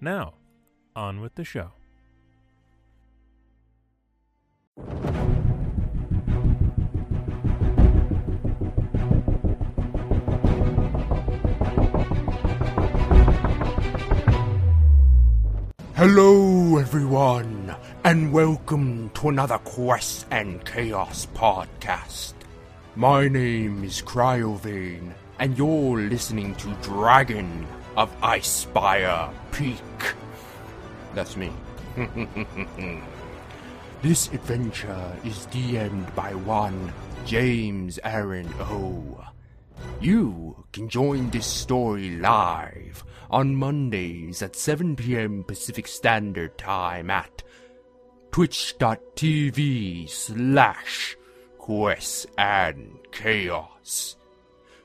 Now, on with the show. Hello, everyone, and welcome to another Quest and Chaos podcast. My name is Cryovane, and you're listening to Dragon of Icespire Peak. That's me. this adventure is DM'd by one James Aaron O. You can join this story live on Mondays at 7 p.m. Pacific Standard Time at twitch.tv slash quest and chaos.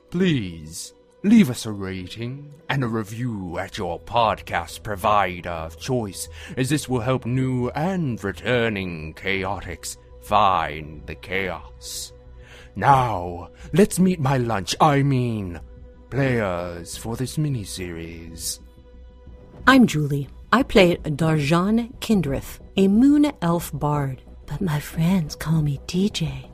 Please leave us a rating and a review at your podcast provider of choice, as this will help new and returning chaotics find the chaos. Now, let's meet my lunch, I mean, players for this miniseries. I'm Julie. I play Darjan Kindrith, a moon elf bard, but my friends call me DJ.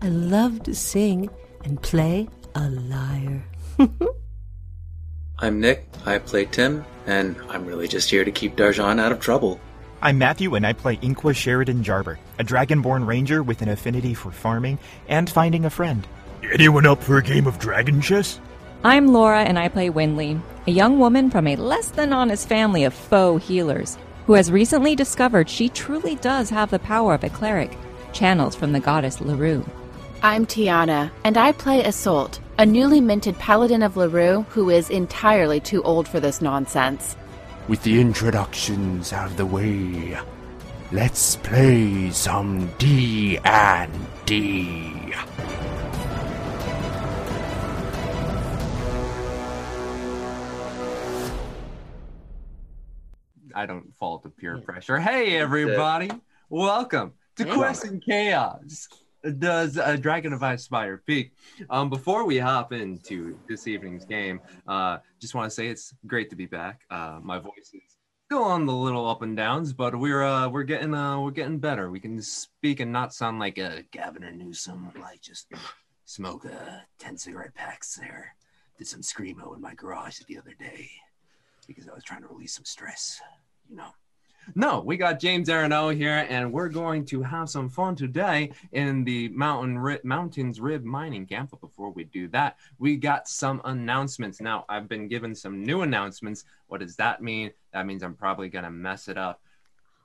I love to sing and play a lyre. I'm Nick, I play Tim, and I'm really just here to keep Darjan out of trouble. I'm Matthew, and I play Inqua Sheridan Jarber, a dragonborn ranger with an affinity for farming and finding a friend. Anyone up for a game of dragon chess? I'm Laura, and I play Winley, a young woman from a less than honest family of faux healers, who has recently discovered she truly does have the power of a cleric, channeled from the goddess Lurue. I'm Tiana, and I play Isolt, a newly minted paladin of Lurue who is entirely too old for this nonsense. With the introductions out of the way, let's play some D and D. I don't fall to peer pressure. Hey, everybody, welcome to Quest and Chaos. Does a Dragon of Icespire Peak? Um, before we hop into this evening's game, uh, just want to say it's great to be back. Uh, my voice is still on the little up and downs, but we're uh, we're getting uh, we're getting better. We can speak and not sound like a Gavin or Newsom, like just smoke uh, ten cigarette packs there. Did some screamo in my garage the other day because I was trying to release some stress. You know. No, we got James Arano here, and we're going to have some fun today in the Mountain Ri- Mountains Rib Mining Camp. But before we do that, we got some announcements. Now, I've been given some new announcements. What does that mean? That means I'm probably going to mess it up,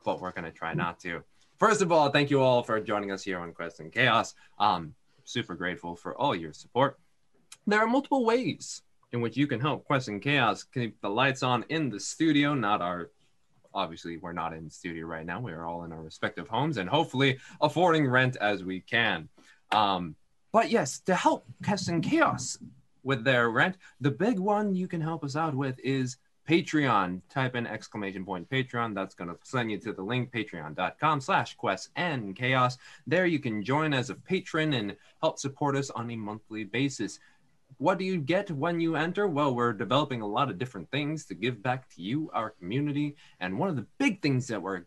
but we're going to try not to. First of all, thank you all for joining us here on Quest and Chaos. Um, super grateful for all your support. There are multiple ways in which you can help Quest and Chaos keep the lights on in the studio, not our obviously we're not in studio right now. We are all in our respective homes and hopefully affording rent as we can. Um, but yes, to help and Chaos with their rent, the big one you can help us out with is Patreon. Type in exclamation point Patreon. That's going to send you to the link patreon.com slash quest and chaos. There you can join as a patron and help support us on a monthly basis what do you get when you enter? Well, we're developing a lot of different things to give back to you, our community. And one of the big things that we're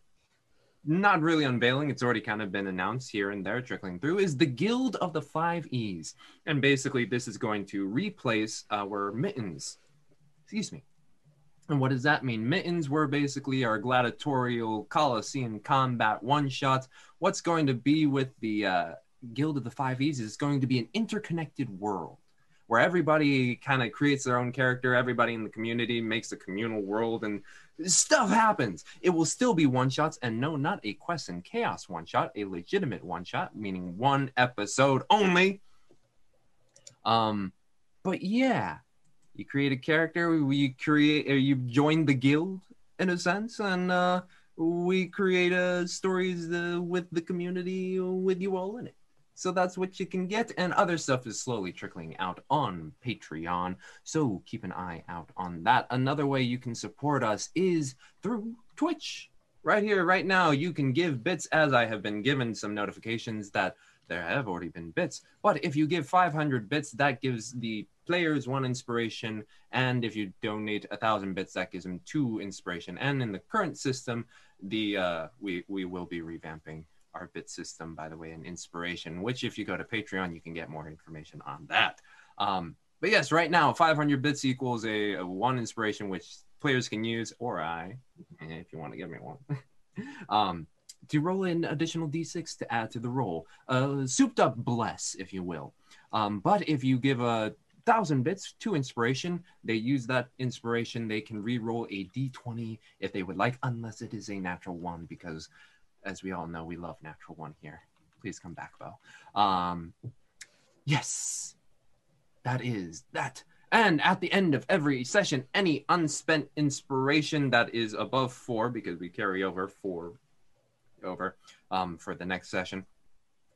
not really unveiling, it's already kind of been announced here and there, trickling through, is the Guild of the Five E's. And basically, this is going to replace our mittens. Excuse me. And what does that mean? Mittens were basically our gladiatorial Coliseum combat one shots. What's going to be with the uh, Guild of the Five E's is going to be an interconnected world where everybody kind of creates their own character, everybody in the community makes a communal world, and stuff happens. It will still be one shots, and no, not a Quest and Chaos one shot, a legitimate one shot, meaning one episode only. Um, but yeah, you create a character, you create, you join the guild, in a sense, and uh, we create uh, stories uh, with the community with you all in it. So that's what you can get, and other stuff is slowly trickling out on Patreon. So keep an eye out on that. Another way you can support us is through Twitch. Right here, right now, you can give bits as I have been given some notifications that there have already been bits. But if you give 500 bits, that gives the players one inspiration. And if you donate a thousand bits, that gives them two inspiration. And in the current system, the uh, we we will be revamping our bit system, by the way, and inspiration. Which, if you go to Patreon, you can get more information on that. Um, but yes, right now, 500 bits equals a, a one inspiration, which players can use, or I, if you want to give me one. um, to roll in additional d6 to add to the roll. Uh, souped up bless, if you will. Um, but if you give a thousand bits to inspiration, they use that inspiration. They can re-roll a d20 if they would like, unless it is a natural one, because as we all know, we love natural one here. Please come back, Bo. Um, yes, that is that. And at the end of every session, any unspent inspiration that is above four, because we carry over four over um, for the next session.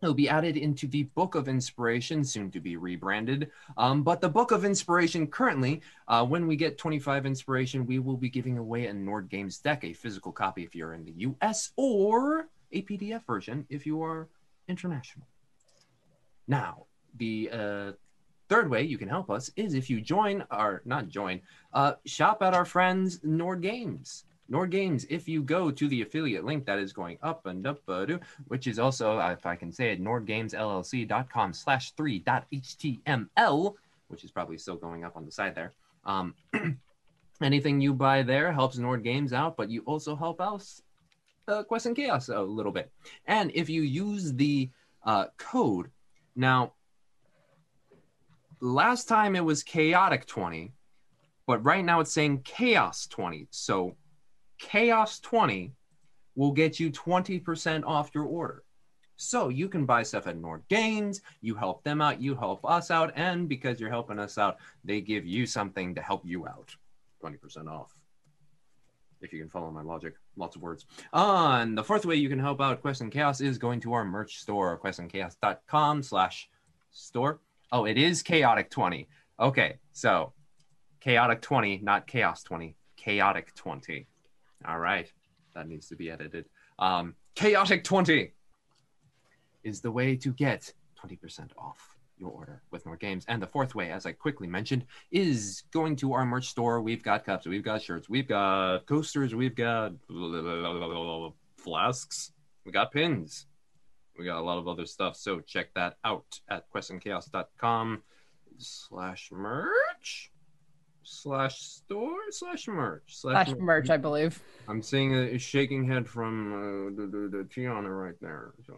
It'll be added into the Book of Inspiration, soon to be rebranded. Um, but the Book of Inspiration currently, uh, when we get 25 inspiration, we will be giving away a Nord Games deck, a physical copy if you're in the US, or a PDF version if you are international. Now, the uh, third way you can help us is if you join our, not join, uh, shop at our friends Nord Games. Nord Games, if you go to the affiliate link that is going up and up, which is also, uh, if I can say it, nordgamesllc.com slash 3.html, which is probably still going up on the side there. Um, anything you buy there helps Nord Games out, but you also help us, uh, Quest and Chaos, a little bit. And if you use the uh, code, now, last time it was chaotic 20, but right now it's saying chaos 20. So Chaos 20 will get you 20% off your order. So you can buy stuff at Nord Games, you help them out, you help us out, and because you're helping us out, they give you something to help you out. 20% off. If you can follow my logic, lots of words. And the fourth way you can help out Quest and Chaos is going to our merch store, questandchaos.com slash store. Oh, it is chaotic 20. Okay, so chaotic 20, not chaos 20, chaotic 20. All right, that needs to be edited. Um, chaotic 20 is the way to get 20% off your order with Nord Games. And the fourth way, as I quickly mentioned, is going to our merch store. We've got cups, we've got shirts, we've got coasters, we've got flasks, we got pins, we got a lot of other stuff. So check that out at questandchaos.com slash merch slash store slash merch slash, slash merch, I believe. I'm seeing a, shaking head from uh, the, the, the Tiana right there. So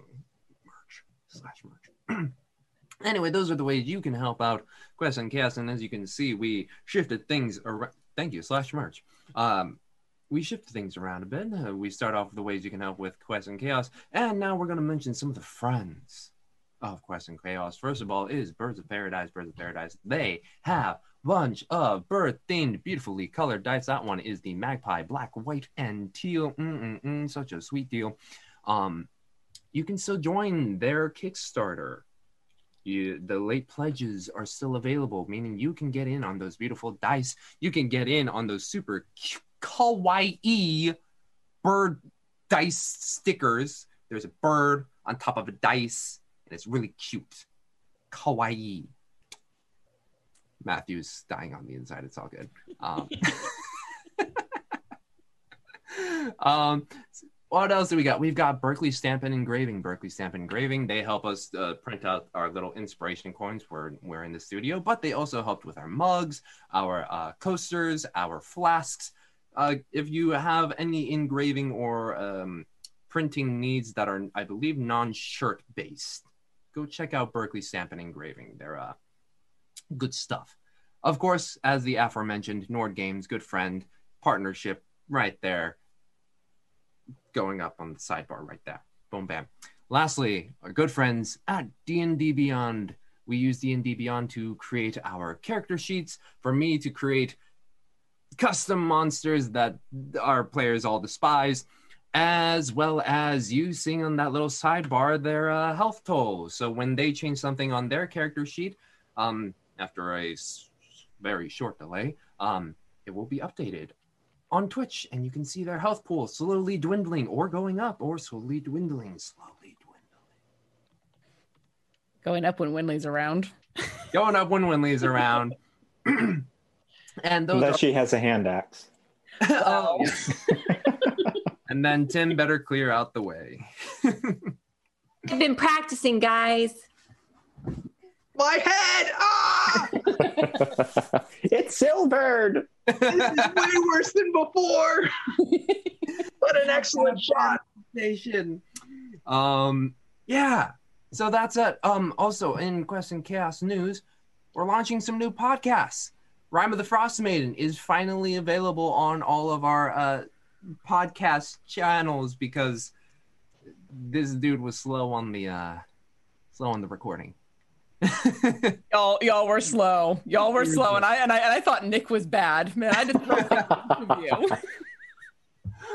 merch slash merch. anyway, those are the ways you can help out Quest and Chaos. And as you can see, we shifted things around. Thank you, slash merch. Um, we shifted things around a bit. Uh, we start off with the ways you can help with Quest and Chaos. And now we're going to mention some of the friends of Quest and Chaos. First of all, is Birds of Paradise. Birds of Paradise. They have bunch of bird themed, beautifully colored dice. That one is the Magpie Black, White, and Teal. Mm-mm-mm, such a sweet deal. Um, you can still join their Kickstarter. You, the late pledges are still available, meaning you can get in on those beautiful dice. You can get in on those super kawaii bird dice stickers. There's a bird on top of a dice, and it's really cute. Kawaii. Matthew's dying on the inside. It's all good. Um, um, what else do we got? We've got Berkeley Stamp and Engraving. Berkeley Stamp and Engraving. They help us uh, print out our little inspiration coins. We're, we're in the studio, but they also helped with our mugs, our uh, coasters, our flasks. Uh, if you have any engraving or um, printing needs that are, I believe, non-shirt based, go check out Berkeley Stamp and Engraving. They're uh, good stuff. Of course, as the aforementioned Nord Games, good friend, partnership right there, going up on the sidebar right there. Boom, bam. Lastly, our good friends at D&D Beyond. We use D&D Beyond to create our character sheets. For me to create custom monsters that our players all despise, as well as you seeing on that little sidebar their uh, health toll. So when they change something on their character sheet, um, after a s- very short delay, um, it will be updated on Twitch, and you can see their health pool slowly dwindling, or going up, or slowly dwindling, slowly dwindling. Going up when Winley's around. going up when Winley's around. and those Unless are- she has a hand axe. oh, and then Tim better clear out the way. I've been practicing, guys. My head! Ah! it's Silvered! this is way worse than before. what an excellent shot. Station. Um, yeah. So that's it. Um, also in Quest and Chaos news, we're launching some new podcasts. Rime of the Frost Maiden is finally available on all of our uh, podcast channels because this dude was slow on the uh, slow on the recording. Y'all, y'all were slow. Y'all were slow, and I and I and I thought Nick was bad. Man, I just from you.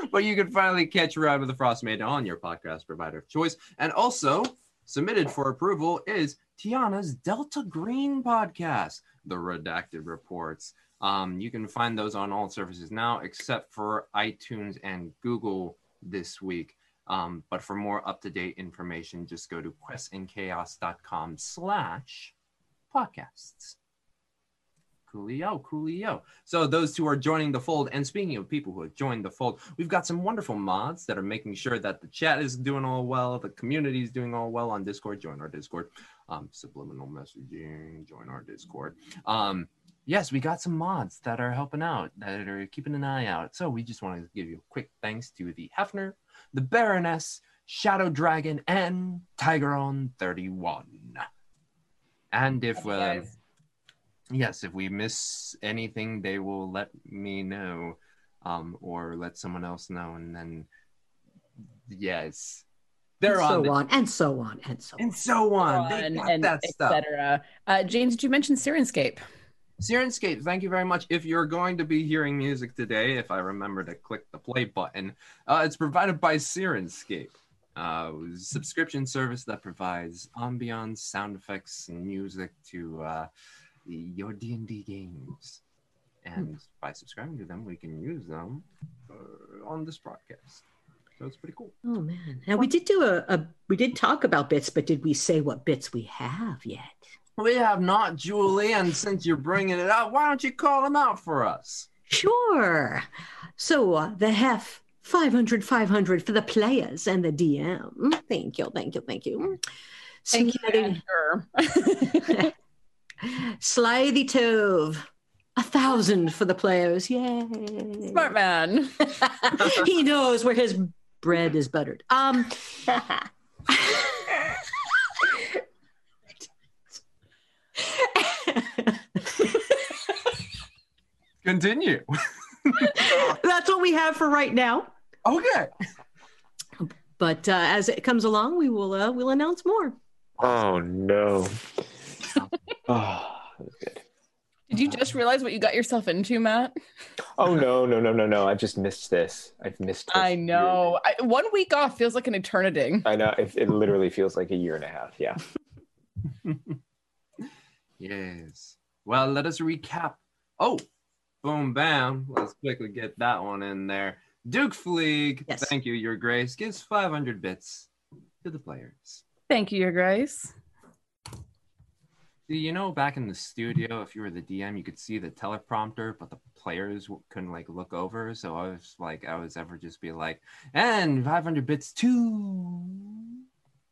but you can finally catch Ride with the Frost Maiden on your podcast provider of choice. And also submitted for approval is Tiana's Delta Green podcast, The Redacted Reports. Um, you can find those on all services now, except for iTunes and Google this week. Um, but for more up-to-date information, just go to questandchaos.com slash podcasts. Coolio, coolio. So those two are joining the fold. And speaking of people who have joined the fold, we've got some wonderful mods that are making sure that the chat is doing all well, the community is doing all well on Discord. Join our Discord. Um, subliminal messaging. Join our Discord. Um, yes, we got some mods that are helping out, that are keeping an eye out. So we just want to give you a quick thanks to the Hefner, the Baroness, Shadow Dragon, and Tiger on 31. And if uh, yes, if we miss anything, they will let me know, um, or let someone else know, and then yes, they're and on, so the- on, and so on, and so on. and so on. They and, got and that stuff. etc. Uh, James, did you mention Syrinscape? Syrinscape, thank you very much. If you're going to be hearing music today, if I remember to click the play button, uh, it's provided by Syrinscape, uh, subscription service that provides ambiance, sound effects, and music to uh, your D&D games. And by subscribing to them, we can use them uh, on this broadcast. So it's pretty cool. Oh man! Now we did do a, a we did talk about bits, but did we say what bits we have yet? We have not, Julie, and since you're bringing it up, why don't you call them out for us? Sure. So uh, the hef 500 500 for the players and the DM. Thank you, thank you, thank you. Thank you, Slithy- Andrew. Slithy Tove. A thousand for the players. Yay. Smart man. he knows where his bread is buttered. Um Continue. that's what we have for right now. Okay. But uh, as it comes along, we will uh, we'll announce more. Oh no. oh, good. Did you just realize what you got yourself into, Matt? Oh no, no, no, no, no. I've just missed this. I've missed this. I know. I, one week off feels like an eternity. I know. It, it literally feels like a year and a half. Yeah. Yes. Well, let us recap. Oh, boom, bam. Let's quickly get that one in there. Duke Fleeg, Yes. thank you, Your Grace, gives 500 bits to the players. Thank you, Your Grace. See, you know, back in the studio, if you were the DM, you could see the teleprompter, but the players couldn't like look over. So I was like, I was ever just be like, and 500 bits too.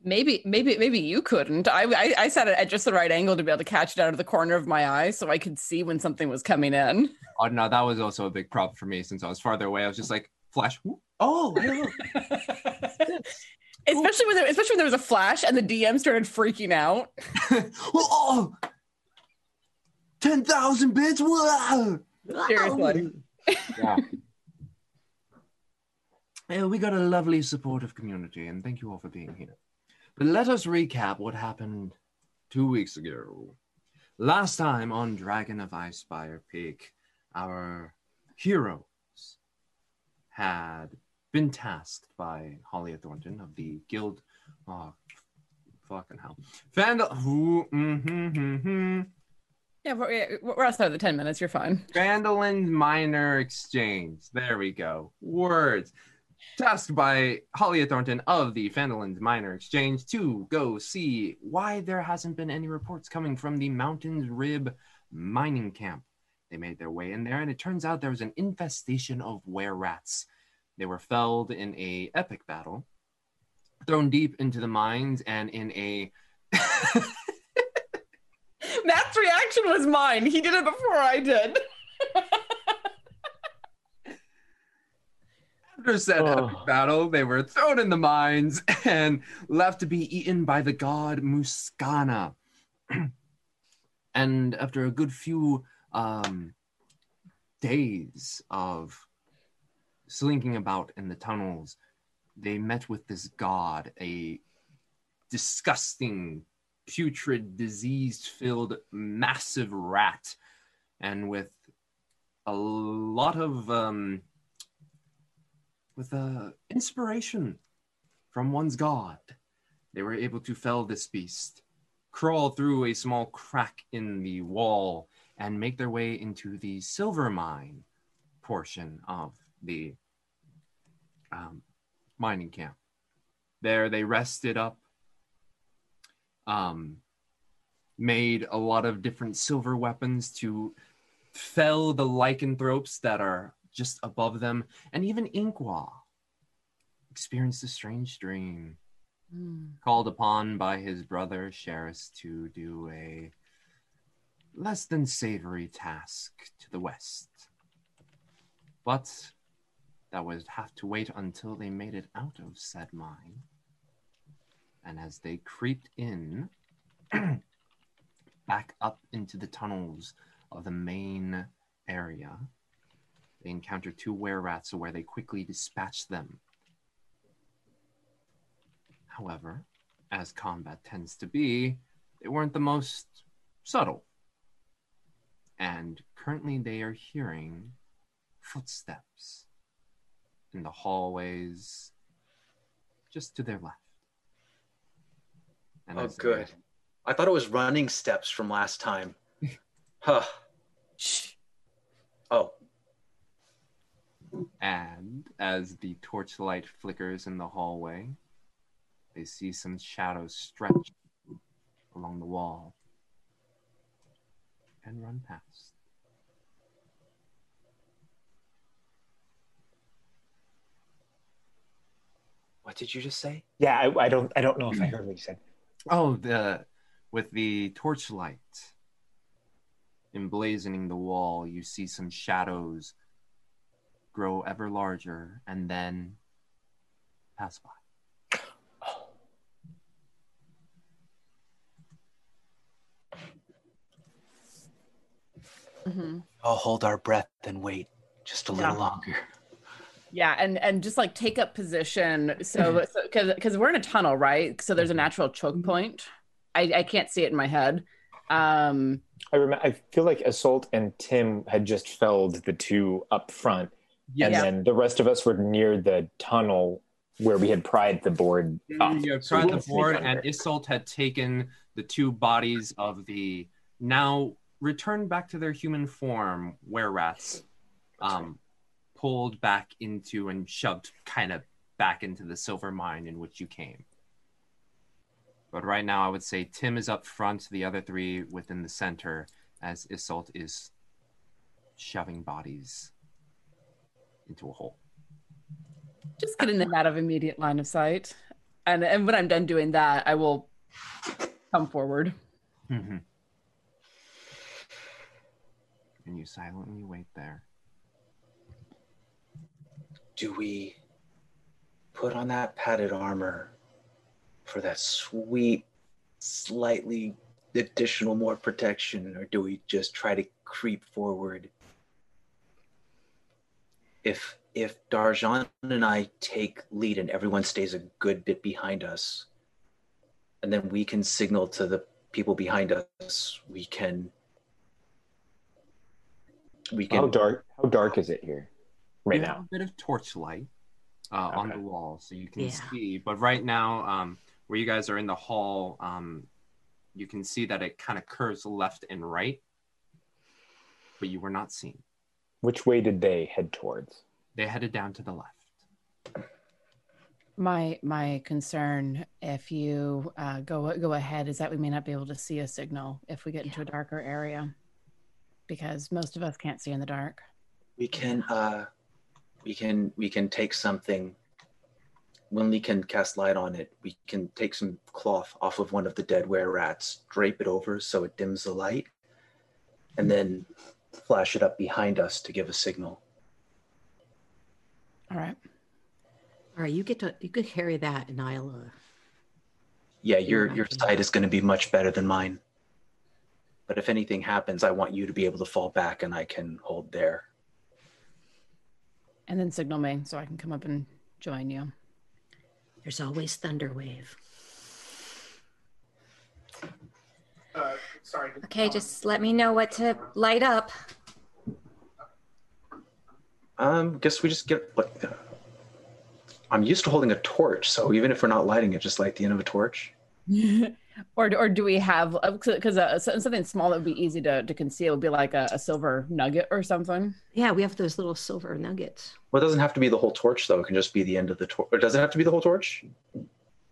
Maybe, maybe, maybe you couldn't. I, I, I sat it at just the right angle to be able to catch it out of the corner of my eye, so I could see when something was coming in. Oh no, that was also a big problem for me since I was farther away. I was just like, flash. Oh. Especially when, there, especially when there was a flash and the DM started freaking out. oh, 10,000 bits. Whoa. Seriously. Yeah. Yeah, we got a lovely supportive community, and thank you all for being here. But let us recap what happened two weeks ago. Last time on Dragon of Icespire Peak, our heroes had been tasked by Halia Thornton of the Guild. Oh, fucking hell. Vandal. Ooh, mhm, mhm. Yeah, we're, we're outside of the 10 minutes. You're fine. Phandalin Miner Exchange. There we go. Words. Tasked by Halia Thornton of the Phandalin Miner Exchange to go see why there hasn't been any reports coming from the Mountains Rib mining camp. They made their way in there, and it turns out there was an infestation of were rats. They were felled in a epic battle, thrown deep into the mines, and in a Matt's reaction was mine. He did it before I did. After said epic battle, they were thrown in the mines and left to be eaten by the god Muscana. and after a good few um, days of slinking about in the tunnels, they met with this god, a disgusting, putrid, disease filled, massive rat, and with a lot of um, with uh, inspiration from one's god, they were able to fell this beast, crawl through a small crack in the wall, and make their way into the silver mine portion of the um, mining camp. There, they rested up, um, made a lot of different silver weapons to fell the lycanthropes that are just above them, and even Inkwa experienced a strange dream. Hmm. Called upon by his brother Sheris to do a less than savory task to the west. But that would have to wait until they made it out of said mine. And as they creeped in back up into the tunnels of the main area, they encounter two were rats where they quickly dispatch them. However, as combat tends to be, they weren't the most subtle. And currently they are hearing footsteps in the hallways just to their left. And Oh, as they- good. I thought it was running steps from last time. Huh. Oh, And as the torchlight flickers in the hallway, they see some shadows stretch along the wall and run past. what did you just say? Yeah, I, I don't I don't know if I hmm. heard what you said. Oh, the with the torchlight emblazoning the wall, you see some shadows grow ever larger and then pass by. Mm-hmm. I'll hold our breath and wait just a little Yeah. longer. Yeah, and and just like take up position. So mm-hmm. because because we're in a tunnel, right? So there's a mm-hmm. natural choke point. I I can't see it in my head. Um, I remember. I feel like Isolt and Tim had just felled the two up front, and Yes. then the rest of us were near the tunnel where we had pried the board up. You had So the board, and Isolt had taken the two bodies of the now returned back to their human form were rats, um, pulled back into and shoved kind of back into the silver mine in which you came. But right now, I would say Tim is up front, the other three within the center, as Isolt is shoving bodies into a hole. just getting them out of immediate line of sight. And and when I'm done doing that, I will come forward. Mm-hmm. And you silently wait there. Do we put on that padded armor for that sweet, slightly additional more protection, or do we just try to creep forward? If if Darjan and I take lead and everyone stays a good bit behind us, and then we can signal to the people behind us, we can we can How dark? How dark is it here right now? a bit of torchlight uh, on the Okay. wall, so you can Yeah. see. But right now, um, where you guys are in the hall, um, you can see that it kind of curves left and right, but you were not seen. Which way did they head towards? They headed down to the left. My my concern, if you uh, go go ahead, is that we may not be able to see a signal if we get into a darker area, because most of us can't see in the dark. We can. Uh, we can. We can take something. When we can cast light on it, we can take some cloth off of one of the dead were rats, drape it over so it dims the light, and then flash it up behind us to give a signal. All right. All right, you get to you could carry that, and I'll. Uh, Yeah, your your sight is going to be much better than mine. But if anything happens, I want you to be able to fall back, and I can hold there. And then signal me so I can come up and join you. there's always Thunderwave. Uh, sorry. Okay, just let me know what to light up. Um, guess we just get what. I'm used to holding a torch, so even if we're not lighting it, just light the end of a torch. or or do we have because uh, so- something small that would be easy to, to conceal would be like a, a silver nugget or something. Yeah, we have those little silver nuggets. Well, it doesn't have to be the whole torch, though. It can just be the end of the torch. Or does it have to be the whole torch?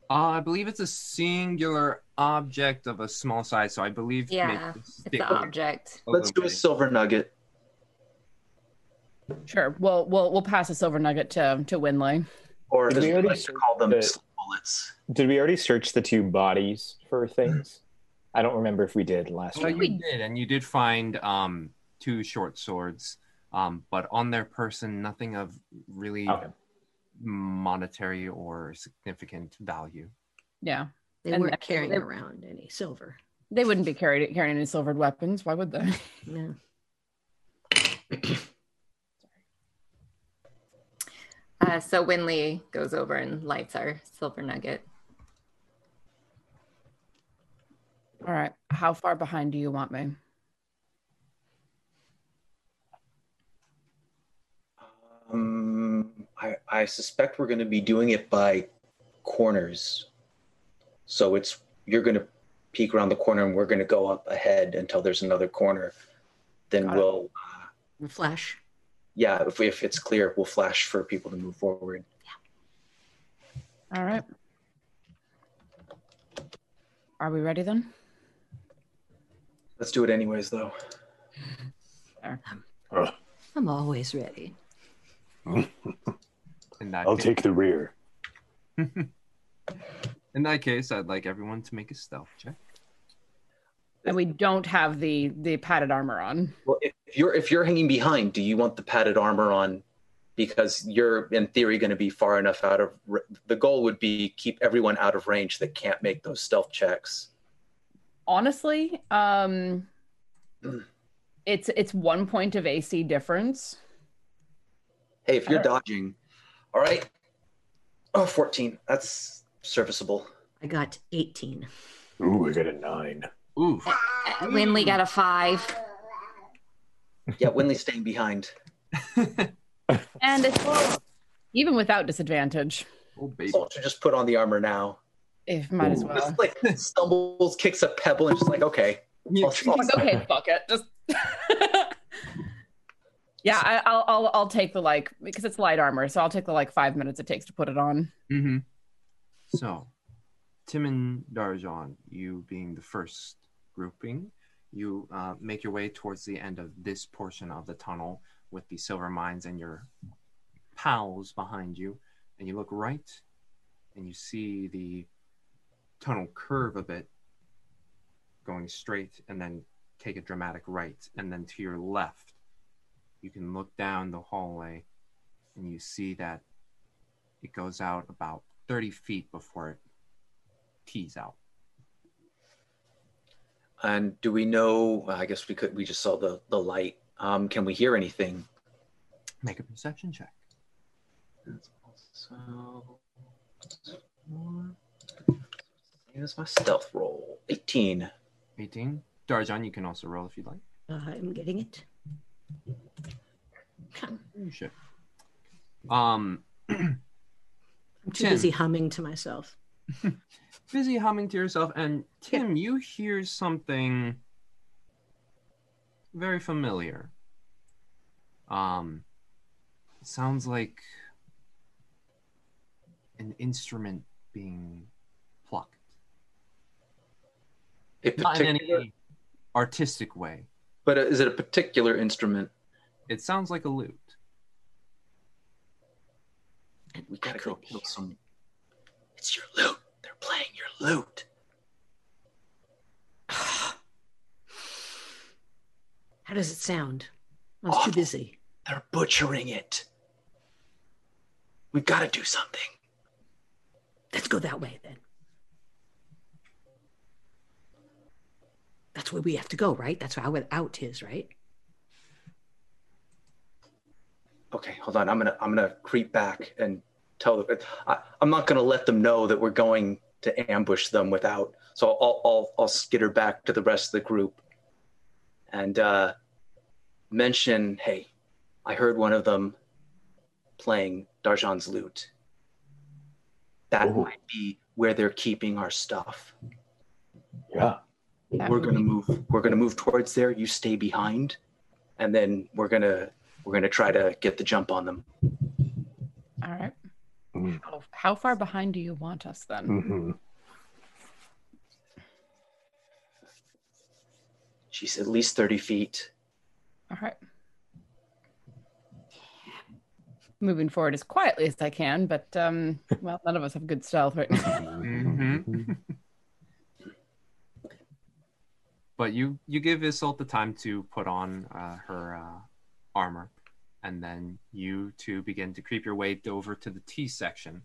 Uh, I believe it's a singular object of a small size, so I believe Yeah, it's stick the object. Let's do a silver nugget. Sure. We'll we'll we'll pass a silver nugget to to Winley. Or Did we we already like search call them, the- bullets. Did we already search the two bodies for things? I don't remember if we did last Well, time. you did, and you did find um, two short swords, um, but on their person, nothing of really Okay. Monetary or significant value. Yeah. They And- weren't carrying they- around any silver. They wouldn't be carried carrying any silvered weapons. Why would they? Yeah. Uh, so Winley goes over and lights our silver nugget. All right. How far behind do you want me? Um, I, I suspect we're going to be doing it by corners. So it's you're going to peek around the corner, and we're going to go up ahead until there's another corner. Then Got it. we'll, flash. yeah, if, if it's clear, we'll flash for people to move forward. Yeah. All right. Are we ready then? Let's do it anyways, though. I'm always ready. In that I'll case, take the rear. in that case, I'd like everyone to make a stealth check. And we don't have the the padded armor on. Well, if you're if you're hanging behind, do you want the padded armor on? Because you're in theory going to be far enough out of. r- The goal would be keep everyone out of range that can't make those stealth checks. Honestly, um it's it's one point of AC difference. Hey, if you're Alright. dodging, all right. Oh, 14. That's serviceable. I got 18. Ooh, I got a nine. Ooh, Uh, Winley got a five. Yeah, Winley's staying behind. And it's even without disadvantage. oh baby. Soldier just put on the armor now. If might as well. Just like stumbles, kicks a pebble, and just like, okay. I'll- I'll- okay, fuck it. Just Yeah, I, I'll I'll I'll take the like because it's light armor, so I'll take the like five minutes it takes to put it on. Mm-hmm. So, Tim and Darjan, you being the first grouping, you uh, make your way towards the end of this portion of the tunnel with the silver mines and your pals behind you, and you look right, and you see the tunnel curve a bit, going straight, and then take a dramatic right, and then to your left, you can look down the hallway, and you see that it goes out about 30 feet before it tees out. And do we know? I guess we could. We just saw the the light. Um, can we hear anything? Make a perception check. So, same as my stealth roll. 18. 18. Darjan, you can also roll if you'd like. Uh, I'm getting it. Oh, shit. Um, I'm too Tim. busy humming to myself. busy humming to yourself, and Tim, you hear something very familiar. Um, it sounds like an instrument being plucked. A Not in particular, any artistic way. but uh, is it a particular instrument? It sounds like a lute. We gotta go kill some. It's your loot. They're playing your loot. How does it sound? I was too busy. They're butchering it. We've gotta do something. Let's go that way then. That's where we have to go, right? That's where it out is, right? Okay, hold on. I'm gonna I'm gonna creep back and tell them. I, I'm not gonna let them know that we're going to ambush them without. So I'll I'll I'll skitter back to the rest of the group and uh, mention, hey, I heard one of them playing Darjan's lute. That might be where they're keeping our stuff. Yeah. We're gonna move. We're gonna move towards there. You stay behind, and then we're gonna we're gonna try to get the jump on them. All right. Mm. How, how far behind do you want us then? Mm-hmm. She's at least thirty feet. All right. Moving forward as quietly as I can, but um, well, none of us have good stealth right now. Mm-hmm. but you you give Isolt the time to put on uh, her uh, armor, and then you two begin to creep your way over to the T section,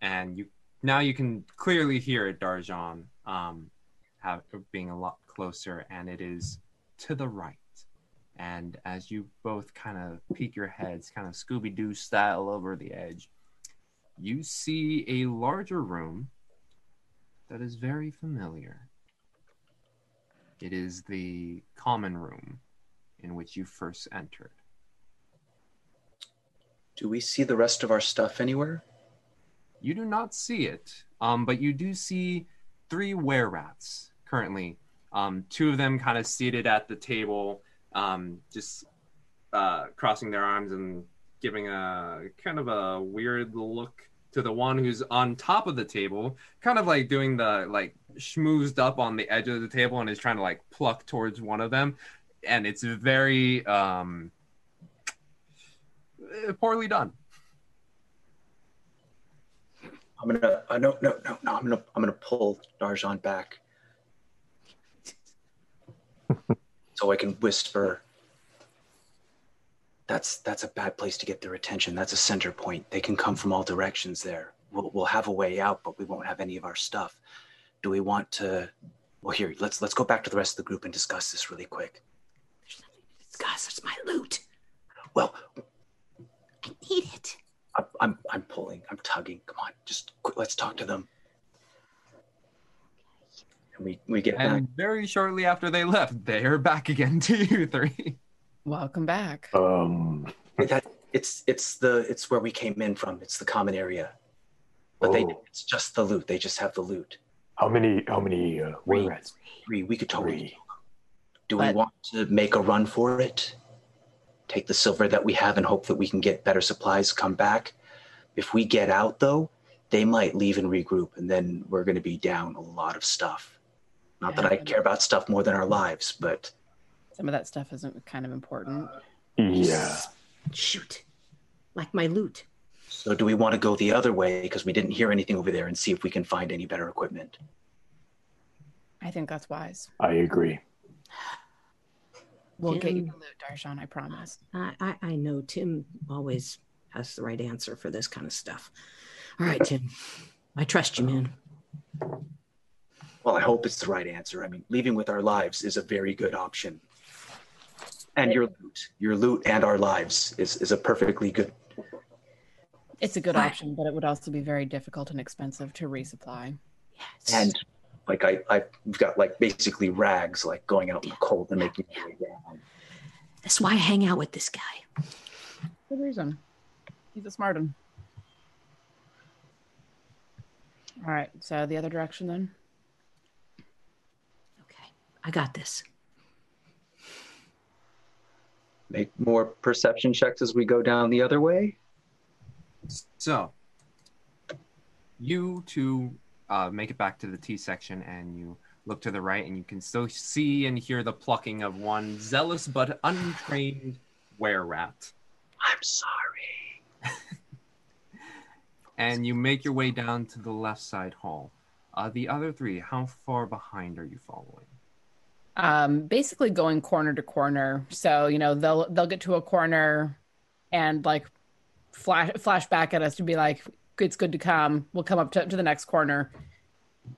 and you now you can clearly hear Darjan um, have, being a lot closer, and it is to the right. And as you both kind of peek your heads, kind of Scooby Doo style over the edge, you see a larger room that is very familiar. It is the common room in which you first entered. Do we see the rest of our stuff anywhere? You do not see it, um, but you do see three were rats currently. Um, two of them kind of seated at the table, um, just uh, crossing their arms and giving a kind of a weird look to the one who's on top of the table, kind of like doing the like schmoozed up on the edge of the table and is trying to like pluck towards one of them, and it's very um, poorly done. I'm gonna. Uh, no, no, no, no. I'm gonna. I'm gonna pull Darjan back, so I can whisper. That's that's a bad place to get their attention. That's a center point. They can come from all directions there. We'll we'll have a way out, but we won't have any of our stuff. Do we want to? Well, here. Let's let's go back to the rest of the group and discuss this really quick. There's nothing to discuss. It's my loot. Well, I need it. I'm I'm, I'm pulling. I'm tugging. Come on, just quick, let's talk to them. And we we get back. And very shortly after they left, they are back again to you three. Welcome back. Um. That it's it's the it's where we came in from. It's the common area. But they Oh. it's just the loot. They just have the loot. How many? How many uh, were rats? Three. We could totally. Three. Do we But- want to make a run for it? Take the silver that we have and hope that we can get better supplies. Come back. If we get out though, they might leave and regroup, and then we're going to be down a lot of stuff. Not that I care about stuff more than our lives, but Some of that stuff isn't kind of important. Mm-hmm. Yeah. Shoot. Like my loot. so do we want to go the other way because we didn't hear anything over there and see if we can find any better equipment? I think that's wise. I agree. We'll get you the loot, Darjan, I promise. I, I, I know Tim always has the right answer for this kind of stuff. All right, Tim. I trust you, man. Well, I hope it's the right answer. I mean, leaving with our lives is a very good option. And your loot, your loot and our lives is, is a perfectly good. It's a good option, but it would also be very difficult and expensive to resupply. Yes. And like I, I've got like basically rags, like going out in the cold and making your way down. That's why I hang out with this guy. Good reason. He's a smart one. All right. So the other direction then. Okay, I got this. Make more perception checks as we go down the other way. So, you two uh, make it back to the T section and you look to the right and you can still see and hear the plucking of one zealous but untrained were rat. I'm sorry. and you make your way down to the left side hall. Uh, the other three, how far behind are you following? Um, basically going corner to corner. So you know they'll they'll get to a corner, and like flash flash back at us to be like, "It's good to come." We'll come up to, to the next corner.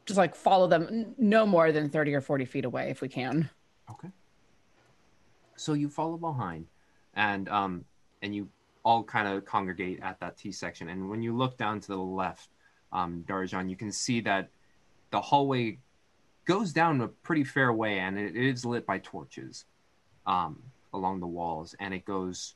Just like follow them, no more than thirty or forty feet away if we can. Okay. So you follow behind, and um, and you all kind of congregate at that T section. And when you look down to the left, um, Darjan, you can see that the hallway goes down a pretty fair way, and it is lit by torches um, along the walls. And it goes,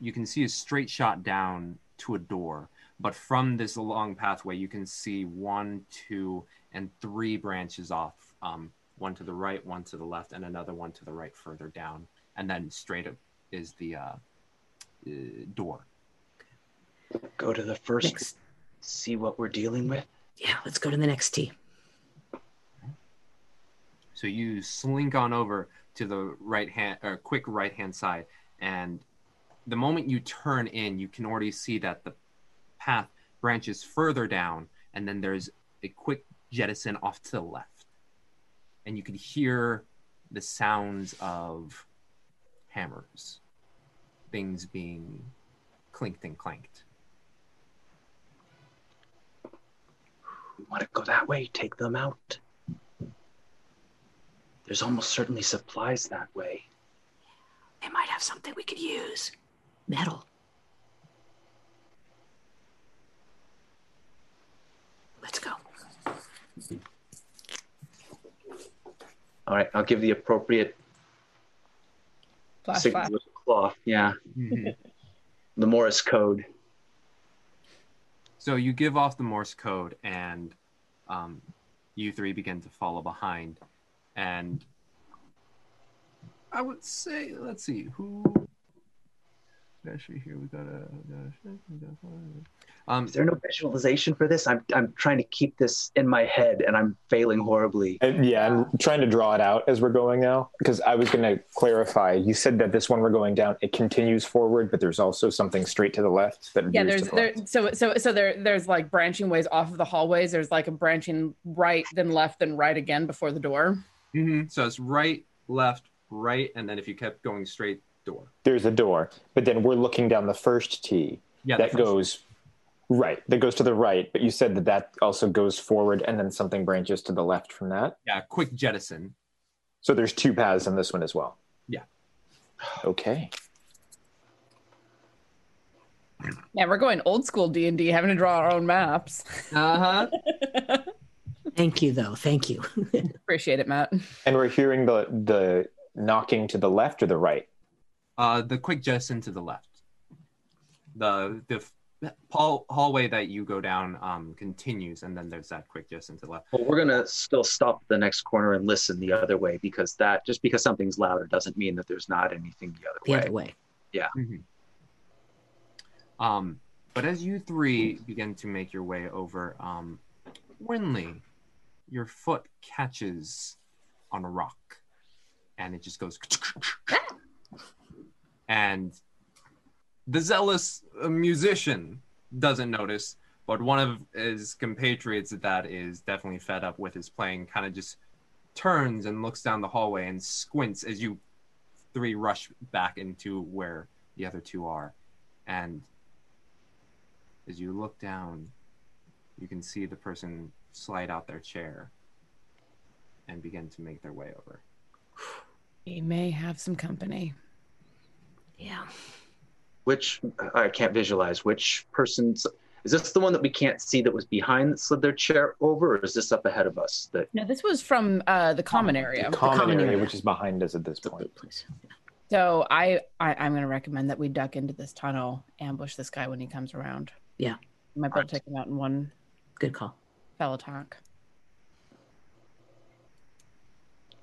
you can see a straight shot down to a door. But from this long pathway, you can see one, two, and three branches off. Um, one to the right, one to the left, and another one to the right further down. And then straight up is the uh, uh, door. Go to the first. See what we're dealing with. Yeah, let's go to the next T. So you slink on over to the right hand or quick right hand side, and the moment you turn in, you can already see that the path branches further down, and then there's a quick jettison off to the left, and you can hear the sounds of hammers, things being clinked and clanked. We want to go that way, take them out. There's almost certainly supplies that way. They might have something we could use. Metal. Let's go. All right, I'll give the appropriate Flash, signal flash. with the cloth. Yeah. the Morse code. So you give off the Morse code, and um, you three begin to follow behind. And I would say, let's see, who? Actually, here we got a. We got a um, Is there no visualization for this? I'm I'm trying to keep this in my head, and I'm failing horribly. And yeah, I'm trying to draw it out as we're going now because I was going to clarify. You said that this one we're going down, it continues forward, but there's also something straight to the left that Yeah, there's the there so so so there there's like branching ways off of the hallways. There's like a branching right, then left, then right again before the door. mhm. So it's right, left, right, and then if you kept going straight, door. there's a door, but then we're looking down the first T. Yeah, that first- goes right. That goes to the right, but you said that that also goes forward, and then something branches to the left from that. Yeah, quick jettison. So there's two paths in this one as well. Yeah. Okay. Yeah, we're going old school D and D, having to draw our own maps. Uh huh. Thank you, though. Thank you. Appreciate it, Matt. And we're hearing the the knocking to the left or the right. Uh, the quick jettison to the left. The the hall, hallway that you go down um, continues, and then there's that quick jettison to the left. Well, we're gonna still stop at the next corner and listen the other way because that just because something's louder doesn't mean that there's not anything the other the way. other way. Yeah. Um, but as you three begin to make your way over, um, Winley, your foot catches on a rock, and it just goes. And the zealous uh, musician doesn't notice, but one of his compatriots that is definitely fed up with his playing kind of just turns and looks down the hallway and squints as you three rush back into where the other two are. And as you look down, you can see the person slide out their chair and begin to make their way over. He may have some company. Yeah. Which I can't visualize. Which person's is this the one that we can't see that was behind that slid their chair over, or is this up ahead of us? That No, this was from uh, the common area. The common, area, which is behind us at this point. So I, I I'm going to recommend that we duck into this tunnel, ambush this guy when he comes around. Yeah. You might be able to take him out in one Good call. fell attack.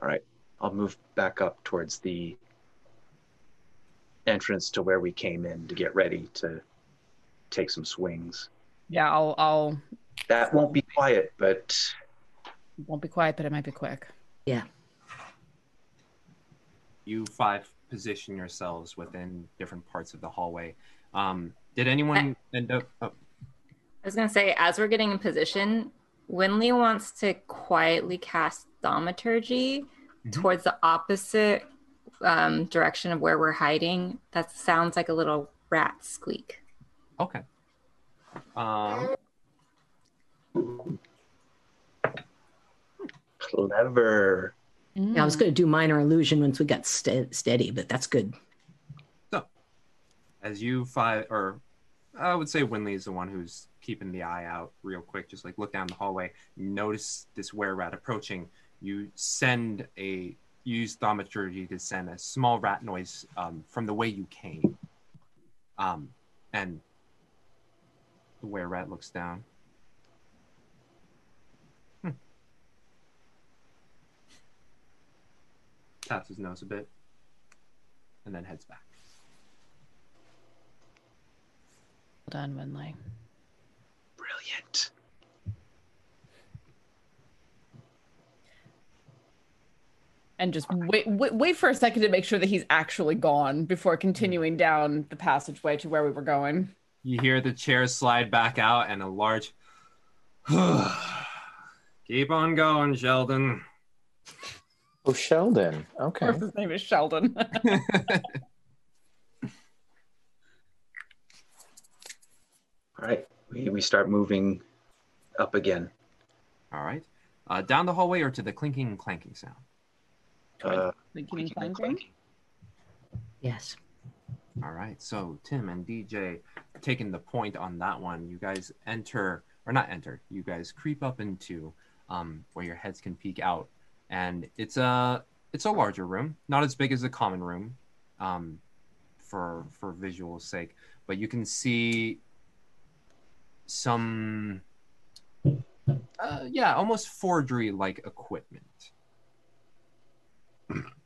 All right. I'll move back up towards the entrance to where we came in to get ready to take some swings. Yeah, I'll I'll That won't be quiet, but won't be quiet, but it might be quick. Yeah. You five position yourselves within different parts of the hallway. Um, did anyone end up? Oh, I was gonna say, as we're getting in position, Winley wants to quietly cast thaumaturgy towards the opposite um, direction of where we're hiding. That sounds like a little rat squeak. okay. Um, clever. Yeah, I was going to do minor illusion once we got ste- steady, but that's good. So, as you five, or I would say Winley is the one who's keeping the eye out real quick, just like look down the hallway, notice this were rat approaching. You send a you use thaumaturgy to send a small rat noise um, from the way you came. Um, and the were rat looks down. Hmm. Taps his nose a bit, and then heads back. Well done, Winley. Brilliant. And just wait, wait, wait for a second to make sure that he's actually gone before continuing down the passageway to where we were going. You hear the chair slide back out and a large. Keep on going, Sheldon. Oh, Sheldon. Okay. Or his name is Sheldon. All right. We, we start moving up again. All right. Uh, down the hallway or to the clinking and clanking sound? Uh, Clinking and clanking? Yes. All right. So Tim and DJ taking the point on that one. You guys enter or not enter. You guys creep up into um, where your heads can peek out, and it's a it's a larger room, not as big as the common room, um, for for visual sake, but you can see some uh, yeah, almost forgery like equipment.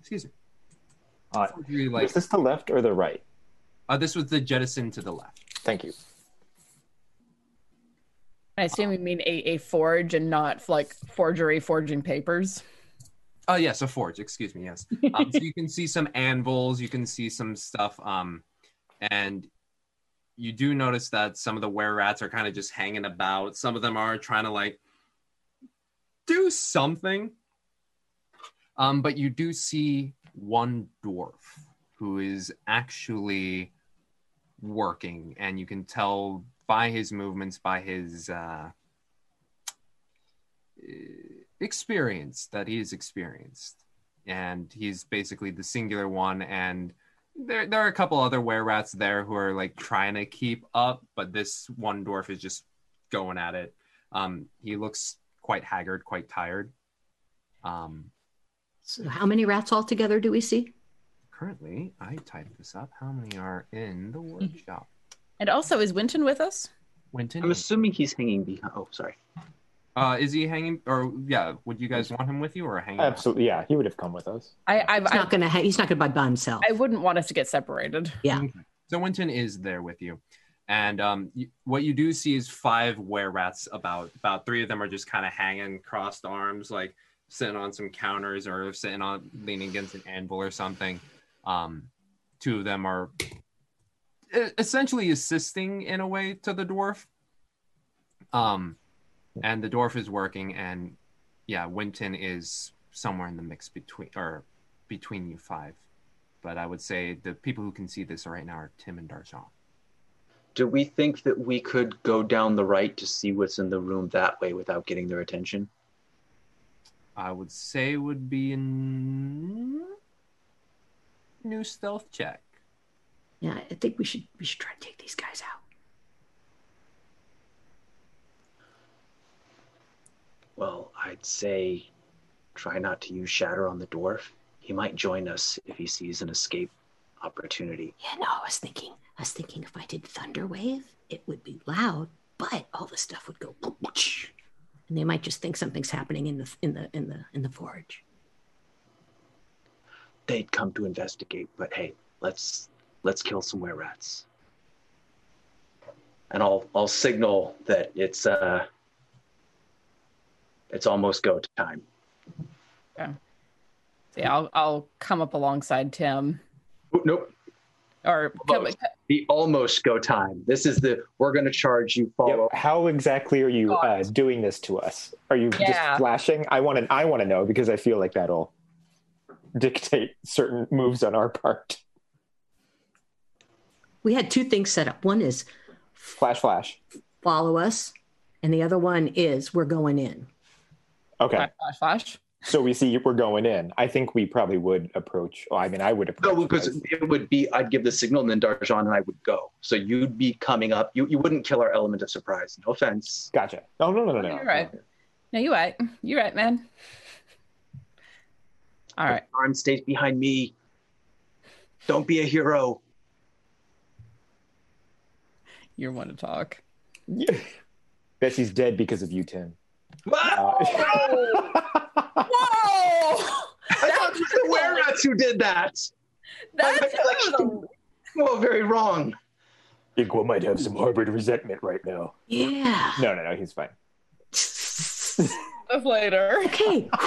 Excuse me. Uh, Forgery like is this the left or the right? uh, this was the jettison to the left. Thank you. I assume you mean a, a forge and not like forgery, forging papers. Oh yes, a forge. Excuse me. Yes. Um, so you can see some anvils. You can see some stuff. Um, and you do notice that some of the were rats are kind of just hanging about. Some of them are trying to like do something. Um, but you do see one dwarf who is actually working, and you can tell by his movements, by his uh, experience that he is experienced. And he's basically the singular one and there, there are a couple other were rats there who are like trying to keep up but this one dwarf is just going at it. Um he looks quite haggard quite tired. Um So, how many rats altogether do we see? currently i typed this up how many are in the workshop And also, is Winton with us? winton I'm assuming he's hanging behind. Oh, sorry. uh is he hanging or yeah would you guys want him with you or hanging out? Absolutely. Yeah, he would have come with us. I, I've, He's I, not going to. Ha- he's not going to be by himself. I wouldn't want us to get separated. Yeah. Okay. So Winton is there with you, and um, you, what you do see is five were rats. About about three of them are just kind of hanging, crossed arms, like sitting on some counters or sitting on leaning against an anvil or something. Um, two of them are essentially assisting in a way to the dwarf. Um, and the dwarf is working, and yeah, Winton is somewhere in the mix between or between you five but I would say the people who can see this right now are Tim and Darjan. Do we think that we could go down the right to see what's in the room that way without getting their attention? I would say would be a n- new stealth check. Yeah, I think we should. We should try to take these guys out. Well, I'd say try not to use shatter on the dwarf. He might join us if he sees an escape opportunity. Yeah, no, I was thinking, I was thinking if I did thunder wave, it would be loud, but all the stuff would go, and they might just think something's happening in the in the in the in the forge. They'd come to investigate, but hey, let's let's kill some were rats. And I'll I'll signal that it's uh it's almost go time. Yeah. So yeah, I'll I'll come up alongside Tim. nope. Or come, Almost. The almost go time. This is the we're gonna charge you follow. How exactly are you uh, doing this to us? Are you Yeah. just flashing? I want to. I want to know because I feel like that'll dictate certain moves on our part. We had two things set up. One is Flash, flash. follow us, and the other one is we're going in. Okay. Flash, flash. So we see we're going in. I think we probably would approach. Well, I mean, I would approach. No, because it would be I'd give the signal and then Darjan and I would go. So you'd be coming up. You you wouldn't kill our element of surprise. No offense. Gotcha. No, no, no, no, no. You're right. No, you're right. You're right, man. All right. Arm stays behind me. Don't be a hero. You're one to talk? Yeah. Bessie's dead because of you, Tim. Whoa! I thought it was the were rats who did that. That's well, very wrong. Igwa might have some harbored resentment right now. Yeah. No, no, no. He's fine. Later. Okay.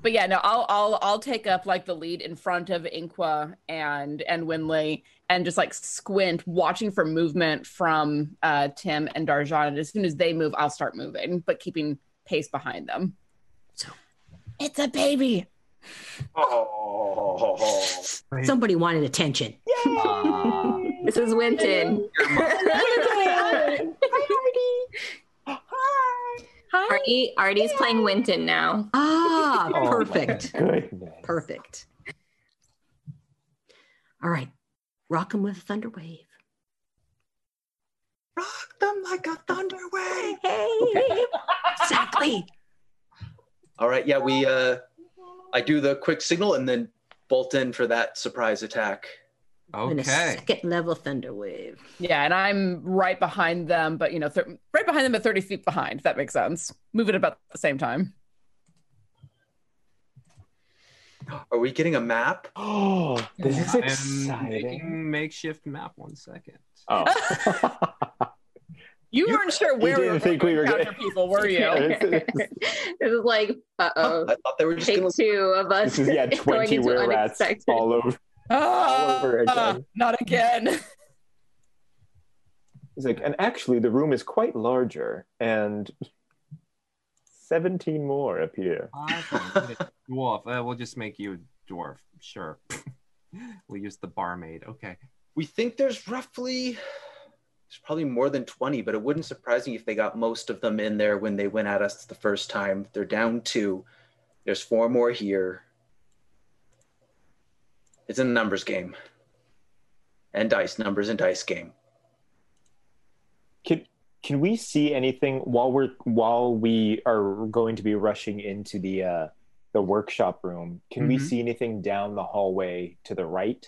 But yeah, no, I'll I'll I'll take up like the lead in front of Inqua and and Winley and just like squint, watching for movement from uh Tim and Darjan. And as soon as they move, I'll start moving, but keeping pace behind them. So it's a baby. Oh. Somebody wanted attention. This is Winton. Hi, Artie, Hi. Artie, Artie's playing Winton now. Ah, Oh, perfect. goodness. Perfect. All right. Rock him with a thunder wave. Rock them like a thunder wave. Hey. exactly. All right, yeah, we uh I do the quick signal and then bolt in for that surprise attack. And a second level thunder wave. Yeah, and I'm right behind them, but you know, thir- right behind them, but 30 feet behind. If that makes sense. Move Moving about the same time. Are we getting a map? Oh, this is I'm exciting. making makeshift map. One second. Oh. You weren't sure where we didn't were think going we were to encounter gonna- people, were you? It was like, uh oh. I thought they were just Take gonna two of us. This is yeah, going twenty into were rats unexpected. all over. Ah, over again. Not again. It's like, and actually, the room is quite larger, and seventeen more appear. Okay, dwarf. Uh, we'll just make you a dwarf. Sure. we'll use the barmaid. Okay. We think there's roughly there's probably more than 20, but it wouldn't surprise me if they got most of them in there when they went at us the first time. They're down two. There's four more here. It's a numbers game. And dice, numbers and dice game. Can can we see anything while we're while we are going to be rushing into the uh, the workshop room? Can we Mhm. see anything down the hallway to the right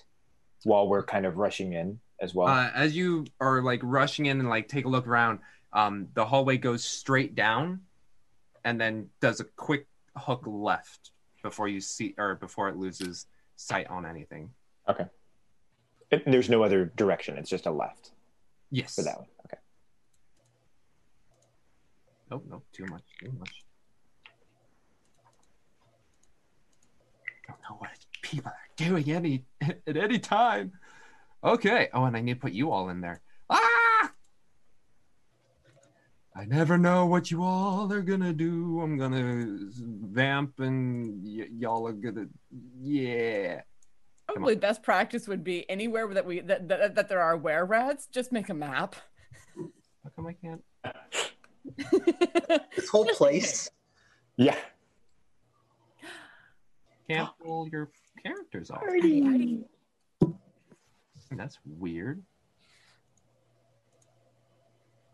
while we're kind of rushing in as well? Uh, as you are like rushing in and like take a look around, um, the hallway goes straight down, and then does a quick hook left before you see or before it loses sight on anything. okay. And there's no other direction. It's just a left Yes. for that one. Okay. Nope. Nope. Too much. Too much. Don't know what people are doing any at any time. Okay. Oh, and I need to put you all in there. Ah! I never know what you all are gonna do. I'm gonna vamp, and y- y'all are gonna, yeah. Probably best practice would be anywhere that we that, that, that there are were rats, just make a map. How come I can't? This whole place. Yeah. Can't pull your characters off. That's weird.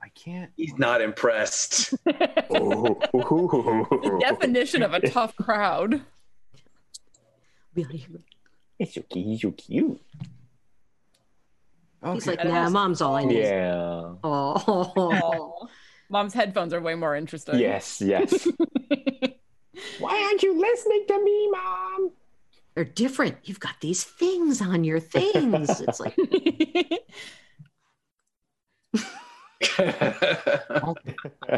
I can't. He's not impressed. Oh. The definition of a tough crowd. It's out. He's so cute. He's so cute. He's like, nah, mom's all I need. Yeah. Oh. Mom's headphones are way more interesting. Yes, yes. Why aren't you listening to me, mom? They're different. You've got these things on your things. It's like,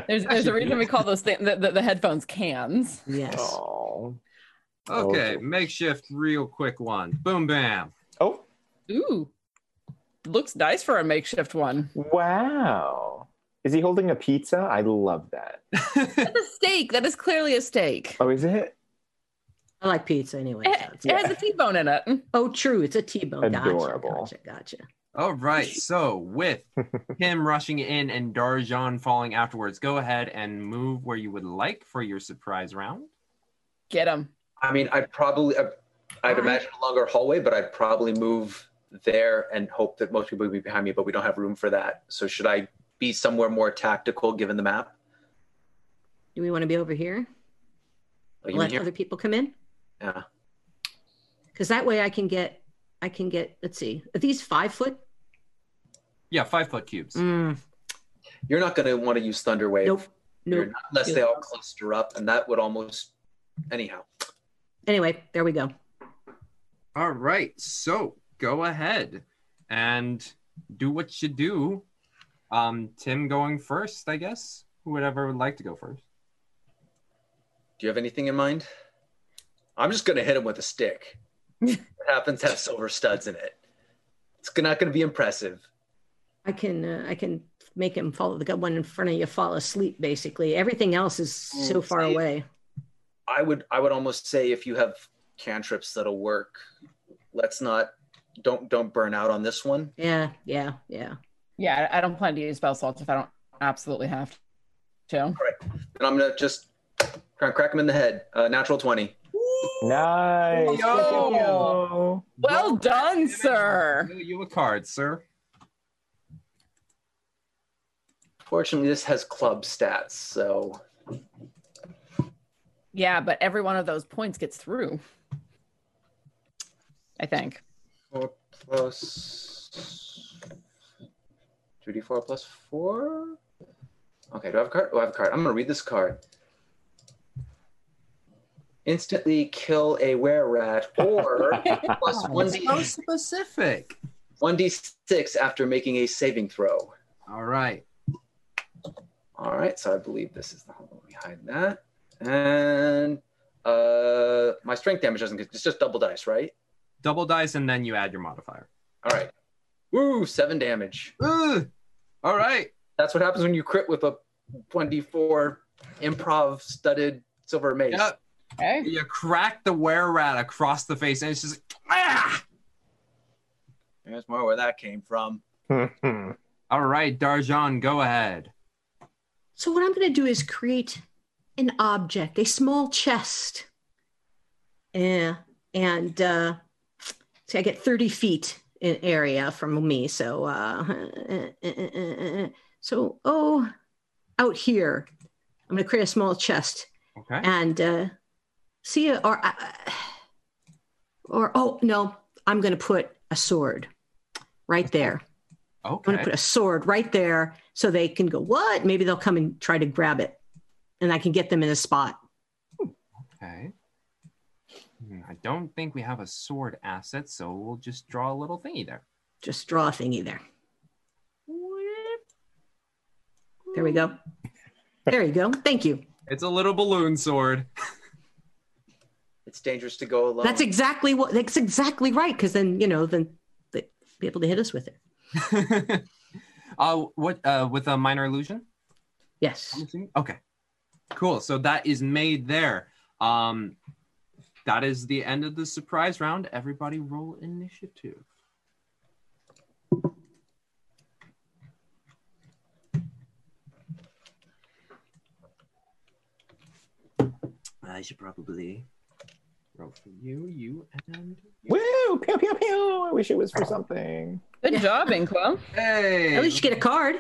There's there's a reason we call those things the, the, the headphones cans. yes. Oh. Okay, Okay. makeshift, real quick one. Boom, bam. Oh, Ooh. Looks nice for a makeshift one. wow. Is he holding a pizza? I love that. That's a steak. That is clearly a steak. Oh, is it? I like pizza anyway. It, so it's- it has a T-bone in it. Oh, true. It's a T-bone. Gotcha, Adorable. Gotcha. Gotcha. All right, so with him rushing in and Darjan falling afterwards, go ahead and move where you would like for your surprise round. Get him. I mean, I'd probably, I'd, I'd imagine a longer hallway, but I'd probably move there and hope that most people would be behind me, but we don't have room for that. So should I be somewhere more tactical given the map? Do we want to be over here? Oh, you mean Let here? other people come in? Yeah. Because that way I can get, I can get, let's see, are these five foot? Yeah, five foot cubes. Mm, You're not going to want to use Thunder Wave. nope. You're Nope. not- unless they all cluster up, and that would almost, anyhow. Anyway, there we go. All right, so go ahead and do what you do. Um, Tim going first, I guess. Whoever would like to go first. Do you have anything in mind? I'm just going to hit him with a stick. it happens to have silver studs in it. It's not going to be impressive. I can, uh, I can make him follow the good one in front of you, fall asleep. Basically, everything else is so Mm, far see? away. I would I would almost say if you have cantrips that'll work, let's not don't don't burn out on this one. Yeah, yeah, yeah. Yeah, I I don't plan to use spell slots if I don't absolutely have to. All right, And I'm gonna just try and crack him in the head. Uh, natural twenty. Nice. Yo. Well done, sir. You a card, sir. Fortunately, this has club stats, so Yeah, but every one of those points gets through. I think. four plus two d four plus four. Okay, do I have a card? Oh, I have a card. I'm gonna read this card. Instantly kill a were rat or plus one d So specific. one d six after making a saving throw. All right. All right, so I believe this is the hold on, let me hide that. And uh my strength damage doesn't get it's just double dice, right? Double dice, and then you add your modifier. All right. Woo, seven damage. Ugh. All right. That's what happens when you crit with a 1d4 improv studded silver mace. Yep. Okay. You crack the were rat across the face, and it's just ah. That's more where that came from. All right, Darjan, go ahead. So what I'm going to do is create an object, a small chest. Yeah, and uh, see, I get 30 feet in area from me. So, uh, so oh, out here, I'm going to create a small chest Okay. and see, or uh, or oh no, I'm going to put a sword right there. I'm going to put a sword right there so they can go, what? Maybe they'll come and try to grab it and I can get them in a spot. Okay. Hmm, I don't think we have a sword asset, so we'll just draw a little thingy there. Just draw a thingy there. There we go. There you go. Thank you. It's a little balloon sword. It's dangerous to go alone. That's exactly what, that's exactly right. Cause then, you know, then they'll be able to hit us with it. uh, what uh, with a minor illusion? Yes. Okay. Cool. So that is made there. Um, that is the end of the surprise round. Everybody roll initiative. I should probably roll for you, you, and Woo! Pew pew pew! I wish it was for something. Good job, Inqua. hey. At least you get a card.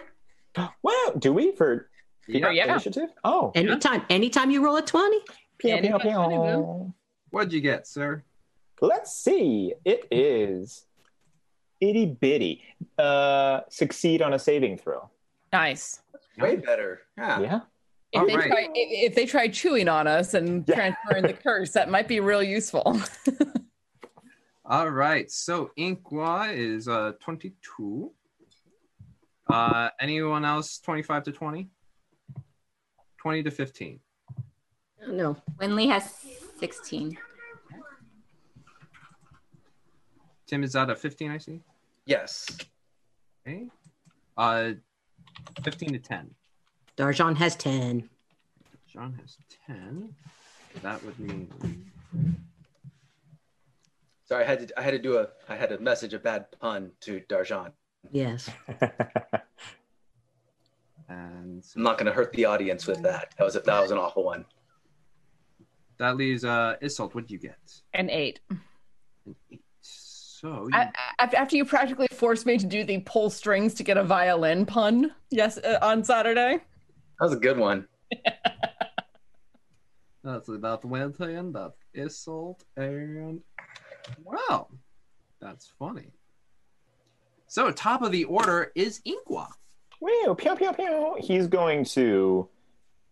Wow! Do we for Yeah. Yeah. initiative? Oh, Anytime, anytime you roll a 20. pew pew Anybody, anybody, pew. What'd you get, sir? Let's see. It is itty bitty. Uh, succeed on a saving throw. Nice. Way better. Yeah. Yeah. If All they, right. try, if if they try chewing on us and transferring the curse, that might be real useful. All right. So Inkwa is uh 22. Uh anyone else 25 to 20? 20 to 15. No. Winley has 16. Tim is that a 15 I see? Yes. Okay. Uh 15 to 10. Darjan has 10. John has 10. That would mean Sorry, I had to I had to do a I had to message a bad pun to Darjan. Yes. and I'm not gonna hurt the audience with that. That was a, that was an awful one. that leaves uh Isolt. What did you get? An eight. So I, after, after you practically forced me to do the pull strings to get a violin pun, yes, uh, on Saturday. That was a good one. That's that went in. That's Isolt and wow, that's funny. So top of the order is Inkwa. Wow, pew pew pew. He's going to,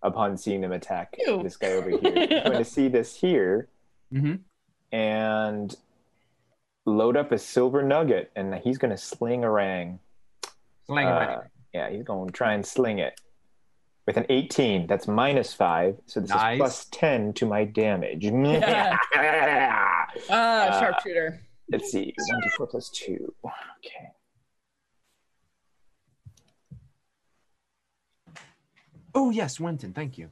upon seeing them attack this guy over here, he's going to see this here Mhm. and load up a silver nugget, and he's going to sling a rang. Sling a Uh, rang. Yeah, he's going to try and sling it with an 18. That's minus five, so this Nice. is plus 10 to my damage. Yeah. Ah, Uh, sharpshooter. Let's see, 1d4 plus 2. Okay. Oh yes, Winton. Thank you.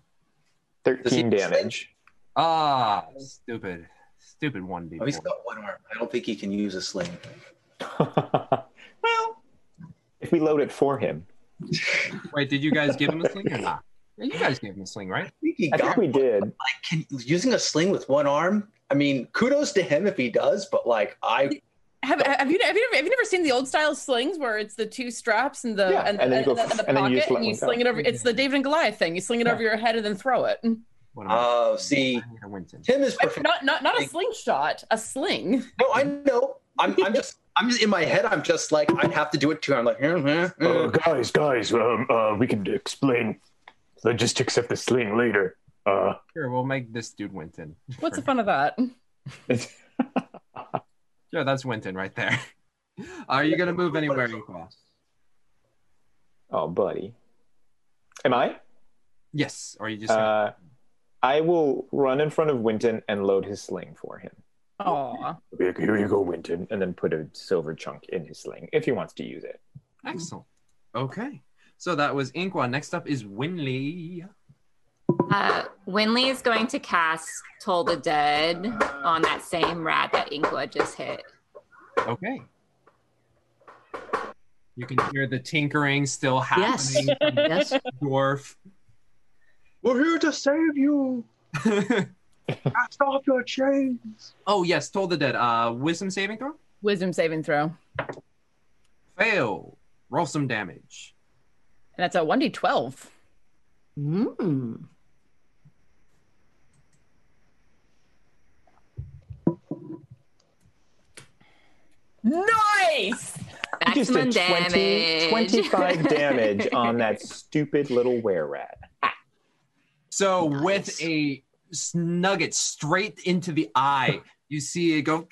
13 damage. Ah, stupid, stupid one d. Oh, he's got one arm. I don't think he can use a sling. Well, if we load it for him. Wait, did you guys give him a sling or not? Yeah, you guys gave him a sling, right? He I think got we did. Like can, using a sling with one arm. I mean, kudos to him if he does, but like I Have, have you have you never have you never seen the old style slings where it's the two straps and the Yeah, and, and then you and go- the, and the and then you pocket just and you sling it over? It's the David and Goliath thing. You sling it over your head and then throw it. Oh, see, Tim is perfect. Not not not a slingshot, a sling. No, I know. I'm, I'm just, I'm just in my head. I'm just like, I'd have to do it too. I'm like, hmm. Uh, guys, guys, um, uh, we can explain logistics of the sling later. Uh, Sure, we'll make this dude Winton. What's the fun of that? Sure, that's Winton right there. Are you gonna move anywhere, Inkwa? Oh, buddy. Am I? Yes. Or are you just? Uh, I will run in front of Winton and load his sling for him. Aw. Here you go, Winton. And then put a silver chunk in his sling if he wants to use it. Excellent. Okay. So that was Inkwa. Next up is Winley. Uh, Winley is going to cast Toll the Dead on that same rat that Inkwa just hit. Okay. You can hear the tinkering still Yes. happening. from Yes. Dwarf. We're here to save you. Cast off your chains. Oh yes, Toll the Dead. Uh, wisdom saving throw. Wisdom saving throw. Fail. Roll some damage. And that's a one d twelve. Hmm. Nice. Just a Maximum 20, damage. 25 damage on that stupid little were rat. So Nice. with a s- nugget straight into the eye, you see it go,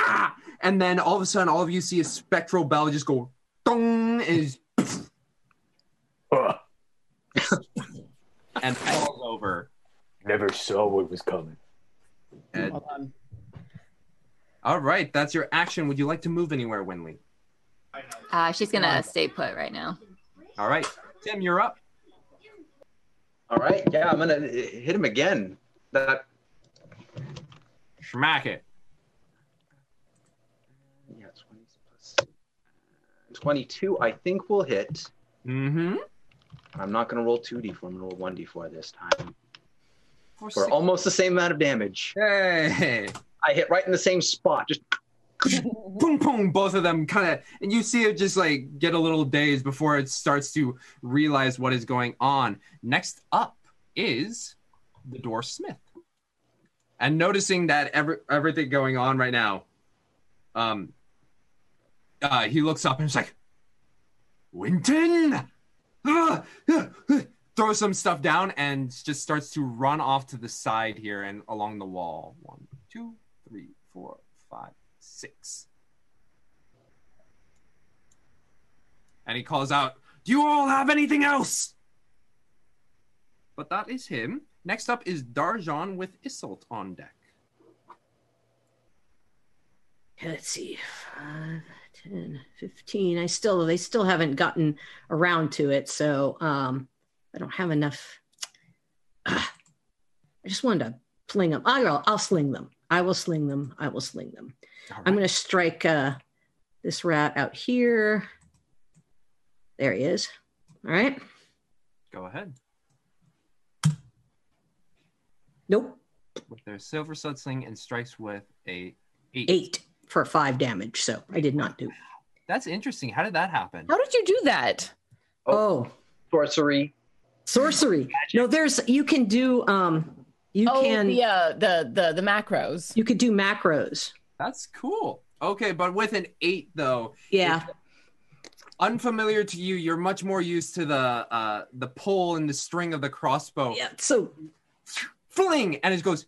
"Ah!" and then all of a sudden, all of you see a spectral bell just go, dong, and, is- and falls over. never saw what was coming. And- Hold on. all right, that's your action. Would you like to move anywhere, Winley? Uh, she's gonna stay put right now. All right, Tim, you're up. All right, yeah, I'm gonna hit him again. That Smack it. yeah, 20 plus 22. I think will hit. Mm-hmm. I'm not gonna roll 2d4. I'm gonna roll 1d4 this time For for almost the same amount of damage. Hey. I hit right in the same spot. Just boom, boom, both of them kind of, and you see it just like get a little dazed before it starts to realize what is going on. Next up is the dwarf smith. And noticing that every, everything going on right now, um, uh, he looks up and he's like, Winton! Ah, ah, ah," Throws some stuff down and just starts to run off to the side here and along the wall. One, two, three, four, five, six. And he calls out, Do you all have anything else? But that is him. Next up is Darjan with Isolt on deck. Let's see, 5, 10, 15. I still, they still haven't gotten around to it. So um, I don't have enough. Ah, I just wanted to fling them. I'll, I'll sling them. I will sling them. I will sling them. I'm going to strike uh, this rat out here. There he is. All right. Go ahead. Nope. With their silver stud sling and strikes with a eight. Eight for five damage. So I did not do. That's interesting. How did that happen? How did you do that? Oh, sorcery. Sorcery. No, there's you can do um you oh, can the, uh, the the the macros. you could do macros. That's cool. Okay, but with an eight though, Yeah. unfamiliar to you, you're much more used to the uh the pull and the string of the crossbow. Yeah. So fling and it goes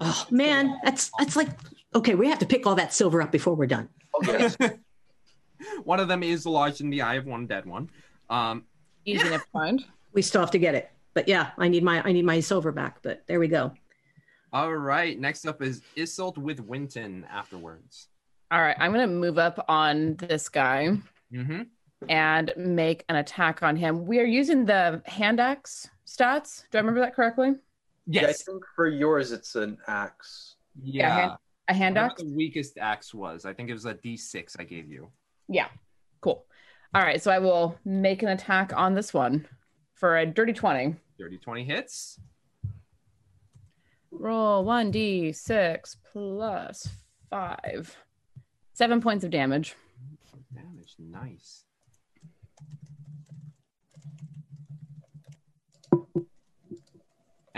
Oh man, that's that's like okay, we have to pick all that silver up before we're done. Okay. one of them is lodged in the eye of one dead one. Um Easy enough to find. We still have to get it. But yeah, I need my I need my silver back, but there we go. all right, next up is Isolt with Winton afterwards. All right, I'm gonna move up on this guy Mm-hmm. and make an attack on him. We are using the hand axe stats. Do I remember that correctly? Yeah, I think for yours it's an axe. Yeah. hand- a hand Whatever axe? The weakest axe was. I think it was a D6 I gave you. Yeah. Cool. All right, so I will make an attack on this one for a dirty 20. Dirty 20 hits. Roll 1d6 plus 5. 7 points of damage. Damage, nice.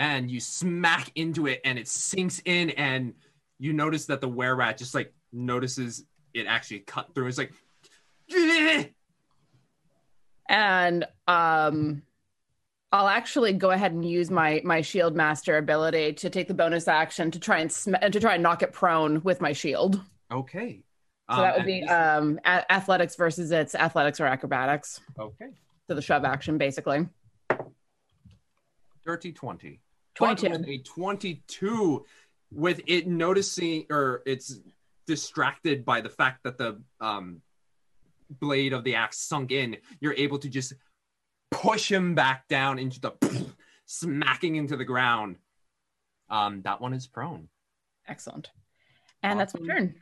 And you smack into it and it sinks in and you notice that the were rat just like notices it actually cut through. It's like and um I'll actually go ahead and use my my shield master ability to take the bonus action to try and sm- to try and knock it prone with my shield. Okay. So Um, that would be um a- athletics versus its athletics or acrobatics. Okay. So the shove action basically. Dirty 20. 22. But with a 22 with it noticing or it's distracted by the fact that the um blade of the axe sunk in, you're able to just push him back down into the smacking into the ground. Um that one is prone. Excellent. And that's my turn.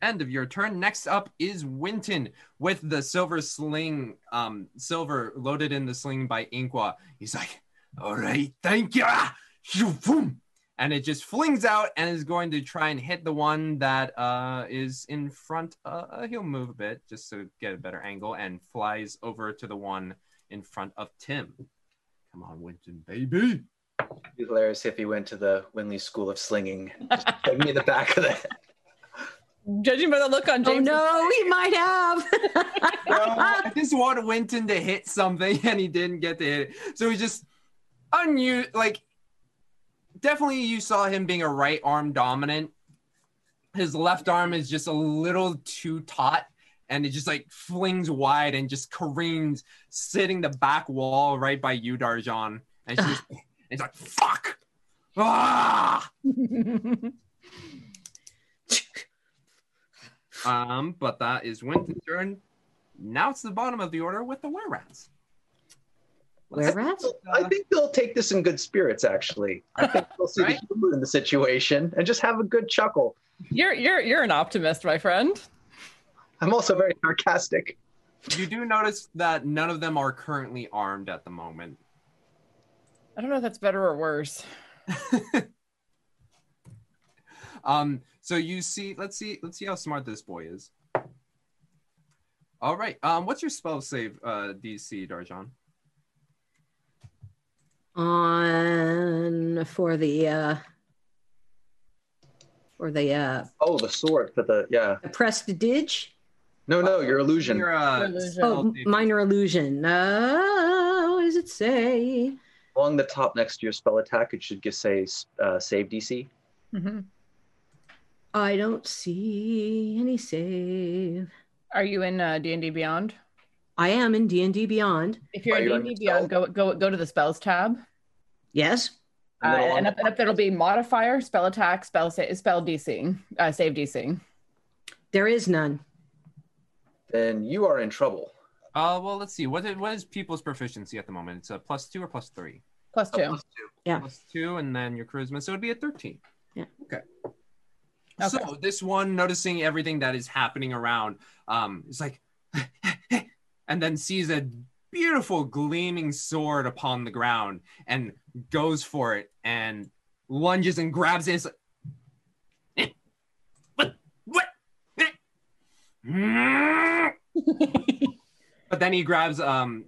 End of your turn. Next up is Winton with the silver sling, um, silver loaded in the sling by Inqua. He's like, all right, thank you. Ah, shoo, boom. And it just flings out and is going to try and hit the one that uh, is in front. Uh, he'll move a bit just to get a better angle and flies over to the one in front of Tim. Come on, Winton, baby. It'd be hilarious if he went to the Winley School of Slinging. Just put me in the back of the head. Judging by the look on Oh James. no, he might have. I just wanted Winton to hit something and he didn't get to hit it. So he just unused like definitely you saw him being a right arm dominant. His left arm is just a little too taut and it just like flings wide and just careens, sitting the back wall right by you, Darjan. And it's just it's like fuck. Ah! um, but that is Winton's turn. Now it's the bottom of the order with the were rats. Were rats? I think they'll take this in good spirits. Actually, I think they'll see the humor in the situation and just have a good chuckle. You're you're you're an optimist, my friend. I'm also very sarcastic. You do notice that none of them are currently armed at the moment. I don't know if that's better or worse. Um, so you see, let's see, let's see how smart this boy is. All right. Um, what's your spell save uh DC, Darjan? On for the uh for the uh Oh, the sword for the yeah. the prestige. No, no, your illusion. Your, uh, Oh, minor illusion. Uh, what does it say? Along the top next to your spell attack, it should just say uh, save DC. Mm-hmm. I don't see any save. Are you in uh, D&D Beyond? I am in D and D Beyond. If you're Are in you D&D Beyond, go go go to the spells tab. Yes. Uh, and up, and up there'll be modifier, spell attack, spell sa- spell DC, uh, save DC. There is none. Then you are in trouble. Uh, well, let's see. What is, what is people's proficiency at the moment? It's a plus two or plus three? Plus Oh, two. Yeah. Plus two, and then your charisma, so it'd be a thirteen. Yeah. Okay. So this one, noticing everything that is happening around, um, is like, and then sees a beautiful gleaming sword upon the ground and goes for it and lunges and grabs it. Like, "Eh, what? What? Eh." but then he grabs um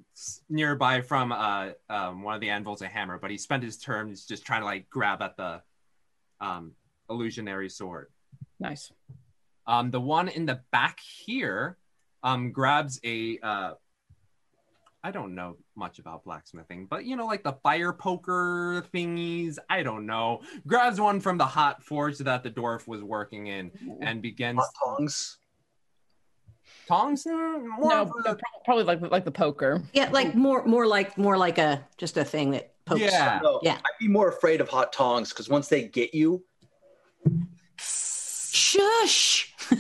nearby from uh um one of the anvils a hammer, but he spent his turns just trying to like grab at the um illusionary sword. Nice. Um, the one in the back here um, grabs a. Uh, I don't know much about blacksmithing, but you know, like the fire poker thingies. I don't know. Grabs one from the hot forge that the dwarf was working in and begins. tongs. Tongs? Mm, More no, of a- no, probably like like the poker. Yeah, like more more like more like a just a thing that pokes. No, Yeah. I'd be more afraid of hot tongs because once they get you, Shush.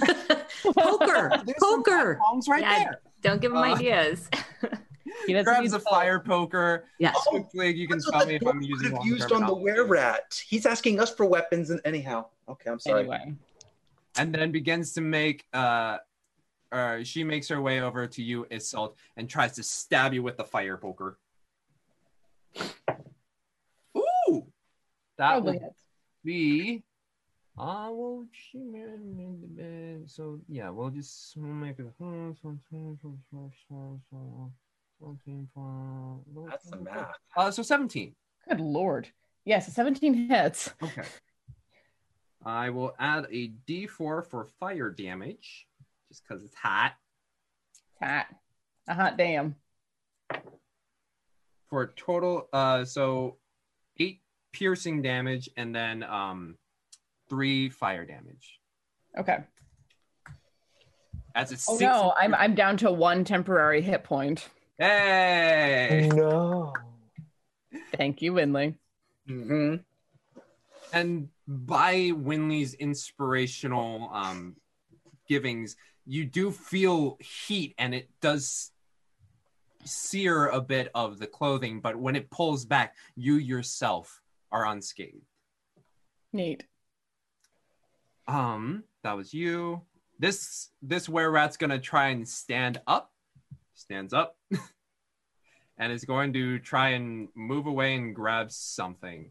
poker. poker. Tongs right Yeah, there. Don't give him Uh, ideas. grabs a fire poker. Yes. Quickly, you can tell me if I'm using have used on the terminology. were rat. He's asking us for weapons, and anyhow, okay, I'm sorry. Anyway. and then begins to make uh uh she makes her way over to you Isolt and tries to stab you with the fire poker ooh that Probably would be uh well she so yeah we'll just we'll make it That's the math. uh so 17 Good lord. Yes, 17 hits. okay i will add a d4 for fire damage just because it's hot Hot. A hot damn. for a total uh so eight piercing damage and then um three fire damage Okay. as it Oh no, I'm I'm down to one temporary hit point. hey No. Thank you, Winley. Mm-hmm. and by winley's inspirational um givings you do feel heat and it does sear a bit of the clothing but when it pulls back you yourself are unscathed Neat. Um, that was you. This this were rat's gonna try and stand up. Stands up. and is going to try and move away and grab something.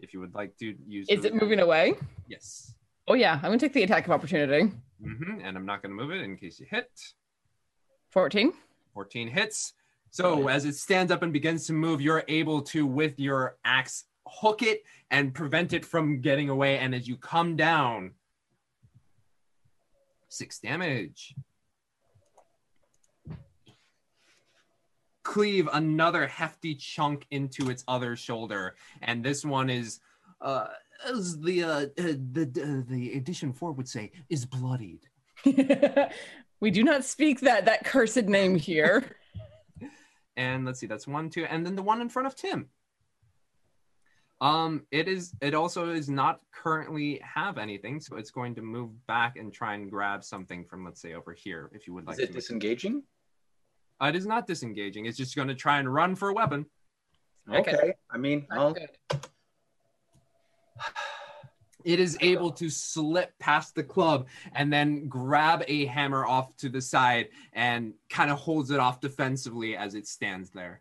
If you would like to use Is it moving away? Yes. Oh yeah, I'm gonna take the attack of opportunity. hmm And I'm not gonna move it in case you hit. 14. 14 hits. So as it stands up and begins to move, you're able to, with your axe, hook it and prevent it from getting away. And as you come down, six damage. Cleave another hefty chunk into its other shoulder, and this one is, uh, as the uh, uh, the uh, the edition four would say, is bloodied. We do not speak that that cursed name here. and let's see that's one two and then the one in front of tim um it is it also is not currently have anything so it's going to move back and try and grab something from let's say over here if you would like Is it to disengaging? uh, it is not disengaging it's just going to try and run for a weapon Okay. I mean, I'll, it is able to slip past the club and then grab a hammer off to the side and kind of holds it off defensively as it stands there.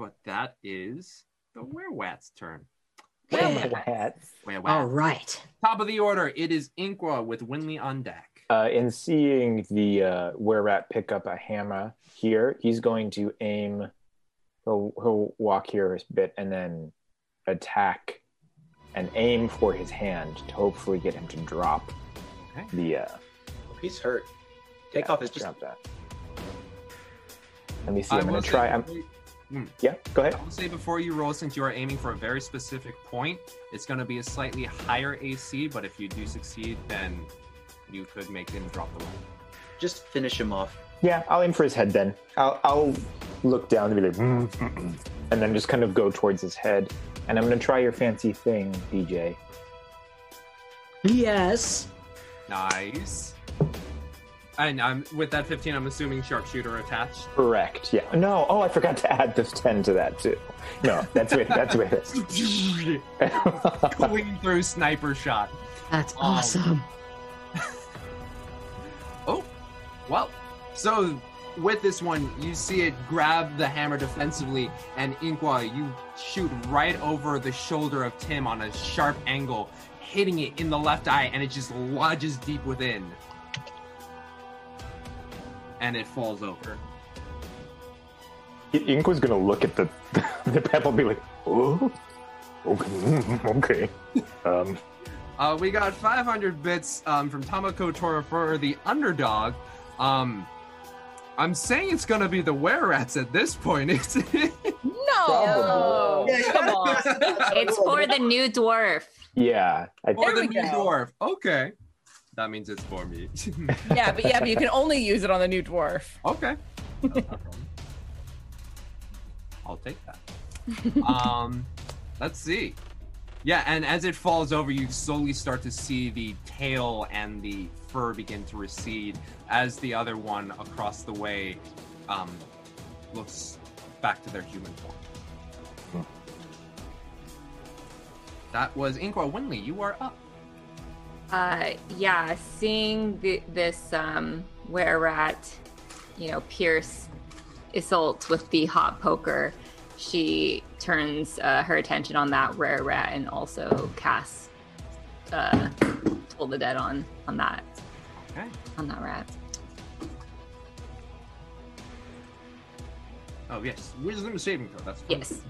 But that is the werewat's turn. Werewats. Werewat. All right. Top of the order, it is Inqua with Winley on deck. Uh, in seeing the uh, were rat pick up a hammer here, he's going to aim he'll he'll walk here a bit and then attack and aim for his hand to hopefully get him to drop Okay. the uh He's hurt. Take yeah, off his just drop that. Let me see. I I'm gonna try. I'm before Hmm. yeah. Go ahead. I will say before you roll, since you are aiming for a very specific point, it's going to be a slightly higher AC. But if you do succeed, then you could make him drop the weapon. just finish him off. Yeah, I'll aim for his head then. I'll I'll look down and be like, "Mm, mm, mm," and then just kind of go towards his head. And I'm gonna try your fancy thing, DJ. Yes. Nice. And I'm with that 15. I'm assuming sharpshooter attached. Correct. Yeah. No. Oh, I forgot to add this ten to that too. No, that's with that's with it. Clean through sniper shot. That's Um, awesome. Oh, well. So with this one, you see it grab the hammer defensively, and Inqua, you shoot right over the shoulder of Tim on a sharp angle, hitting it in the left eye, and it just lodges deep within. And it falls over. Ink was gonna look at the the pebble and be like, "Oh, okay, okay." Um, Uh, we got 500 bits um, from Tamako Tora for the underdog. Um, I'm saying it's gonna be the were rats at this point, isn't it? No, come on. It's for the new dwarf. yeah, I, Or the we new go. dwarf. Okay. That means it's for me. Yeah, but yeah, but you can only use it on the new dwarf. okay. That's not a problem. I'll take that. um, let's see. Yeah, and as it falls over, you slowly start to see the tail and the fur begin to recede as the other one across the way um, looks back to their human form. That was Inqua Winley. You are up. Uh, yeah, seeing the, this um, were rat, you know, pierce Isolt with the hot poker, she turns uh, her attention on that rare rat and also casts uh, Toll the Dead on on that Okay. on that rat. Oh yes, wisdom saving throw. That's fine. Yes.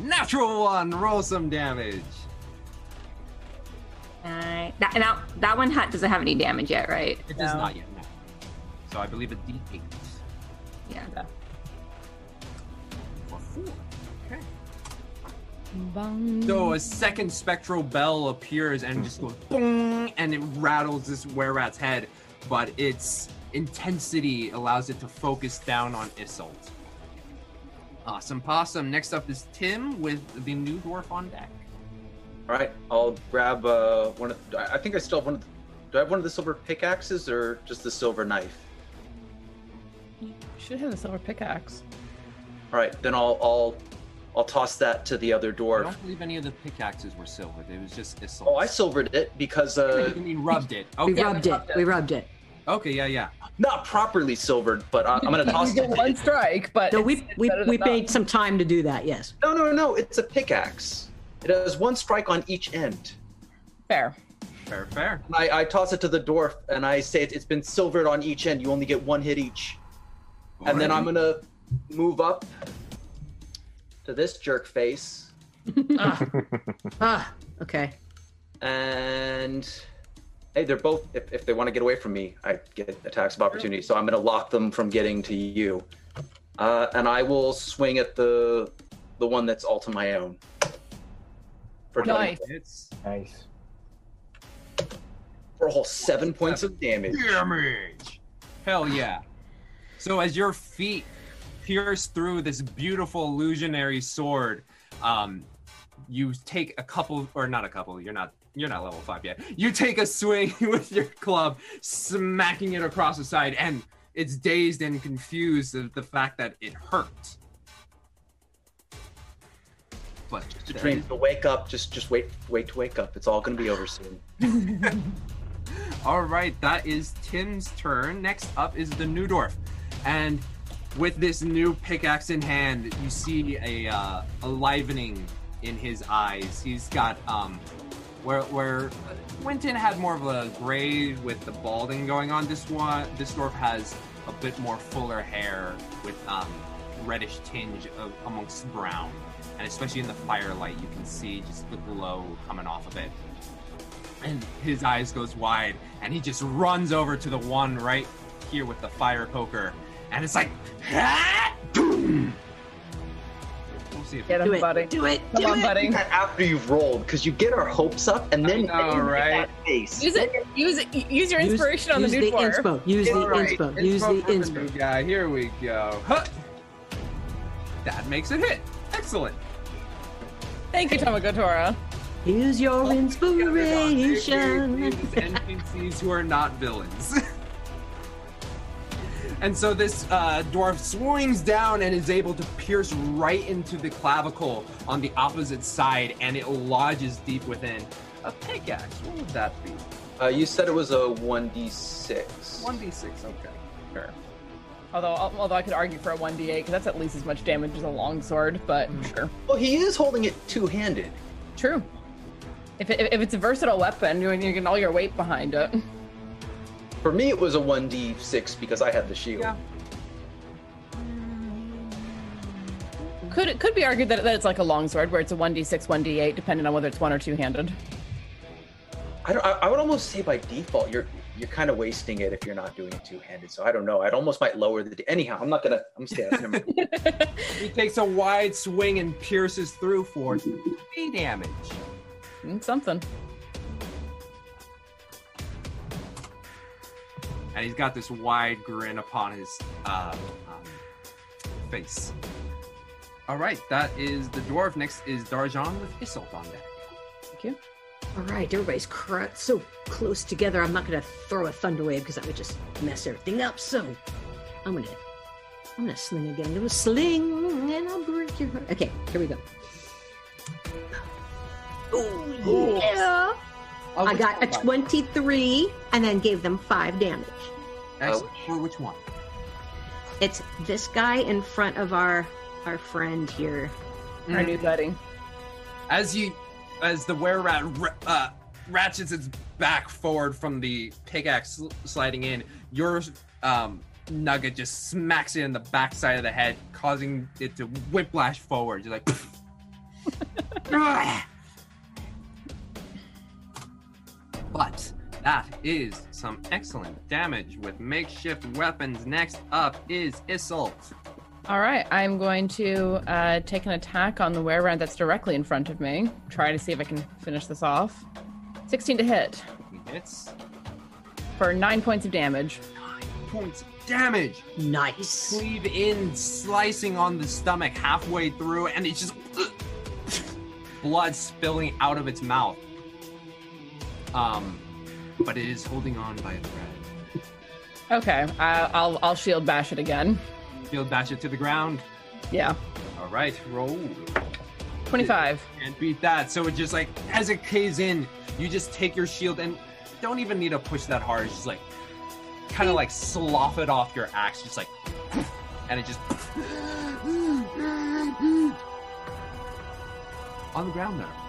Natural one. Roll some damage. Uh, that, now that one ha- doesn't have any damage yet, right? It does not yet. No. So I believe a D8. Yeah. For four. Okay. So a second spectral bell appears and just goes boom, and it rattles this were rat's head, but its intensity allows it to focus down on Isolt. Awesome possum. Next up is Tim with the new dwarf on deck. All right, I'll grab uh, one of. I I think I still have one. Of the, do I have one of the silver pickaxes or just the silver knife? You Should have the silver pickaxe. All right, then I'll I'll I'll toss that to the other door. I don't believe any of the pickaxes were silvered. It was just Isolt. Oh, I silvered it because uh, You mean rubbed it? we Okay. rubbed it. We rubbed it. Okay, yeah, yeah. not properly silvered, but I, I'm gonna toss you it. one strike, but No, it's- we it's we we none. made some time to do that. Yes. No, no, no, it's a pickaxe. It has one strike on each end. fair. Fair, fair. I, I toss it to the dwarf and I say it, it's been silvered on each end. You only get one hit each. And then I'm gonna move up to this jerk face Ah. Okay. and hey, they're both. If, if they want to get away from me, I get attacks of opportunity. So I'm gonna lock them from getting to you, uh, and I will swing at the the one that's all to my own. For Nice. It's nice. for a whole seven points of damage. damage. Hell yeah. So as your feet pierce through this beautiful illusionary sword, um, you take a couple, or not a couple. You're not. You're not level five yet. You take a swing with your club, smacking it across the side, and it's dazed and confused at the fact that it hurt. But To train to wake up, just just wait, wait to wake up. It's all gonna be over soon. All right, that is Tim's turn. Next up is the new dwarf, and with this new pickaxe in hand, you see a uh, a livening in his eyes. He's got um, where where Winton had more of a gray with the balding going on. This one, this dwarf has a bit more fuller hair with um, reddish tinge of, amongst brown, and especially in the firelight, you can see just the glow coming off of it. And his eyes goes wide, and he just runs over to the one right here with the fire poker, and it's like, "Ah!" Boom. We'll see if Get him, Do it. buddy. Do it. Come do on, it. buddy. That after you've rolled, because you get our hopes up, and then I know, you get right? that face. Use it. Use it. Use your Use- inspiration on the use nude the dwarf. inspo. Use the All right, inspo. Use the for inspo. new guy. Here we go. Huh. That makes it hit. Excellent. Thank you, Tamagotora. Use your oh, inspiration. Use NPCs who are not villains. and so this uh, dwarf swings down and is able to pierce right into the clavicle on the opposite side, and it lodges deep within a pickaxe. What would that be? Uh, you said it was a one d six. One d six. Okay. Sure. Although, although I could argue for a one d8 because that's at least as much damage as a longsword. But sure. Well, he is holding it two handed. True. If, it, if it's a versatile weapon, you you get all your weight behind it. For me, it was a one d six because I had the shield. Yeah. Could it could be argued that, that it's like a longsword, where it's a one d six, one d eight, depending on whether it's one or two handed. I don't. I, I would almost say by default, you're you're kind of wasting it if you're not doing it two handed. So I don't know. I'd almost might lower the. Anyhow, I'm not gonna. I'm staying. never mind. He takes a wide swing and pierces through for three damage. Mm, Something. And he's got this wide grin upon his uh, um, face. All right, that is the dwarf. Next is Darjan with Isolt on deck. Thank you. All right, everybody's cr- so close together. I'm not gonna throw a thunder wave because that would just mess everything up. So I'm gonna, I'm gonna sling again. A little sling, and I'll break your heart. Okay, here we go. Oh yeah! Oh, I got a 23, and then gave them five damage. Excellent. For which one? It's this guy in front of our our friend here. Our new buddy. As you, as the were rat uh, ratchets its back forward from the pickaxe sliding in, your um, nugget just smacks it in the backside of the head, causing it to whiplash forward. You're like. But that is some excellent damage with makeshift weapons. Next up is Isolt. All right, I'm going to uh, take an attack on the were that's directly in front of me. Try to see if I can finish this off. 16 to hit hits for nine points of damage. Nine points of damage. Nice. Cleave in, slicing on the stomach halfway through, and it's just blood spilling out of its mouth. Um, but it is holding on by a thread. Okay, I, I'll I'll shield bash it again. Shield bash it to the ground. Yeah, All right, roll. 25. Can't beat that. So it just like as it caves in, you just take your shield and don't even need to push that hard. It's just like kind of like slough it off your axe, just like, and it just on the ground there.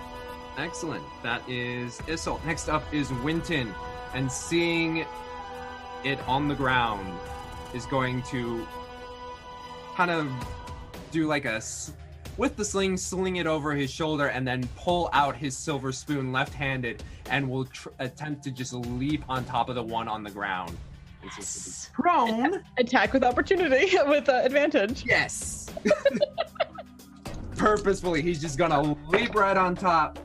Excellent. That is Isolt. Next up is Winton, and seeing it on the ground is going to kind of do like a with the sling, sling it over his shoulder, and then pull out his silver spoon left-handed, and will tr- attempt to just leap on top of the one on the ground. It's prone. Attack with opportunity with uh, advantage. Yes. Purposefully, he's just gonna leap right on top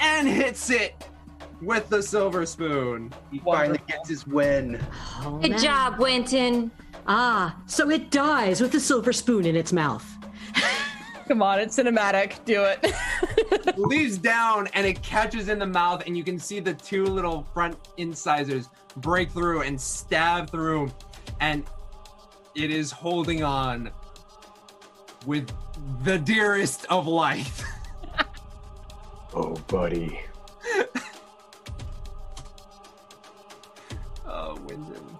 and hits it with the silver spoon. He finally gets his win. Oh, Good man. job, Winton. Ah, so it dies with the silver spoon in its mouth. Come on, it's cinematic. Do it. leaves down and it catches in the mouth and you can see the two little front incisors break through and stab through and it is holding on with the dearest of life Oh, buddy. oh wyndham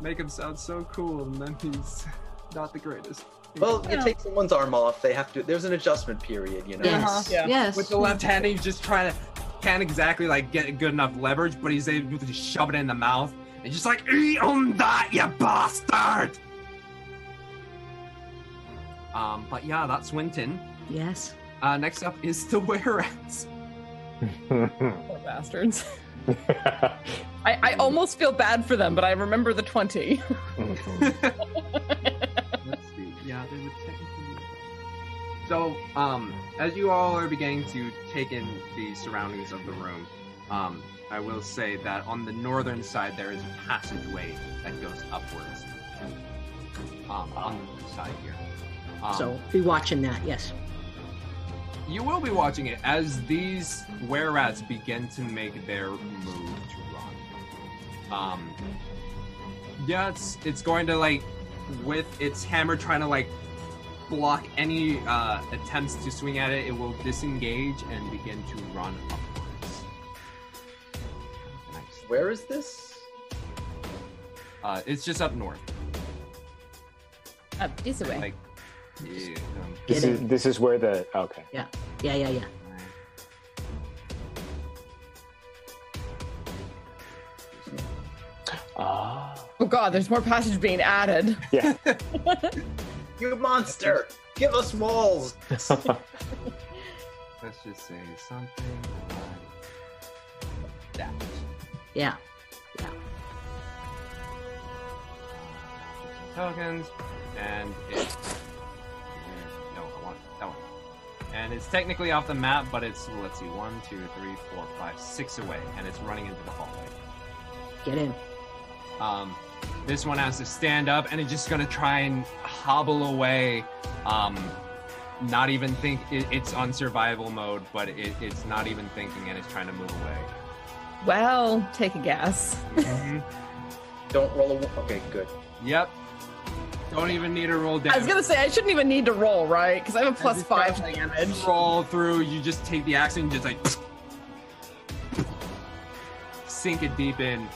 make him sound so cool and then he's not the greatest Well, you take someone's arm off. They have to. There's an adjustment period, you know. Yes. Yeah. Yes. with the left hand he's just trying to can't exactly like get good enough leverage but he's able to just shove it in the mouth and just like eat on that you bastard Um, but yeah, that's Winton. Yes. Uh, next up is the Were-Rats. Poor bastards. I, I almost feel bad for them, but I remember the 20. Let's see. Yeah, they would technically So, um, as you all are beginning to take in the surroundings of the room, um, I will say that on the northern side there is a passageway that goes upwards. Um, on the side here. Um, so be watching that. Yes. You will be watching it as these were-rats begin to make their move to run. Um, yeah, it's it's going to like with its hammer trying to like block any uh, attempts to swing at it. It will disengage and begin to run upwards. Nice. Where is this? Uh, it's just up north. Up this way. Like, yeah, This is this is where the okay. Yeah. Yeah. Yeah. Yeah. Ah. Oh god, there's more passage being added. Yeah. You monster! Give us walls! let's just say something like that. Yeah. Yeah. tokens, and it. And it's technically off the map, but it's let's see, one, two, three, four, five, six away, and it's running into the hallway. Get in. Um, this one has to stand up, and it's just gonna try and hobble away. Um, not even think it, it's on survival mode, but it, it's not even thinking, and it's trying to move away. Well, take a guess. Don't roll a. Okay, good. Yep. Don't even need to roll down. I was gonna say I shouldn't even need to roll, right? Because I have a five gotta, like, damage. Roll through. You just take the axe and just like sink it deep in.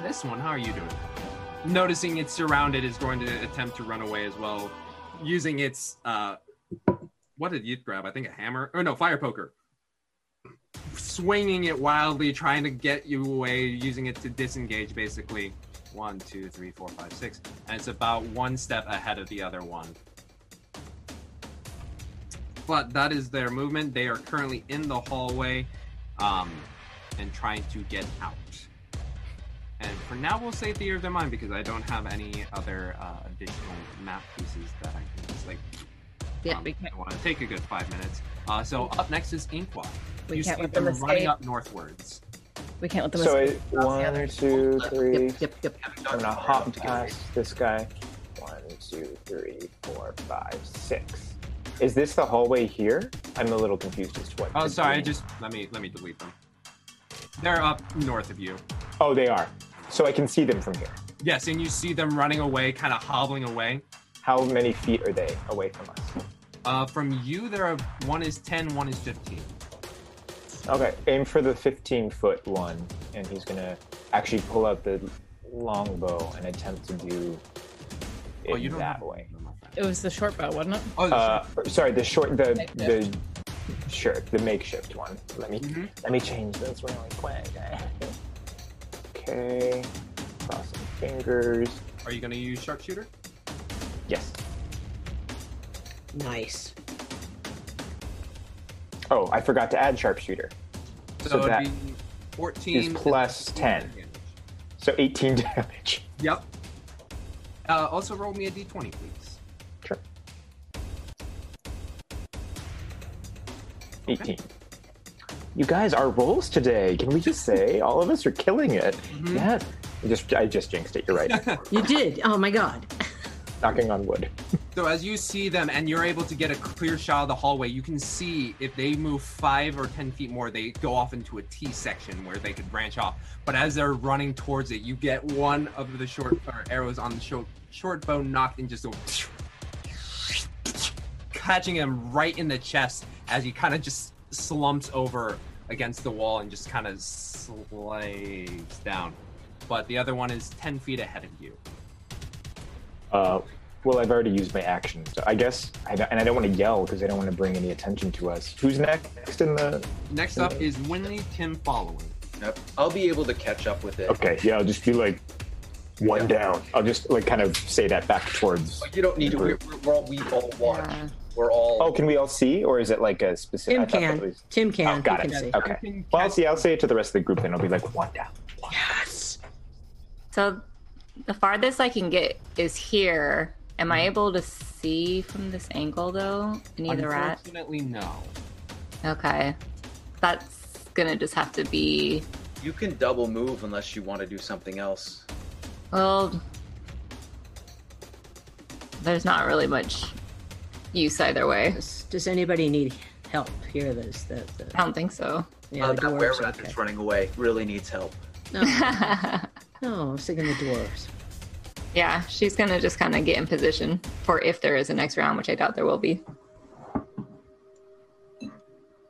This one, how are you doing? Noticing it's surrounded, is going to attempt to run away as well, using its uh, what did you grab? I think a hammer or no fire poker. Swinging it wildly, trying to get you away, using it to disengage. Basically, one, two, three, four, five, six, and it's about one step ahead of the other one. But that is their movement. They are currently in the hallway um, and trying to get out. And for now, we'll say Theater of the Mind because I don't have any other uh, additional map pieces that I can just like. Yeah, um, I want to take a good five minutes. Uh, so up next is Inqua. We you can't see let them them running escape. up northwards. We can't let them So escape. it, one, two, three. Yep. Yep. I'm gonna hop past this guy. One, two, three, four, five, six. Is this the hallway here? I'm a little confused as to what. Oh, the sorry. I just let me let me delete them. They're up north of you. Oh, they are. So I can see them from here. Yes, and you see them running away, kind of hobbling away. How many feet are they away from us? Uh, from you, there are one is 10, one is 15. Okay, aim for the 15 foot one, and he's gonna actually pull out the longbow and attempt to do it Oh, you don't that way. It was the short bow, wasn't it? Oh, Uh, sorry, the short, the Makeshift. the shirt, the makeshift one. Let me Mm-hmm. let me change this really quick. Okay, crossing fingers. are you going to use sharpshooter? Yes. Nice. Oh, I forgot to add sharpshooter. So, So that be 14 is plus 10. So 18 damage. Yep. Uh, also, roll me a d20, please. Sure. 18. You guys, our rolls today. Can we just say all of us are killing it? Mm-hmm. Yes. I just I just jinxed it. You're right. You did. Oh my god. Knocking on wood. So as you see them and you're able to get a clear shot of the hallway, you can see if they move five or ten feet more, they go off into a T section where they could branch off. But as they're running towards it, you get one of the short or arrows on the short short bow knocked and just go catching him right in the chest as he kind of just slumps over against the wall and just kind of slides down. But the other one is ten feet ahead of you. Uh, well, I've already used my action, so I guess, I don't, and I don't want to yell because I don't want to bring any attention to us. Who's next in the? Next up is Winley Tim following. Yep. I'll be able to catch up with it. Okay, yeah, I'll just be like, One down. I'll just like kind of say that back towards. You don't need to. We're, we're, we're all, we all watch. We're all. Oh, can we all see, or is it like a specific? Tim I can. that was- Tim can. Oh, got He it. can. Okay. Well, I'll see. I'll say it to the rest of the group, then I'll be like one down. Yes. So the farthest I can get is here. Am I able to see from this angle though? Any of the rat? Unfortunately, no. Okay. That's gonna just have to be You can double move unless you want to do something else. well there's not really much use either way. Does, does anybody need help here? There's the, the I don't think so. Yeah, uh, that dwarves, were rat okay. that's running away really needs help. No, no, I was thinking the dwarves. Yeah, she's gonna just kind of get in position for if there is a next round, which I doubt there will be.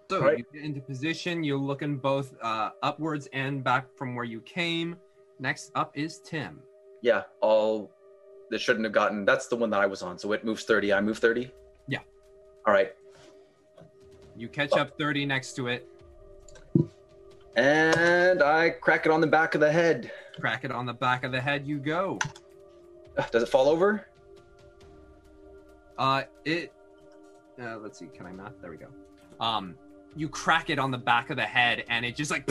So you get into position. You're looking both uh, upwards and back from where you came. Next up is Tim. Yeah, all. That shouldn't have gotten. That's the one that I was on. So it moves thirty. I move thirty. Yeah. All right. You catch up 30 next to it, And I crack it on the back of the head. Crack it on the back of the head. You go. Does it fall over? Uh, it. Uh, let's see. Can I math? There we go. Um, you crack it on the back of the head, and it just like,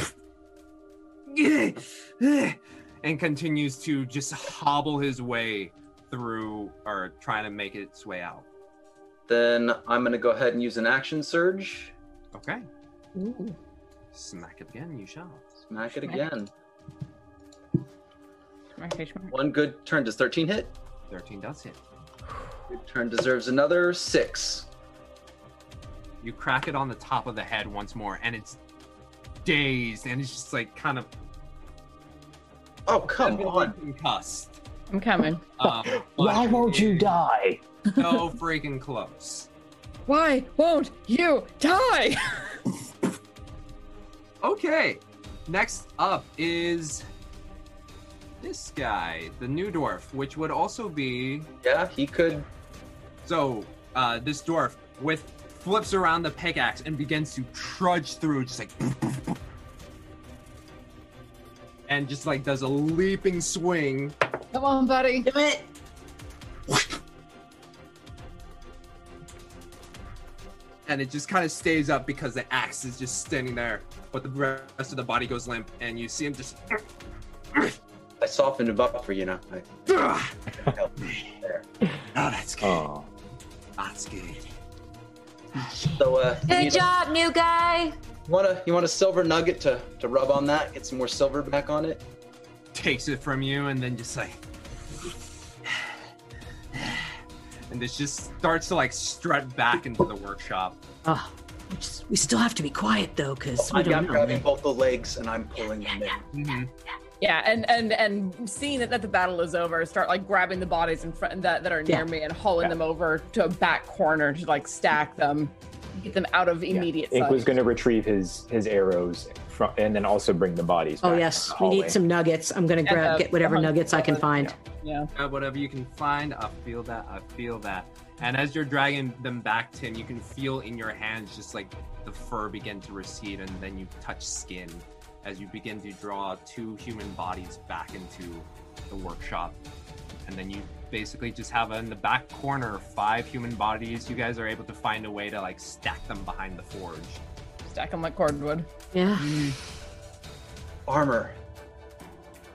and continues to just hobble his way through, or trying to make its way out. Then I'm gonna go ahead and use an action surge. Okay. Ooh. Smack it again. You shall. Smack it Smack. again. Okay, smart. One good turn. Does 13 hit? 13 does hit. Good turn deserves another six. You crack it on the top of the head once more, and it's dazed, and it's just like kind of Oh come heavily on! concussed. I'm coming. Um, Why won't you die? So freaking close. Why won't you die? Okay. Next up is this guy, the new dwarf, which would also be Yeah, he could. so. Uh, this dwarf with flips around the pickaxe and begins to trudge through, just like, and just like does a leaping swing. Come on, buddy. Do it. and it just kind of stays up because the axe is just standing there, but the rest of the body goes limp, and you see him just. I softened him up for you now. I, help there. Oh, that's good. Oh. That's good. So uh, Good need a- job, new guy. You want a you want a silver nugget to to rub on that? Get some more silver back on it. Takes it from you, and then just like. And this just starts to like strut back into the workshop. Oh, we, just, we still have to be quiet though, because we I'm don't know. grabbing both the legs and I'm pulling them in. Mm-hmm. Yeah, and and and seeing that, that the battle is over, start like grabbing the bodies in front that, that are near Yeah. me and hauling them over to a back corner to like stack them, get them out of immediate Ink sight. was going to retrieve his his arrows from, and then also bring the bodies. Oh back yes, we need some nuggets. I'm gonna grab uh, get whatever nuggets I can find. Yeah. Whatever you can find, I feel that. I feel that. And as you're dragging them back, Tim, you can feel in your hands just like the fur begin to recede, and then you touch skin as you begin to draw two human bodies back into the workshop. And then you basically just have in the back corner five human bodies. You guys are able to find a way to like stack them behind the forge. Stack them like cordwood. Yeah. Mm. Armor.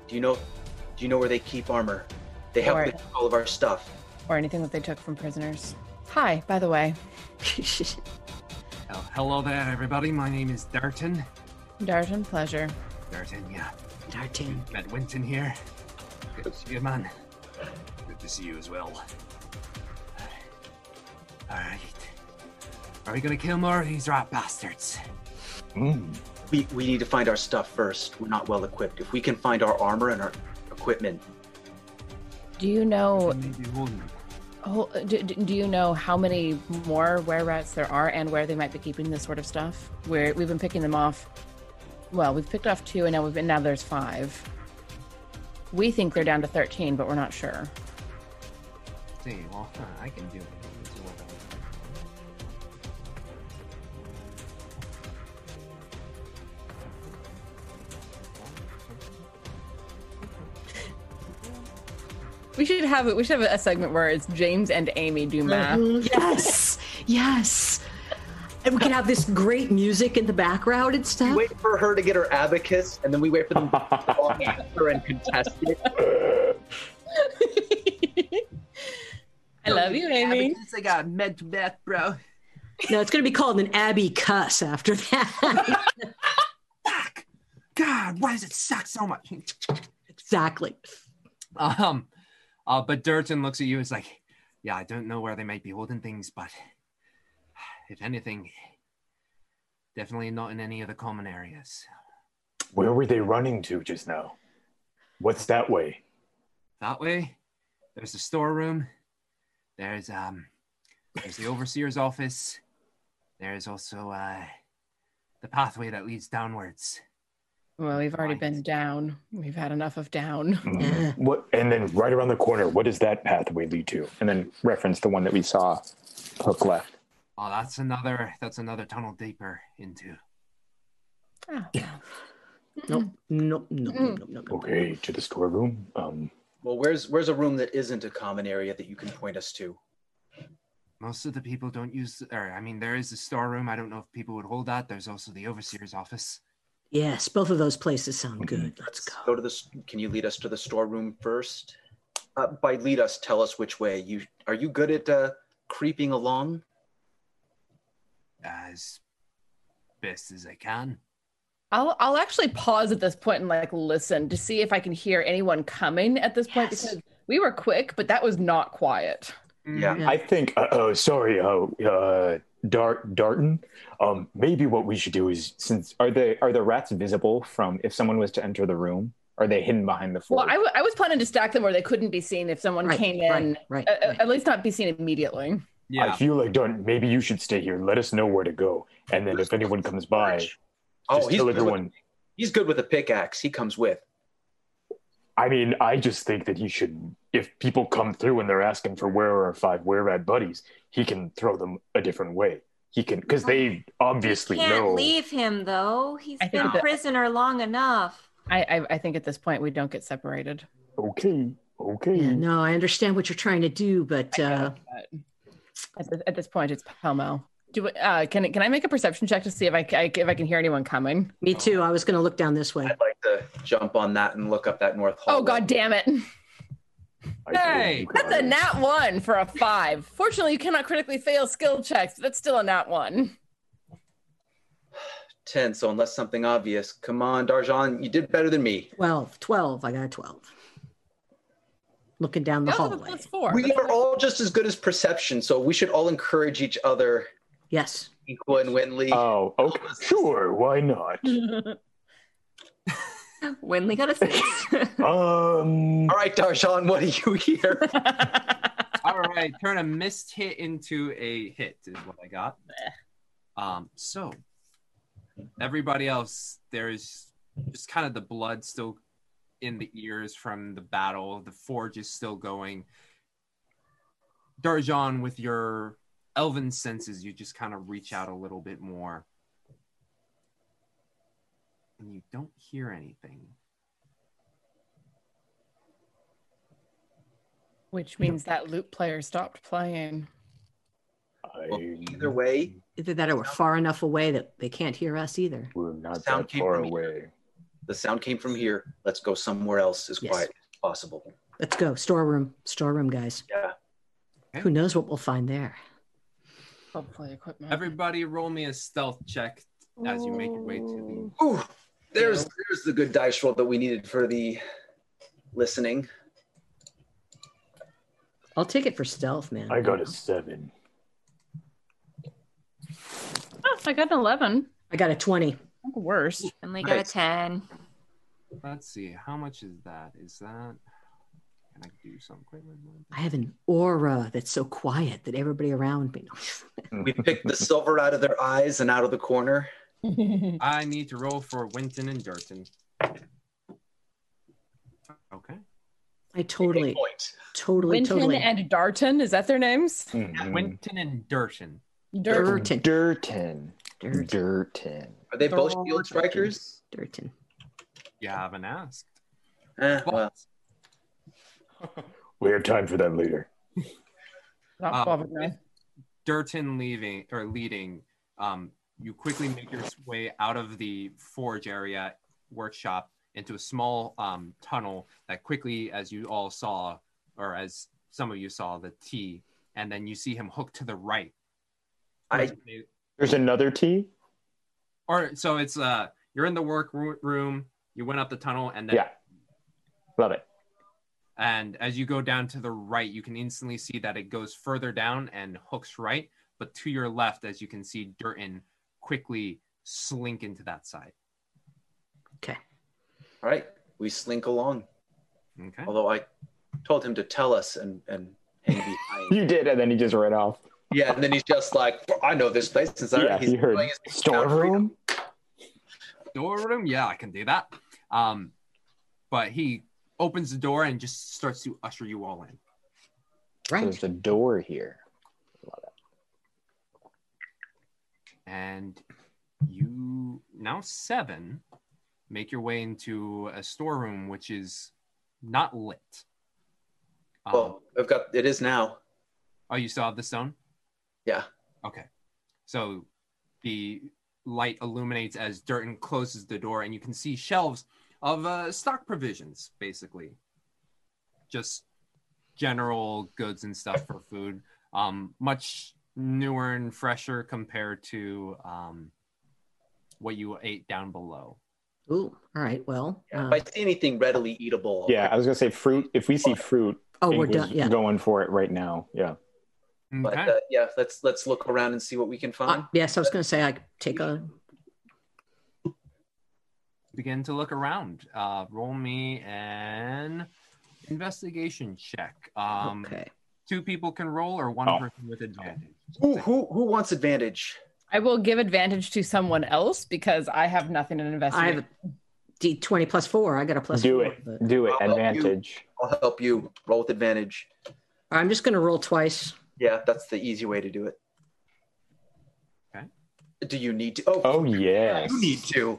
Do you know? Do you know where they keep armor? They have Or- all of our stuff. Or anything that they took from prisoners. Hi, by the way. Oh, hello there, everybody. My name is Darton. Darton, pleasure. Darton, yeah. Darton. Met Winton here. Good to see you, man. Good to see you as well. Alright. Are we gonna kill more of these rat bastards? Hmm. We we need to find our stuff first. We're not well equipped. If we can find our armor and our equipment, Do you know? Oh, do, do do you know how many more were rats there are, and where they might be keeping this sort of stuff? Where we've been picking them off. Well, we've picked off two, and now we've been now there's five. We think they're down to thirteen, but we're not sure. See, well, I can do it. We should have we should have a segment where it's James and Amy do math. Mhm. Yes, yes. And we can have this great music in the background and stuff. Wait for her to get her abacus, and then we wait for them to walk after and contest it. I love you, Amy. I got a med to math, bro. No, it's going to be called an Abby cuss after that. God, why does it suck so much? exactly. Um, uh, but Durton looks at you. And it's like, yeah, I don't know where they might be holding things, but if anything, definitely not in any of the common areas. Where were they running to just now? What's that way? That way, there's the storeroom. There's um, there's the overseer's office. There's also uh, the pathway that leads downwards. Well, we've already been down. We've had enough of down. What? And then right around the corner, what does that pathway lead to? And then reference the one that we saw hook left. Oh, that's another that's another tunnel deeper into. Nope, nope, nope, nope, nope, nope. Okay, to the storeroom. Um, Well, where's where's a room that isn't a common area that you can point us to? Most of the people don't use, or I mean, there is the storeroom. I don't know if people would hold that. There's also the overseer's office. Yes, both of those places sound good. Let's go. Go to the. Can you lead us to the storeroom first? Uh, by lead us, tell us which way. You are you good at uh, creeping along? As best as I can. I'll I'll actually pause at this point and like listen to see if I can hear anyone coming at this point because we were quick, but that was not quiet. Yeah. I think. Uh, oh, sorry. Uh, uh, Dart Darton. Um, maybe what we should do is since Are the are the rats visible from if someone was to enter the room? Are they hidden behind the floor? Well, I, w- I was planning to stack them where they couldn't be seen if someone Right, came in. right, right, a- a- At least not be seen immediately. I feel like Darton. Maybe you should stay here. Let us know where to go, and then if anyone comes by, Oh, just he's tell good with- everyone. He's good with a pickaxe. He comes with. I mean, I just think that he should. If people come through and they're asking for where are our five where rat buddies, he can throw them a different way. He can because they obviously Can't know. leave him though. He's I been that- prisoner long enough. I, I I think at this point we don't get separated. Okay, okay. Yeah, no, I understand what you're trying to do, but uh, At this, at this point, it's pell mell. Do it- uh, can can I make a perception check to see if I, ca- if I can hear anyone coming? me too. I was going to look down this way. I'd like to jump on that and look up that north hall. Oh god damn it! Hey, That's a nat one for a five. Fortunately, you cannot critically fail skill checks. But that's still a nat one. Ten. So unless something obvious, come on, Darjan, you did better than me. 12, 12. I got a 12. Looking down the You also have a hallway. plus four. We are all just as good as perception, so we should all encourage each other. Yes. Equal and Winley. Oh, okay, sure. Why not? Winley got a six. Um. All right, Darjan, what do you hear? All right, turn a missed hit into a hit is what I got. Um, so everybody else, there's just kind of the blood still in the ears from the battle. The forge is still going. Darjan, with your elven senses, you just kind of reach out a little bit more. And you don't hear anything. Which means that loop player stopped playing. Either way, Either that or we're far enough away that they can't hear us either. We're not sound that far from here. away. The sound came from here. Let's go somewhere else as Yes. quiet as possible. Let's go. Storeroom. Storeroom, guys. Yeah. Who knows what we'll find there? Hopefully, equipment. Everybody, roll me a stealth check as you make your way to the Ooh, there's there's the good dice roll that we needed for the listening. I'll take it for stealth, man. I got a seven. Oh, I got an eleven. I got a 20. Worse. Winley got a ten. Let's see. How much is that? Is that? Can I do something quick? I have an aura that's so quiet that everybody around me. We picked the silver out of their eyes and out of the corner. I need to roll for Winton and Durton. Okay. I totally, totally, Winton totally. and Darton, is that their names? Mm-hmm. Winton and Durton. Durton. Durton. Durton. Durton. Are they both shield strikers? Durton. You haven't asked. Eh, well, We have time for that later. Not Um, bothered. Durton leaving or leading, um, you quickly make your way out of the forge area workshop into a small um, tunnel that quickly, as you all saw, or as some of you saw, the T, and then you see him hook to the right. I There's another T. Or so it's uh, you're in the work room. You went up the tunnel, and then Yeah. Love it. And as you go down to the right, you can instantly see that it goes further down and hooks right. But to your left, as you can see, Durton quickly slink into that side. Okay. All right, we slink along. Okay. Although I told him to tell us and and hang behind. You did, and then he just ran off. yeah, and then he's just like, I know this place. Since I Yeah, he's he heard doing his- storeroom. Storeroom? Yeah, I can do that. Um, but he opens the door and just starts to usher you all in. So there's a door here. and you now seven make your way into a storeroom which is not lit. Um, Well, I've got it is now. oh, you still have the stone? Yeah. Okay. So the light illuminates as Durton closes the door, and you can see shelves of uh, stock provisions, basically. Just general goods and stuff for food. Um, much newer and fresher compared to um, what you ate down below. Ooh, all right. Well, Yeah, uh, if I see anything readily eatable, Yeah, I was gonna say fruit. If we see fruit, Oh, we're done, yeah. going for it right now. Yeah. But uh, yeah, let's let's look around and see what we can find. uh, yes, I was going to say I take a. Begin to look around. Uh, roll me an investigation check. Um, okay. Two people can roll, or one Oh. person with advantage. Who who who wants advantage? I will give advantage to someone else because I have nothing in I investigation. have a D twenty plus four. I got a plus Do four. it. but- Do it. I'll help. Advantage. I'll help you roll with advantage. I'm just going to roll twice. Yeah, that's the easy way to do it. Okay. Do you need to? Oh, Oh yes. you need to.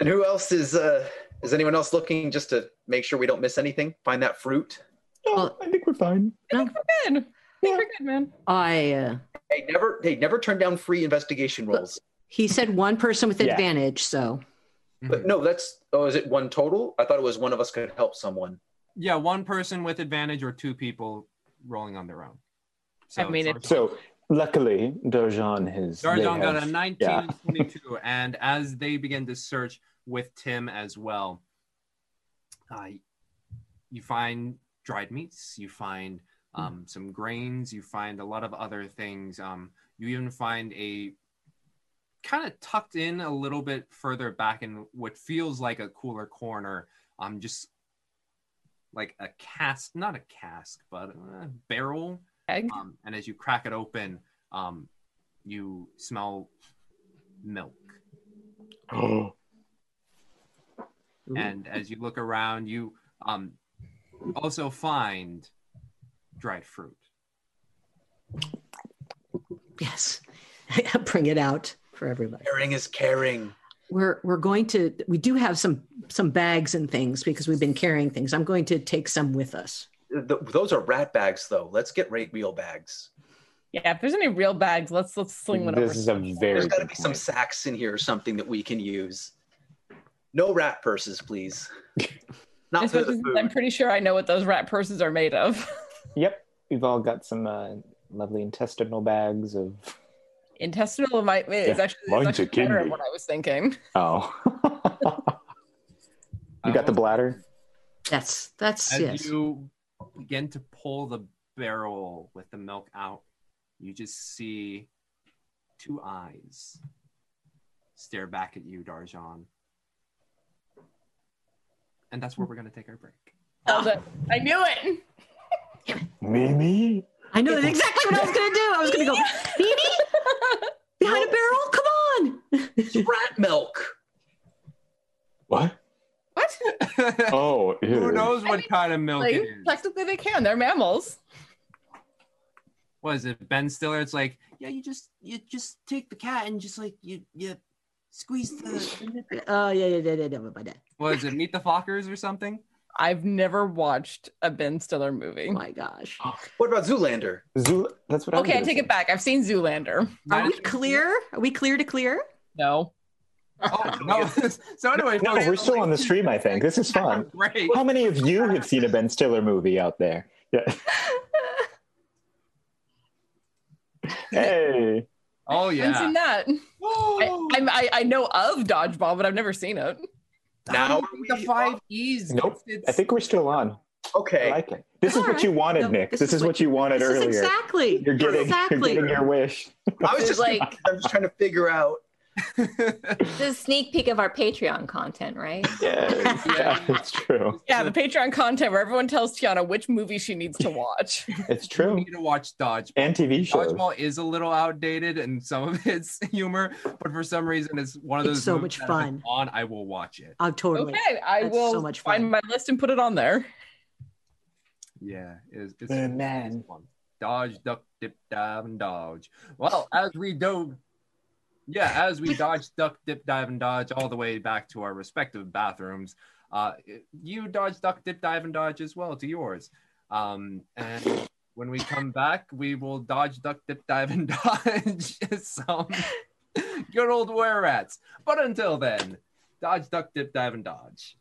And who else is? uh Is anyone else looking just to make sure we don't miss anything? Find that fruit. Oh, I think we're fine. I think we're good. I think we're good, man. I. Uh, Hey, never, hey, never turn down free investigation rolls. he said one person with Yeah. advantage, so But no, that's. Oh, is it one total? I thought it was one of us could help someone. Yeah, one person with advantage, or two people rolling on their own. So I mean, it's- it's- So luckily, Darjan has. they Darjan got a have- 19 yeah. and 22, and as they begin to search with Tim as well, uh, you find dried meats, you find um, some grains, you find a lot of other things. Um, you even find a kind of tucked in a little bit further back in what feels like a cooler corner, um, just like a cask, not a cask, but a barrel Egg. um, and as you crack it open, um, you smell milk. Oh, And as you look around, you um, also find dried fruit. yes, bring it out for everybody. Caring is caring. We're we're going to. We do have some some bags and things because we've been carrying things. I'm going to take some with us. Th- those are rat bags, though. Let's get rate real bags. Yeah, if there's any real bags, let's let's sling one over. this is a very. There's got to good be some sacks in here or something that we can use. No rat purses, please. Not for the food. I'm pretty sure I know what those rat purses are made of. Yep, we've all got some uh, lovely intestinal bags of. Intestinal might is Yeah, actually, is mine's actually a kidney. better at what I was thinking. Oh. you got the oh. bladder. That's that's As yes. you begin to pull the barrel with the milk out, you just see two eyes stare back at you, Darjan. And that's where we're going to take our break. I was I knew it. Mimi. I know that's exactly what I was going to do. I was going to go, Phoebe, behind a barrel. Come on. It's rat milk. What? What? Oh, Who knows what kind of milk Like, it is? technically, they can. They're mammals. What is it, Ben Stiller? It's like, yeah, you just you just take the cat and just like you you squeeze the. Oh yeah, yeah, yeah, yeah, yeah, by that. What is it? Meet the Fockers or something? I've never watched a Ben Stiller movie. Oh my gosh. What about Zoolander? Zool- that's what I Okay, I take say. it back. I've seen Zoolander. Are we clear? Are we clear to clear? No. Oh, no. so anyway, No, we're still on the stream. I think this is fun. Great. How many of you have seen a Ben Stiller movie out there? Yeah. hey. Oh yeah. I haven't seen that. I, I, I know of Dodgeball, but I've never seen it. Now the five E's. Nope. I think we're still on. Okay. I like it. This is what you wanted, Nick. This, is what you wanted This is earlier. exactly. You're getting, exactly. you're getting your wish. I was just Like- like, I'm just trying to figure out. This is a sneak peek of our Patreon content, right? Yeah, yeah, it's true. Yeah, the Patreon content where everyone tells Tiana which movie she needs to watch. It's You true. need to watch Dodgeball. And TV shows. Dodgeball is a little outdated in some of its humor, but for some reason, it's one of It's those. so much fun. On, I will watch it. Oh, totally. Okay, I That's will so much find fun. my list and put it on there. Yeah, it's, it's The man. it's fun. Dodge, duck, dip, dive, and dodge. Well, as we do, yeah, as we dodge, duck, dip, dive, and dodge all the way back to our respective bathrooms, uh, you dodge, duck, dip, dive, and dodge as well to yours. Um, and when we come back, we will dodge, duck, dip, dive, and dodge some good old were rats. But until then, dodge, duck, dip, dive, and dodge.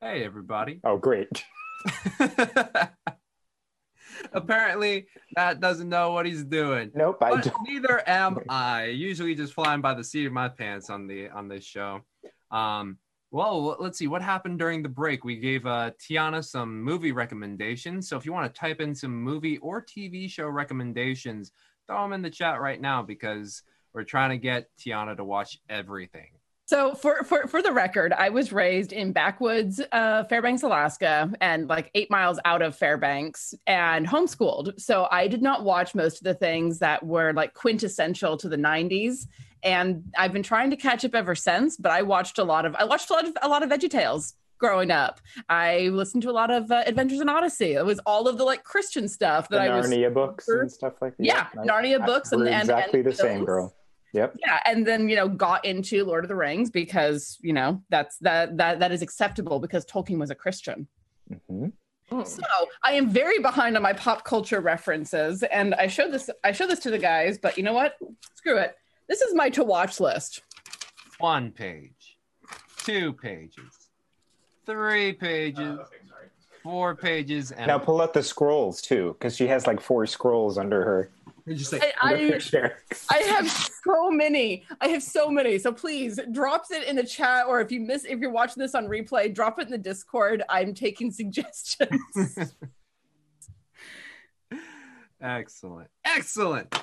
Hey, everybody. Oh, great. Apparently, Matt doesn't know what he's doing. Nope, I But don't. neither am I. Usually, just flying by the seat of my pants on the on this show. Um, well, let's see what happened during the break. We gave uh, Tiana some movie recommendations. So if you want to type in some movie or TV show recommendations, throw them in the chat right now because we're trying to get Tiana to watch everything. So for, for for the record, I was raised in backwoods uh, Fairbanks, Alaska, and like eight miles out of Fairbanks, and homeschooled. So I did not watch most of the things that were like quintessential to the '90s, and I've been trying to catch up ever since. But I watched a lot of I watched a lot of a lot of VeggieTales growing up. I listened to a lot of uh, Adventures in Odyssey. It was all of the like Christian stuff The that I was Narnia books and stuff like that. Yeah, Narnia books and- we're and- exactly and the same, girl. Yep. yeah and then you know got into lord of the rings because you know that's that that that is acceptable because tolkien was a christian. Hmm. So i am very behind on my pop culture references and i showed this i showed this to the guys but you know what? Screw it. This is my to watch list. One page, two pages, three pages, four pages, and Now pull out the scrolls too, because she has like four scrolls under her. Just I, I. I have so many. I have so many. So please drops it in the chat, or if you miss, if you're watching this on replay, drop it in the Discord. I'm taking suggestions. Excellent. Excellent.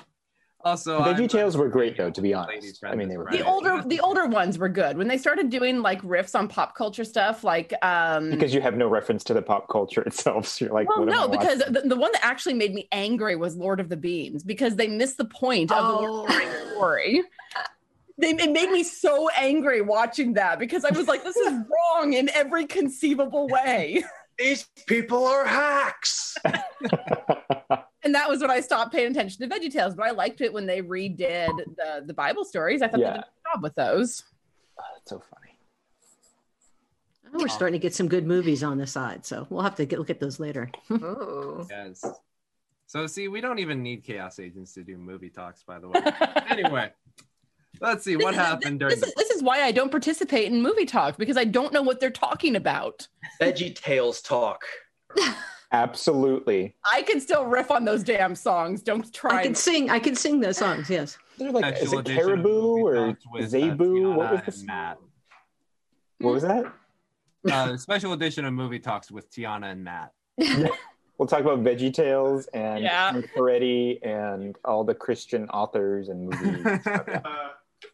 Also, The I'm- VeggieTales were great though, to be honest. I mean, they were the older the older ones were good when they started doing like riffs on pop culture stuff like um because you have no reference to the pop culture itself. So you're like, well what no because the, the one that actually made me angry was lord of the beans because they missed the point of the Lord of the story they, it made me so angry watching that because i was like this is wrong in every conceivable way These people are hacks. And that was when i stopped paying attention to VeggieTales. but i liked it when they redid the the bible stories i thought Yeah. they did a good job with those oh, That's so funny. Oh, we're starting to get some good movies on the side, so we'll have to get, look at those later. Ooh. Yes. So see, we don't even need chaos agents to do movie talks, by the way. anyway, let's see what This is- happened during this the is, this is why I don't participate in movie talks because I don't know what they're talking about. Veggie Tales talk. Absolutely. I can still riff on those damn songs. Don't try. I can sing. I can sing those songs. Yes. They're like, is it Caribou or Talks with, uh, Zebu? What was Tiana this? Matt. What was that? Uh, special edition of movie talks with Tiana and Matt. We'll talk about VeggieTales and Yeah. Frank and all the Christian authors and movies.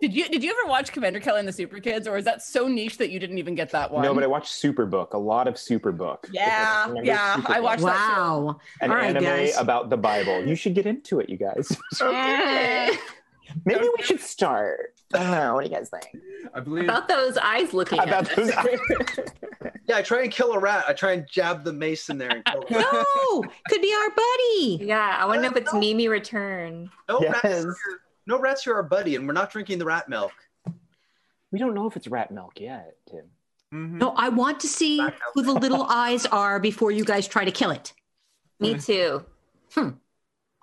Did you did you ever watch Commander Kellie and the Superkids, or is that so niche that you didn't even get that one? No, but I watched Superbook, a lot of Superbook. Yeah, Remember yeah, I Superbook? watched that. Wow. An All right, anime guys. about the Bible. You should get into it, you guys. Maybe we should start. I don't know. What do you guys think? I believe About those eyes looking About us. those Yeah, I try and kill a rat. I try and jab the mace in there and kill. No, could be our buddy. Yeah, I want to know if it's oh, Mimi Return. No Yes. rats. Are, no rats are our buddy, and we're not drinking the rat milk. We don't know if it's rat milk yet, Tim. Mhm. No, I want to see who the little eyes are before you guys try to kill it. Me too.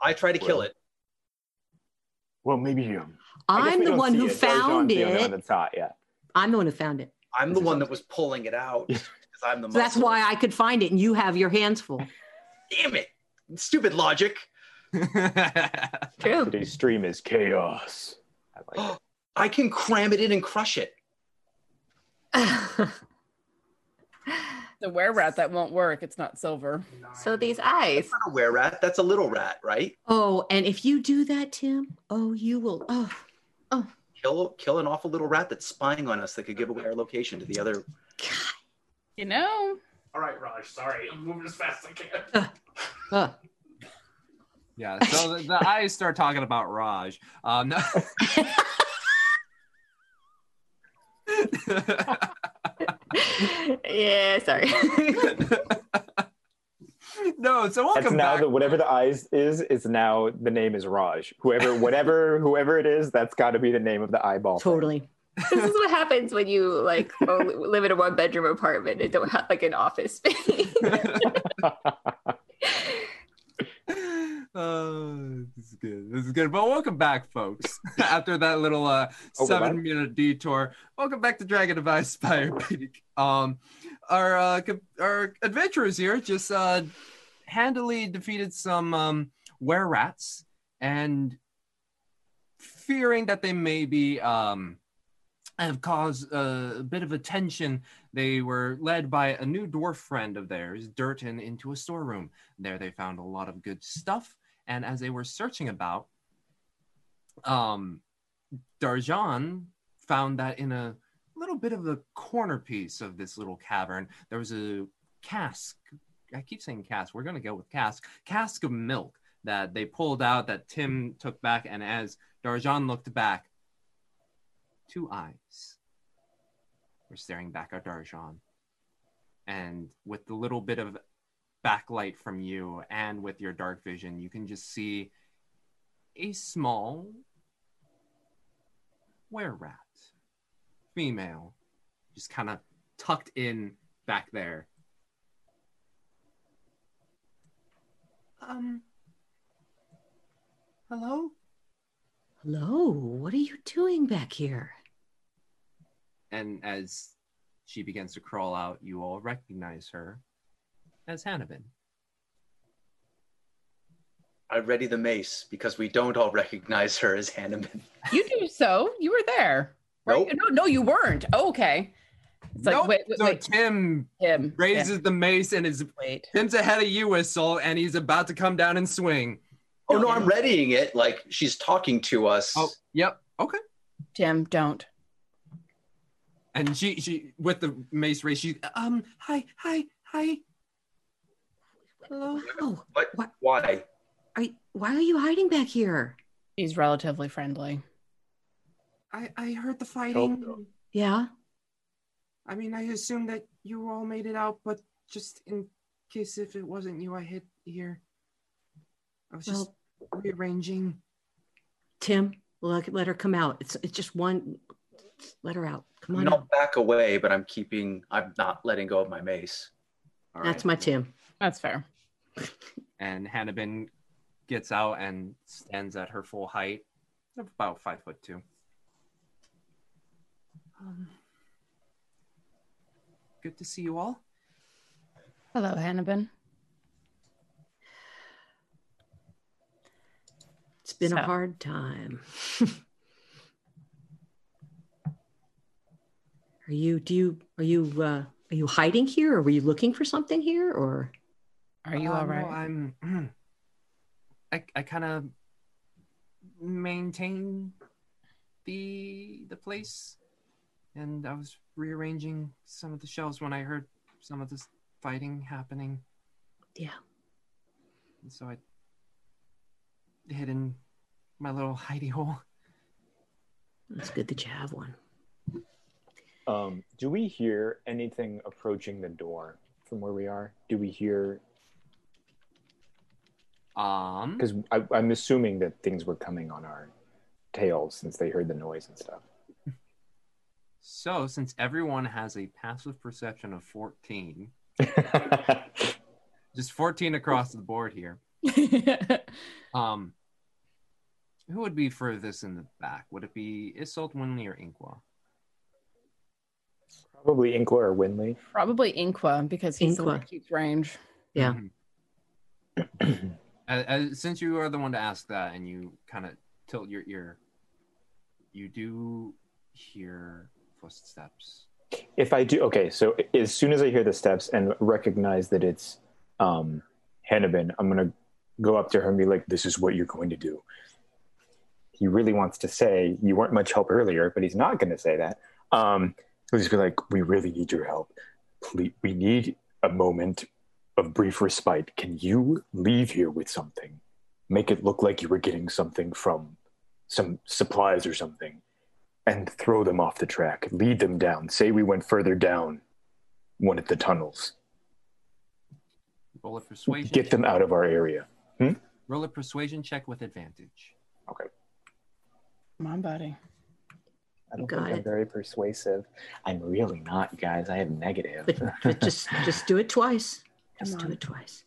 I try to kill it. Well, maybe I guess I'm the one who it. found Darjan's the only one it. that saw it, yeah. I'm the one who found it. I'm the one that was pulling it out I'm the. So that's why I could find it, and you have your hands full. Damn it! Stupid logic. True. Today's stream is chaos. I like. I can cram it in and crush it. The were rat that won't work. It's not silver. so these eyes. That's not a were rat. That's a little rat, right? Oh, and if you do that, Tim, oh, you will. Oh, oh, Kill kill an awful little rat that's spying on us that could give away our location to the other. God. You know. All right, Raj. Sorry, I'm moving as fast as I can. uh. Yeah, so the, the eyes start talking about Raj. Um, no- yeah, sorry. no, so welcome That's now back. the whatever the eyes is is now the name is Raj. Whoever whatever whoever it is, that's got to be the name of the eyeball. thing. totally. this is what happens when you like live in a one bedroom apartment and don't have like an office space. Oh, this is good. This is good. But welcome back, folks. After that little uh, Oh, seven-minute detour, welcome back to Dragon of Icespire Peak. Um, our uh, our adventurers here just uh, handily defeated some um, were rats and fearing that they may be um, have caused uh, a bit of attention. They were led by a new dwarf friend of theirs, Durton, into a storeroom. There they found a lot of good stuff. And as they were searching about, um, Darjan found that in a little bit of a corner piece of this little cavern, there was a cask. I keep saying cask. We're going to go with cask. Cask of milk that they pulled out that Tim took back. And as Darjan looked back, two eyes were staring back at Darjan. And with the little bit of backlight from you and with your dark vision, you can just see a small were rat, female, just kind of tucked in back there. Um, hello? Hello, what are you doing back here? And as she begins to crawl out, you all recognize her as Hannibin. I ready the mace because we don't all recognize her as Hannibin. You do so. You were there. Right? Nope. No, no, you weren't. Oh, okay. It's like Nope. wait, wait, so wait. Tim Tim raises yeah, the mace and is wait. Tim's ahead of you, Whistle, and he's about to come down and swing. Oh no, I'm readying it like she's talking to us. Oh, yep. Okay. Tim, don't. And she she with the mace race, she um hi hi hi. Hello. Oh, What? What? Why? are you, why are you hiding back here? He's relatively friendly. I I heard the fighting. Yeah. I mean, I assume that you all made it out, but just in case if it wasn't you, I hid here. I was just rearranging. Tim, let, let her come out. It's it's just one. Let her out. Come on. I'll out. back away, but I'm keeping. I'm not letting go of my mace. All That's right. my Tim. That's fair. And Hannibin gets out and stands at her full height of about five foot two. Um, good to see you all. Hello, Hannibin. It's been a hard time. are you? Do you? Are you? uh Are you hiding here, or were you looking for something here, or? Are you Uh, all no, right? I'm. I I kind of maintain the the place, and I was rearranging some of the shelves when I heard some of this fighting happening. Yeah. And so I hid in my little hidey hole. It's good that you have one. Um, do we hear anything approaching the door from where we are? Do we hear? Um, because I'm assuming that things were coming on our tails since they heard the noise and stuff. So, since everyone has a passive perception of 14, just 14 across the board here. um, who would be furthest in the back? Would it be Isolt, Winley, or Inqua? Probably Inqua or Winley. Probably Inqua because he's the one that keeps range. Yeah. As, as, since you are the one to ask that, and you kind of tilt your ear, you do hear footsteps. If I do, okay, so as soon as I hear the steps and recognize that it's um, Hannibin, I'm to go up to her and be like, this is what you're going to do. He really wants to say, you weren't much help earlier, but he's not to say that. Um, he's be like, we really need your help. Please, we need a moment of brief respite. Can you leave here with something? Make it look like you were getting something from some supplies or something and throw them off the track. Lead them down. Say we went further down one of the tunnels. Roll a persuasion. Get them out of our area. Hmm? Roll a persuasion check with advantage. Okay. Come on, buddy. I don't Got think I'm very persuasive. I'm really not, guys. I have negative. But, but just just do it twice. Just Come do it twice.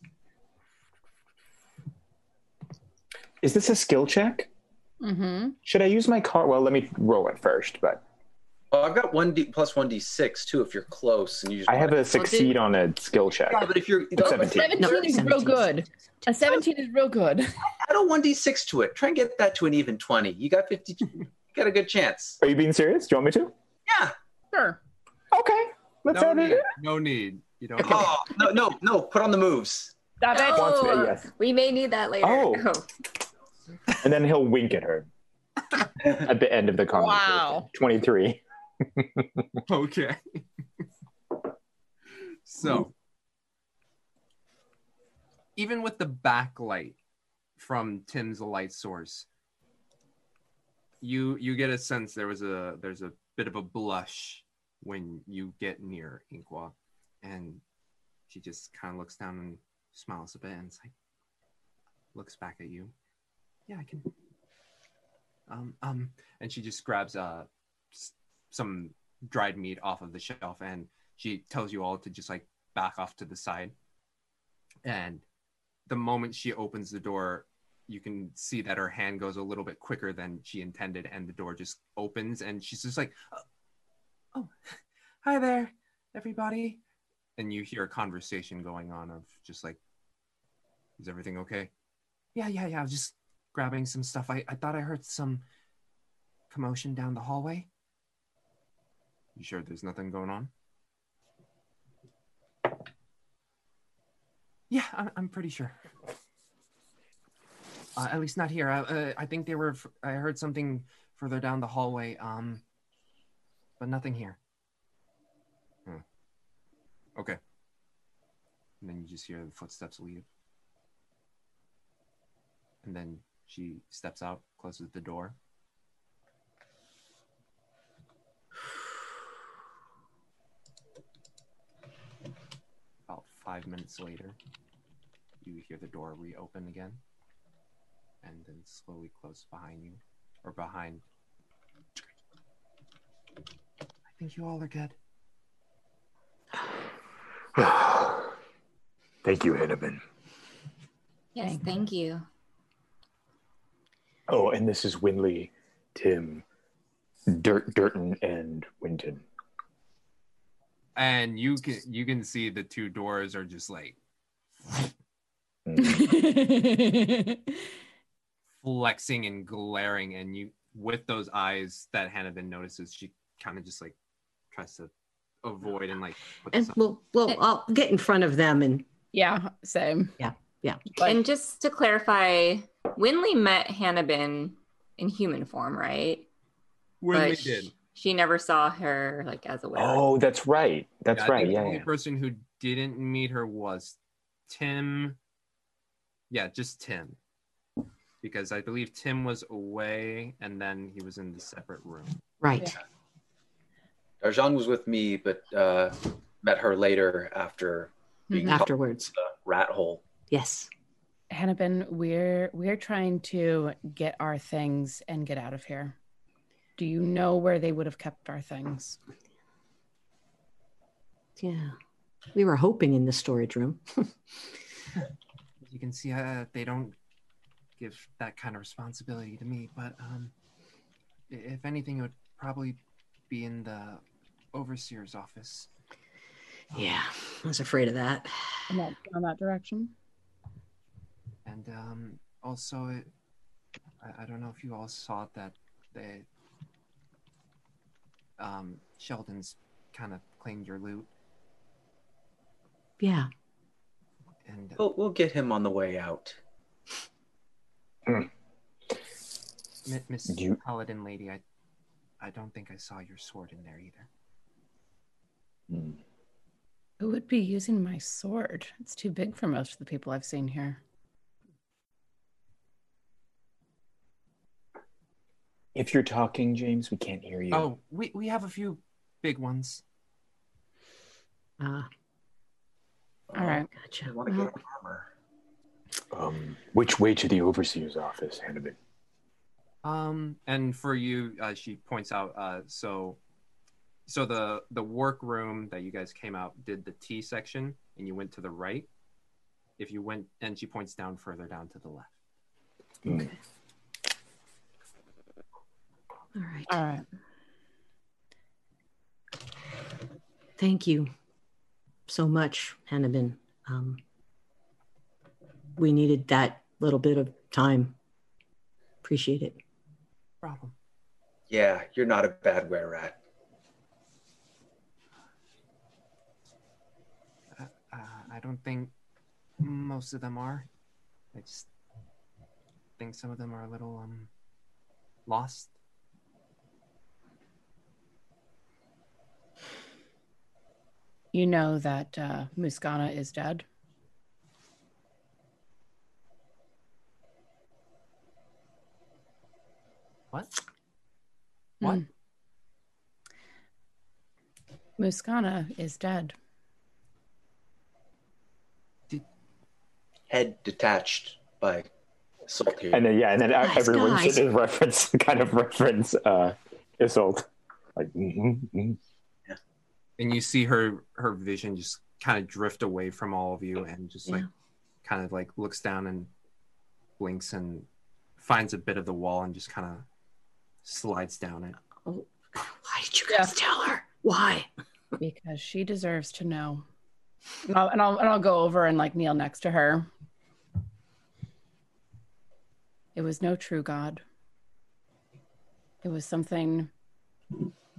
Is this a skill check? Mm-hmm. Should I use my car? Well, let me roll it first, but Oh, I've got one D plus one D six too. If you're close and you just I have wanna- a succeed on a skill check. Yeah, but if you're It's 17. 17 No, is real good. A 17 is real good. add a one D six to it. Try and get that to an even twenty. You got fifty. you got a good chance. Are you being serious? Do you want me to? Yeah. Sure. Okay. Let's No add need. it. No need. You don't. Oh no no no! Put on the moves. Stop it. Wants me- Oh, yes. we may need that later. Oh. oh. And then he'll wink at her at the end of the conversation. Wow. 23. Okay. so, even with the backlight from Tim's light source, you you get a sense there was a there's a bit of a blush when you get near Inqua, and she just kind of looks down and smiles a bit and like looks back at you. Yeah, I can. Um um, and she just grabs uh some dried meat off of the shelf and she tells you all to just like back off to the side. And the moment she opens the door, you can see that her hand goes a little bit quicker than she intended, and the door just opens, and she's just like, "Oh, oh hi there, everybody." And you hear a conversation going on of just like, "Is everything okay?" Yeah, yeah, yeah. I was just grabbing some stuff. I, I thought I heard some commotion down the hallway. You sure there's nothing going on? Yeah, I'm, I'm pretty sure. Uh, at least not here. I, uh, I think they were. I heard something further down the hallway. Um, but nothing here. Okay. And then you just hear the footsteps leave. And then she steps out, closes the door. About five minutes later, you hear the door reopen again and then slowly close behind you or behind. I think you all are good. Thank you, Hannibin. Yes, thank you. Oh, and this is Winley, Tim, Dirt, Durton, and Winton. And you can you can see the two doors are just like flexing and glaring, and you with those eyes that Hannibin notices, she kind of just like tries to avoid and like put And this we'll we'll I'll get in front of them and Yeah, same. yeah yeah. and just to clarify, Winley met Hannibin in human form, right? Winley but did. She never saw her like as a werewolf. Oh, that's right. That's I right. Yeah, The only yeah. person who didn't meet her was Tim. Yeah, just Tim. Because I believe Tim was away and then he was in the separate room. Right. Darjan was with me, but uh, met her later after being caught Afterwards. the rat hole. Yes. Hannibin, we're we're trying to get our things and get out of here. Do you know where they would have kept our things? Yeah. We were hoping in the storage room. You can see, uh, they don't give that kind of responsibility to me. But um, if anything, it would probably be in the overseer's office. Yeah. I was afraid of that. In that, on that direction? And um, also, it, I, I don't know if you all saw that they um, Sheldon's kind of claimed your loot, Yeah. and uh, We'll, we'll get him on the way out. Mi- Miss You- Paladin lady, I, I don't think I saw your sword in there either. Hmm. Who would be using my sword? It's too big for most of the people I've seen here. If you're talking, James, we can't hear you. Oh, we we have a few big ones. Uh, All right. gotcha. want to get armor. Um, which way to the overseer's office, Hannibin? Um, and for you, uh, she points out. Uh, so, so the the workroom that you guys came out did the T section, and you went to the right. If you went, and she points down further down to the left. Okay. All right. All right. Thank you so much, Hannibin. Um, we needed that little bit of time. Appreciate it. Problem. Yeah, you're not a bad were rat. Uh, uh, I don't think most of them are. I just think some of them are a little um lost. You know that uh, Muscana is dead. What? What? Mm. Muscana is dead. Head detached by Salty. And then yeah, and then Guys, everyone guys. should reference kind of reference uh Isolt. Like mhm, mhm. and you see her her vision just kind of drift away from all of you and just like Yeah. kind of like looks down and blinks and finds a bit of the wall and just kind of slides down it Oh, why did you guys tell her? Why? because she deserves to know. And I'll, and I'll and I'll go over and like kneel next to her. It was no true God. It was something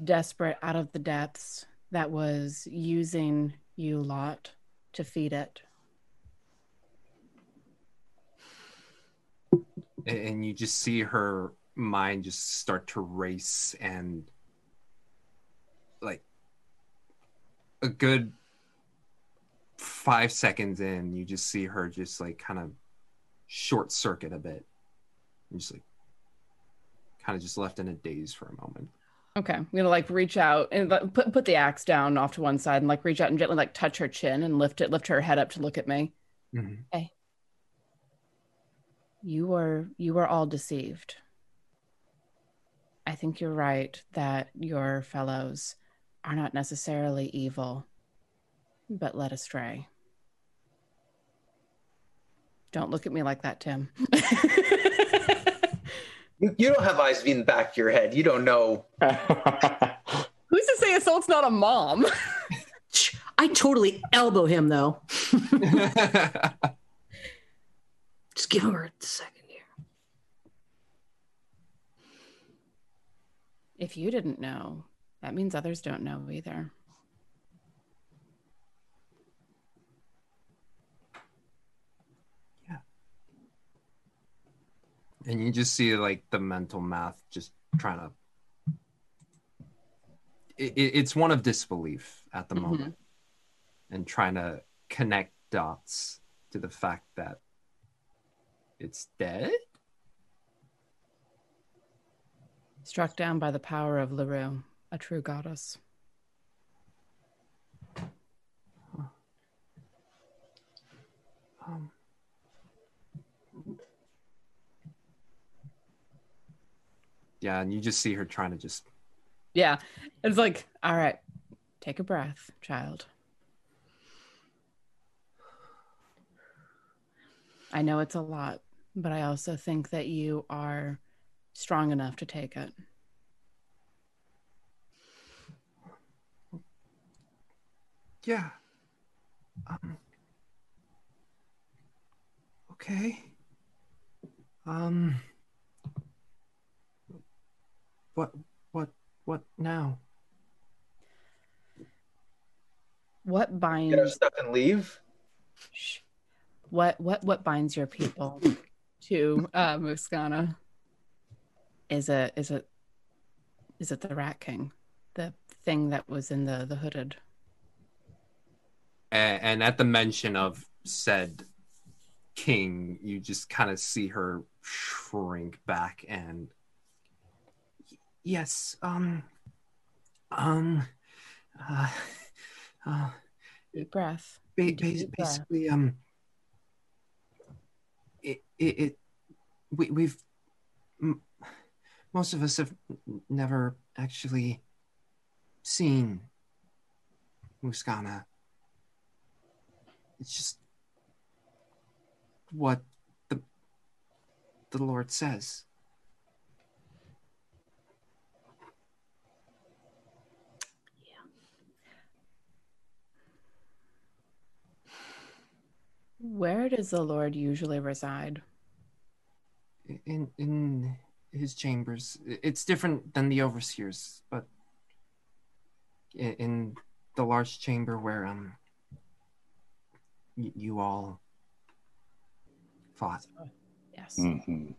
desperate out of the depths that was using you lot to feed it. and, you just see her mind just start to race and like a good five seconds in you just see her just like kind of short circuit a bit and just like kind of just left in a daze for a moment Okay, I'm gonna like reach out and put put the axe down off to one side and like reach out and gently like touch her chin and lift it, lift her head up to look at me. Mm-hmm. Hey, you were you were all deceived. I think you're right that your fellows are not necessarily evil, but led astray. Don't look at me like that, Tim. You, you don't have eyes in the back of your head. You don't know. Who's to say Isolt's not a mom? I totally elbow him though. Just give her a second here. if you didn't know, that means others don't know either. And you just see like the mental math just trying to it, it's one of disbelief at the Mhm. moment and trying to connect dots to the fact that it's dead. Struck down by the power of Lurue, a true goddess. Um, yeah, and you just see her trying to just Yeah. It's like, all right, take a breath, child. I know it's a lot, but I also think that you are strong enough to take it. Yeah. Um, okay. Um. What? What? What now? What binds Get our stuff and leave. what what what binds your people to uh Muscana? Is it is it is it the Rat King? The thing that was in the the hooded. And, and at the mention of said king, you just kind of see her shrink back and yes, um, um, uh, uh, Deep breath. ba- Deep bas- breath. basically, um, it, it, it we, we've, m- most of us have never actually seen Muscana. It's just what the the Lord says. Where does the Lord usually reside? in in his chambers. It's different than the overseers, but in, in the large chamber where um you all fought. Yes. Mhm.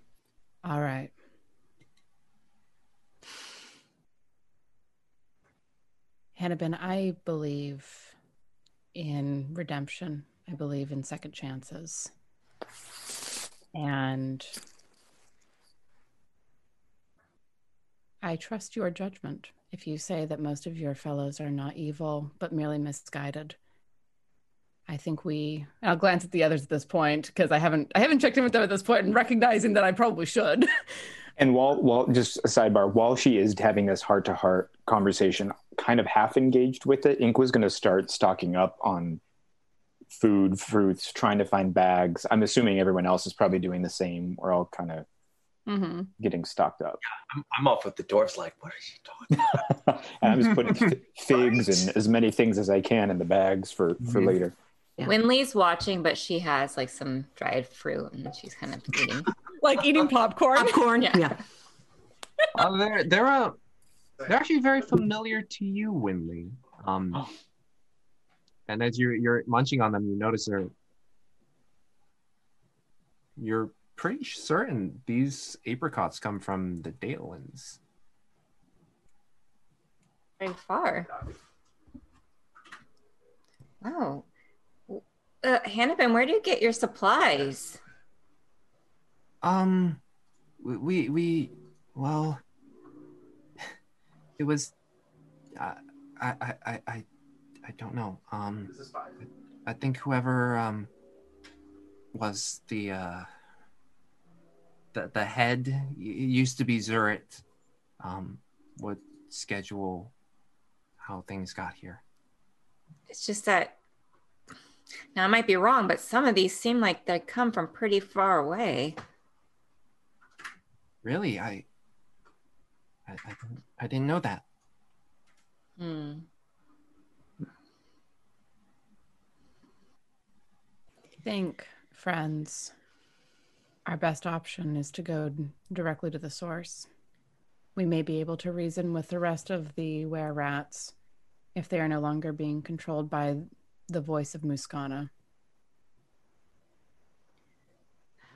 All right. Hannibin, I believe in redemption. I believe in second chances. And I trust your judgment. If you say that most of your fellows are not evil, but merely misguided, I think we. I'll glance at the others at this point because I haven't. I haven't checked in with them at this point, and recognizing that I probably should. And while, while just a sidebar, while she is having this heart to heart conversation, kind of half engaged with it, Ink was going to start stocking up on food, fruits, trying to find bags. I'm assuming everyone else is probably doing the same. We're all kind of Mm-hmm. getting stocked up. I'm, I'm off with the doors. Like, what are you talking? and I'm just putting f- figs and as many things as I can in the bags for, for Mm-hmm. later. Winley's watching, but she has like some dried fruit and she's kind of eating. like eating popcorn. Popcorn, yeah. Uh, they're they're uh, they're actually very familiar to you, Winley. Um, and as you're you're munching on them, you notice they're you're pretty certain these apricots come from the Dalelands. Very far. Wow. Uh, Hannibin, where do you get your supplies? Um, we we, we well, it was. Uh, I I I I I don't know. Um, I think whoever um was the uh the the head it used to be Zurit, um, would schedule how things got here. It's just that. Now, I might be wrong, but some of these seem like they come from pretty far away. Really, I I I didn't, I didn't know that. Hmm. Think, friends, our best option is to go directly to the source. We may be able to reason with the rest of the were rats if they are no longer being controlled by the voice of Muscana.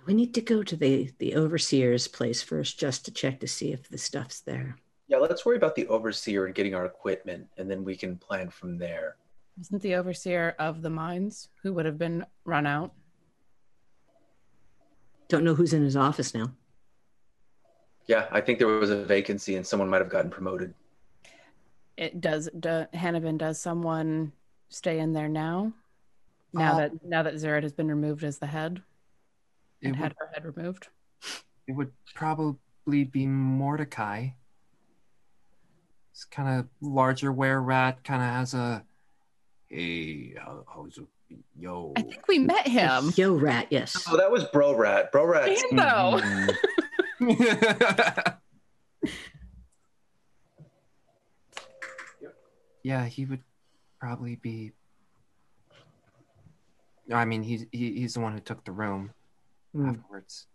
We need to go to the the overseer's place first, just to check to see if the stuff's there. Yeah, let's worry about the overseer and getting our equipment, and then we can plan from there. Isn't the overseer of the mines who would have been run out? Don't know who's in his office now. Yeah, I think there was a vacancy and someone might have gotten promoted. It does. Do, Hannibin, does someone stay in there now? Now Uh, that now that Zerid has been removed as the head It and had her head removed. it would probably be Mordecai. It's kind of larger were rat, kind of has a. Hey, how, how's it? Yo. I think we met him. Yo, rat. Yes. Oh, that was Bro Rat. Bro Rat. Damn, though. yeah, he would probably be. I mean, he's he, he's the one who took the room Hmm. afterwards.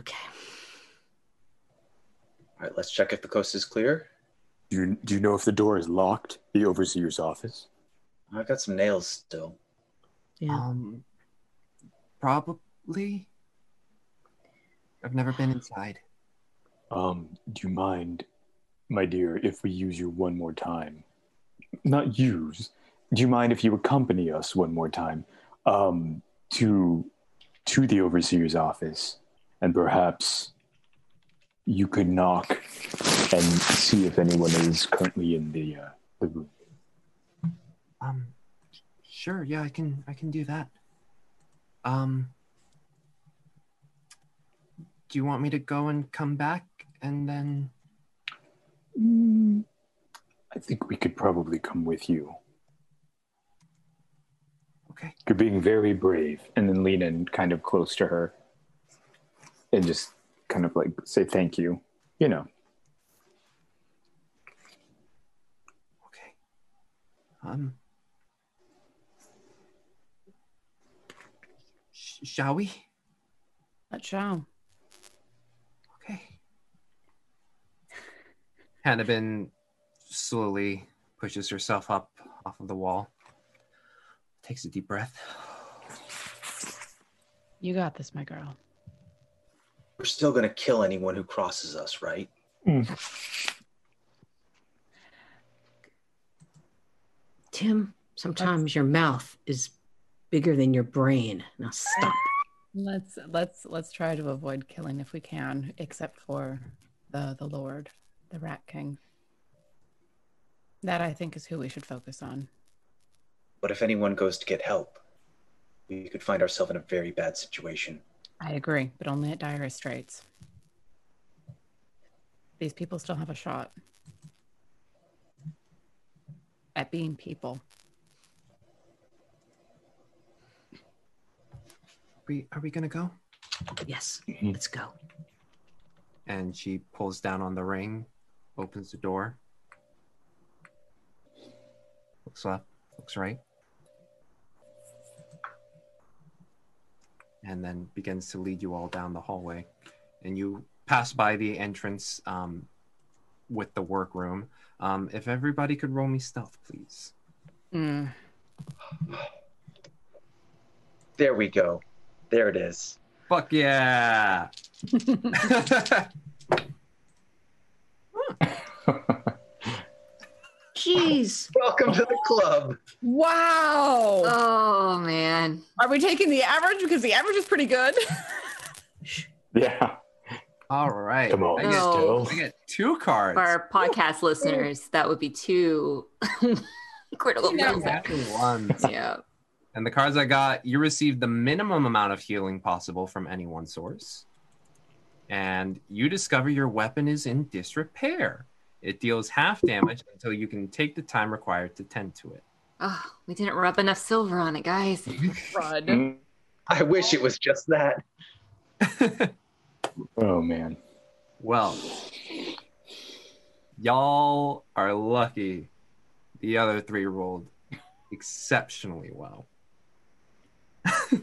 Okay. All right, let's check if the coast is clear. Do you, do you know if the door is locked? The overseer's office? I've got some nails still. Yeah. Um, probably. I've never been inside. Um, do you mind, my dear, if we use you one more time? Not use. Do you mind if you accompany us one more time um, to to the overseer's office, and perhaps you could knock and see if anyone is currently in the uh, the room. Um, sure. Yeah, I can. I can do that. Um, do you want me to go and come back and then? Mm, I think we could probably come with you. Okay. You're being very brave, and then lean in kind of close to her, and just kind of like say thank you. You know. Okay. Um. Sh- shall we? Let's show. Okay. Hannibin slowly pushes herself up off of the wall, takes a deep breath. You got this, my girl. We're still gonna kill anyone who crosses us, right? Hmm. Tim, sometimes your mouth is bigger than your brain. Now stop. Let's let's let's try to avoid killing if we can, except for the the Lord, the Rat King. That I think is who we should focus on. But if anyone goes to get help, we could find ourselves in a very bad situation. I agree, but only at dire straits. These people still have a shot at being people. We are we gonna go? Yes, Mm-hmm. let's go. And she pulls down on the ring, opens the door, looks left, looks right, and then begins to lead you all down the hallway. And you pass by the entrance um, with the workroom. Um, if everybody could roll me stealth, please. Mm. There we go. There it is. Fuck yeah! Jeez. Welcome to the club. Wow. Oh man. Are we taking the average? Because the average is pretty good. Yeah. All right. Come on, I get, No. I get two cards. For our podcast listeners, that would be two critical Yeah. fails. Natural ones. Yeah. And the cards I got, you received the minimum amount of healing possible from any one source. And you discover your weapon is in disrepair. It deals half damage until you can take the time required to tend to it. Oh, we didn't rub enough silver on it, guys. Crud. I wish it was just that. Oh man. Well, y'all are lucky. The other three rolled exceptionally well.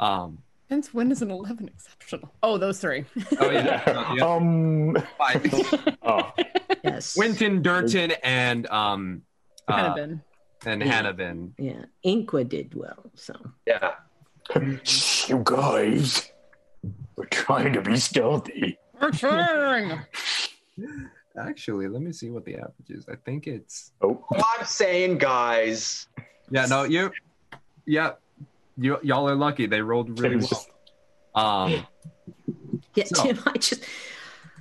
um, Since when is an 11 exceptional? Oh, those three. oh yeah, yeah. Um. Five. Oh. Yes. Winton, Durton, and um, uh, Hannibin. and Yeah. Hannibin. Yeah. Inqua did well. So Yeah. You guys, we're trying to be stealthy. We're trying. Actually, let me see what the average is. I think it's. Oh, I'm saying, guys. Yeah, no, you. Yeah, you y'all are lucky. They rolled really well. Um, Yeah, So- Tim, I just,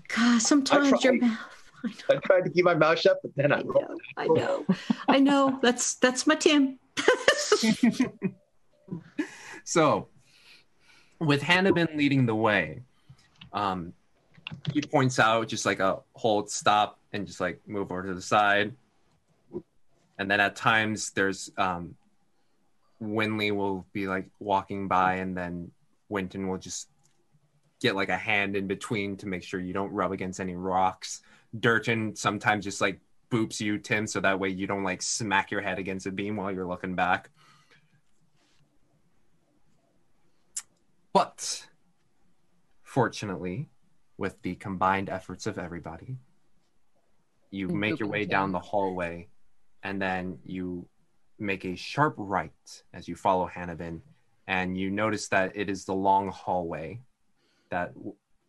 God, sometimes your mouth. I tried to keep my mouth shut, but then I I know, I know. That's that's my Tim. so, with Hannibin leading the way, um, he points out just like a hold, stop, and just like move over to the side. And then at times there's um, Winley will be like walking by, and then Winton will just get like a hand in between to make sure you don't rub against any rocks. Durton sometimes just like boops you, Tim, so that way you don't like smack your head against a beam while you're looking back. But fortunately, with the combined efforts of everybody, you make your way down the hallway and then you make a sharp right as you follow Hannibin. And you notice that it is the long hallway that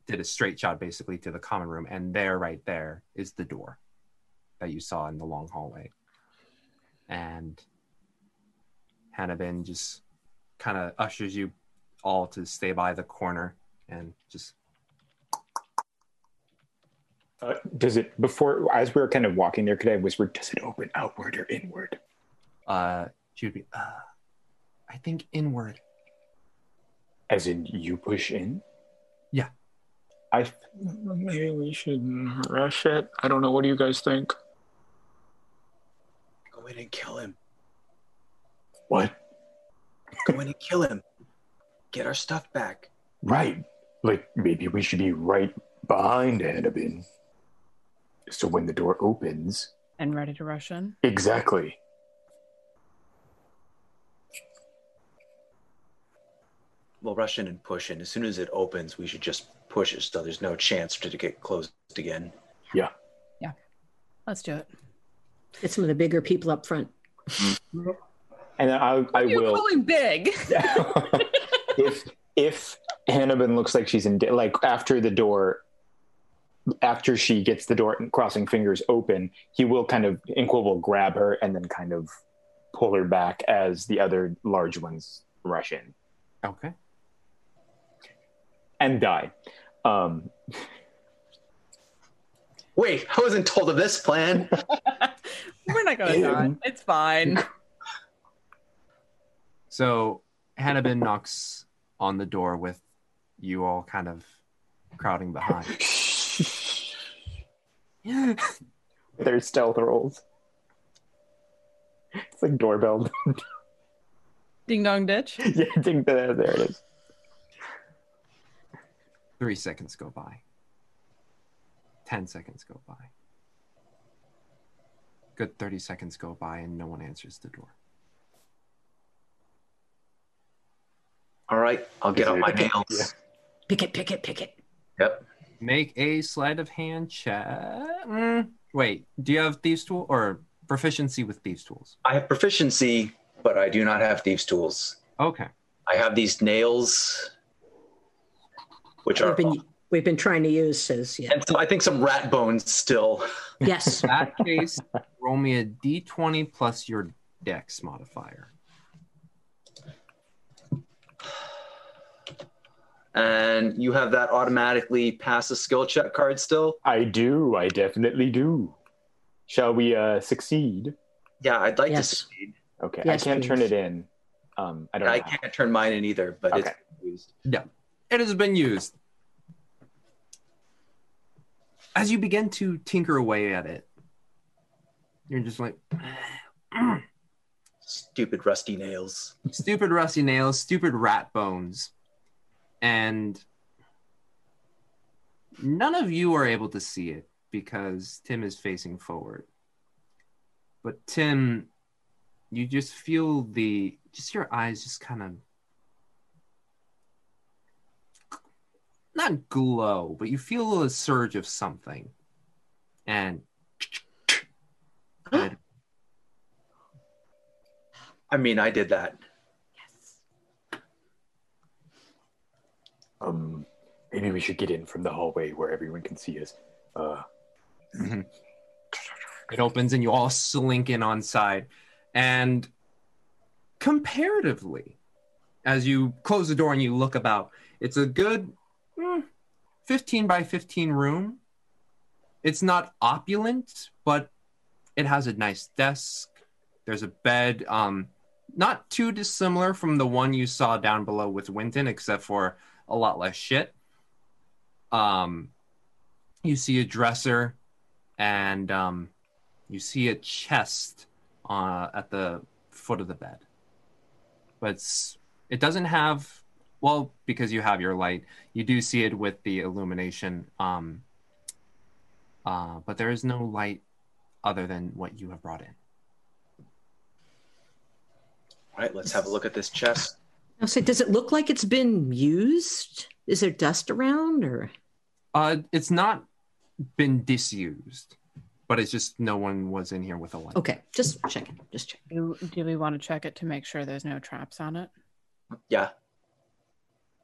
did a straight shot basically to the common room. And there, right there, is the door that you saw in the long hallway. And Hannibin just kind of ushers you all to stay by the corner and just Uh, does it before as we were kind of walking there? Could I whisper? Does it open outward or inward? Uh she would be uh I think inward. As in, you push in. Yeah. I maybe we should rush it. I don't know. What do you guys think? Go in and kill him. What? Go in and kill him. Get our stuff back. Right. Like maybe we should be right behind Hannibin. So when the door opens, And ready to rush in. exactly. We'll rush in and push in. As soon as it opens, we should just push it so there's no chance for it to get closed again. Yeah. Yeah. Let's do it. Get some of the bigger people up front. Mm-hmm. And then I, I You're will. calling big. if if Hannibin looks like she's in like after the door after she gets the door crossing fingers open, he will kind of Inqua will grab her and then kind of pull her back as the other large ones rush in Okay. And die. Um, Wait, I wasn't told of this plan. We're not going to die. It's fine. So Hannibin knocks on the door with you all kind of crowding behind. There's stealth rolls. It's like doorbell. Ding dong ditch. yeah, I think that, there it is. Three seconds go by. Ten seconds go by. Good 30 seconds go by and no one answers the door. All right, I'll get on out it- my Yeah. nails. Pick it, pick it, pick it. Yep. Make a sleight of hand check. Mm, wait, do you have thieves tool or proficiency with thieves tools? I have proficiency, but I do not have thieves' tools. Okay. I have these nails, which are, We've been we've been trying to use says yeah. and some, I think some rat bones still. Yes. In that case, roll me a d20 plus your dex modifier. And you have that automatically pass a skill check card still? I do. I definitely do. Shall we uh, succeed? Yeah, I'd like Yes. to succeed. Okay, Yes, I can't turn it in. Um, I don't. I know how. can't turn mine in either, but Okay. it's used. Yeah, it has been used. As you begin to tinker away at it, you're just like, Stupid rusty nails. stupid rusty nails, stupid rat bones. And none of you are able to see it because Tim is facing forward. But Tim, you just feel the just your eyes just kind of not glow, but you feel a surge of something. And I mean, I did that. Yes. Um, Maybe we should get in from the hallway where everyone can see us. Uh, It opens and you all slink in on side. And comparatively, as you close the door and you look about, it's a good mm, 15 by 15 room. It's not opulent, but it has a nice desk. There's a bed, um, not too dissimilar from the one you saw down below with Winton, except for a lot less shit. Um, you see a dresser and um, you see a chest uh, at the foot of the bed. But it doesn't have, well, because you have your light, you do see it with the illumination. Um, uh, but there is no light other than what you have brought in. All right, let's have a look at this chest. I'll say, does it look like it's been used? Is there dust around or? Uh, it's not been disused, but it's just no one was in here with a light. Okay, just checking. Just check. Do, do we want to check it to make sure there's no traps on it? Yeah.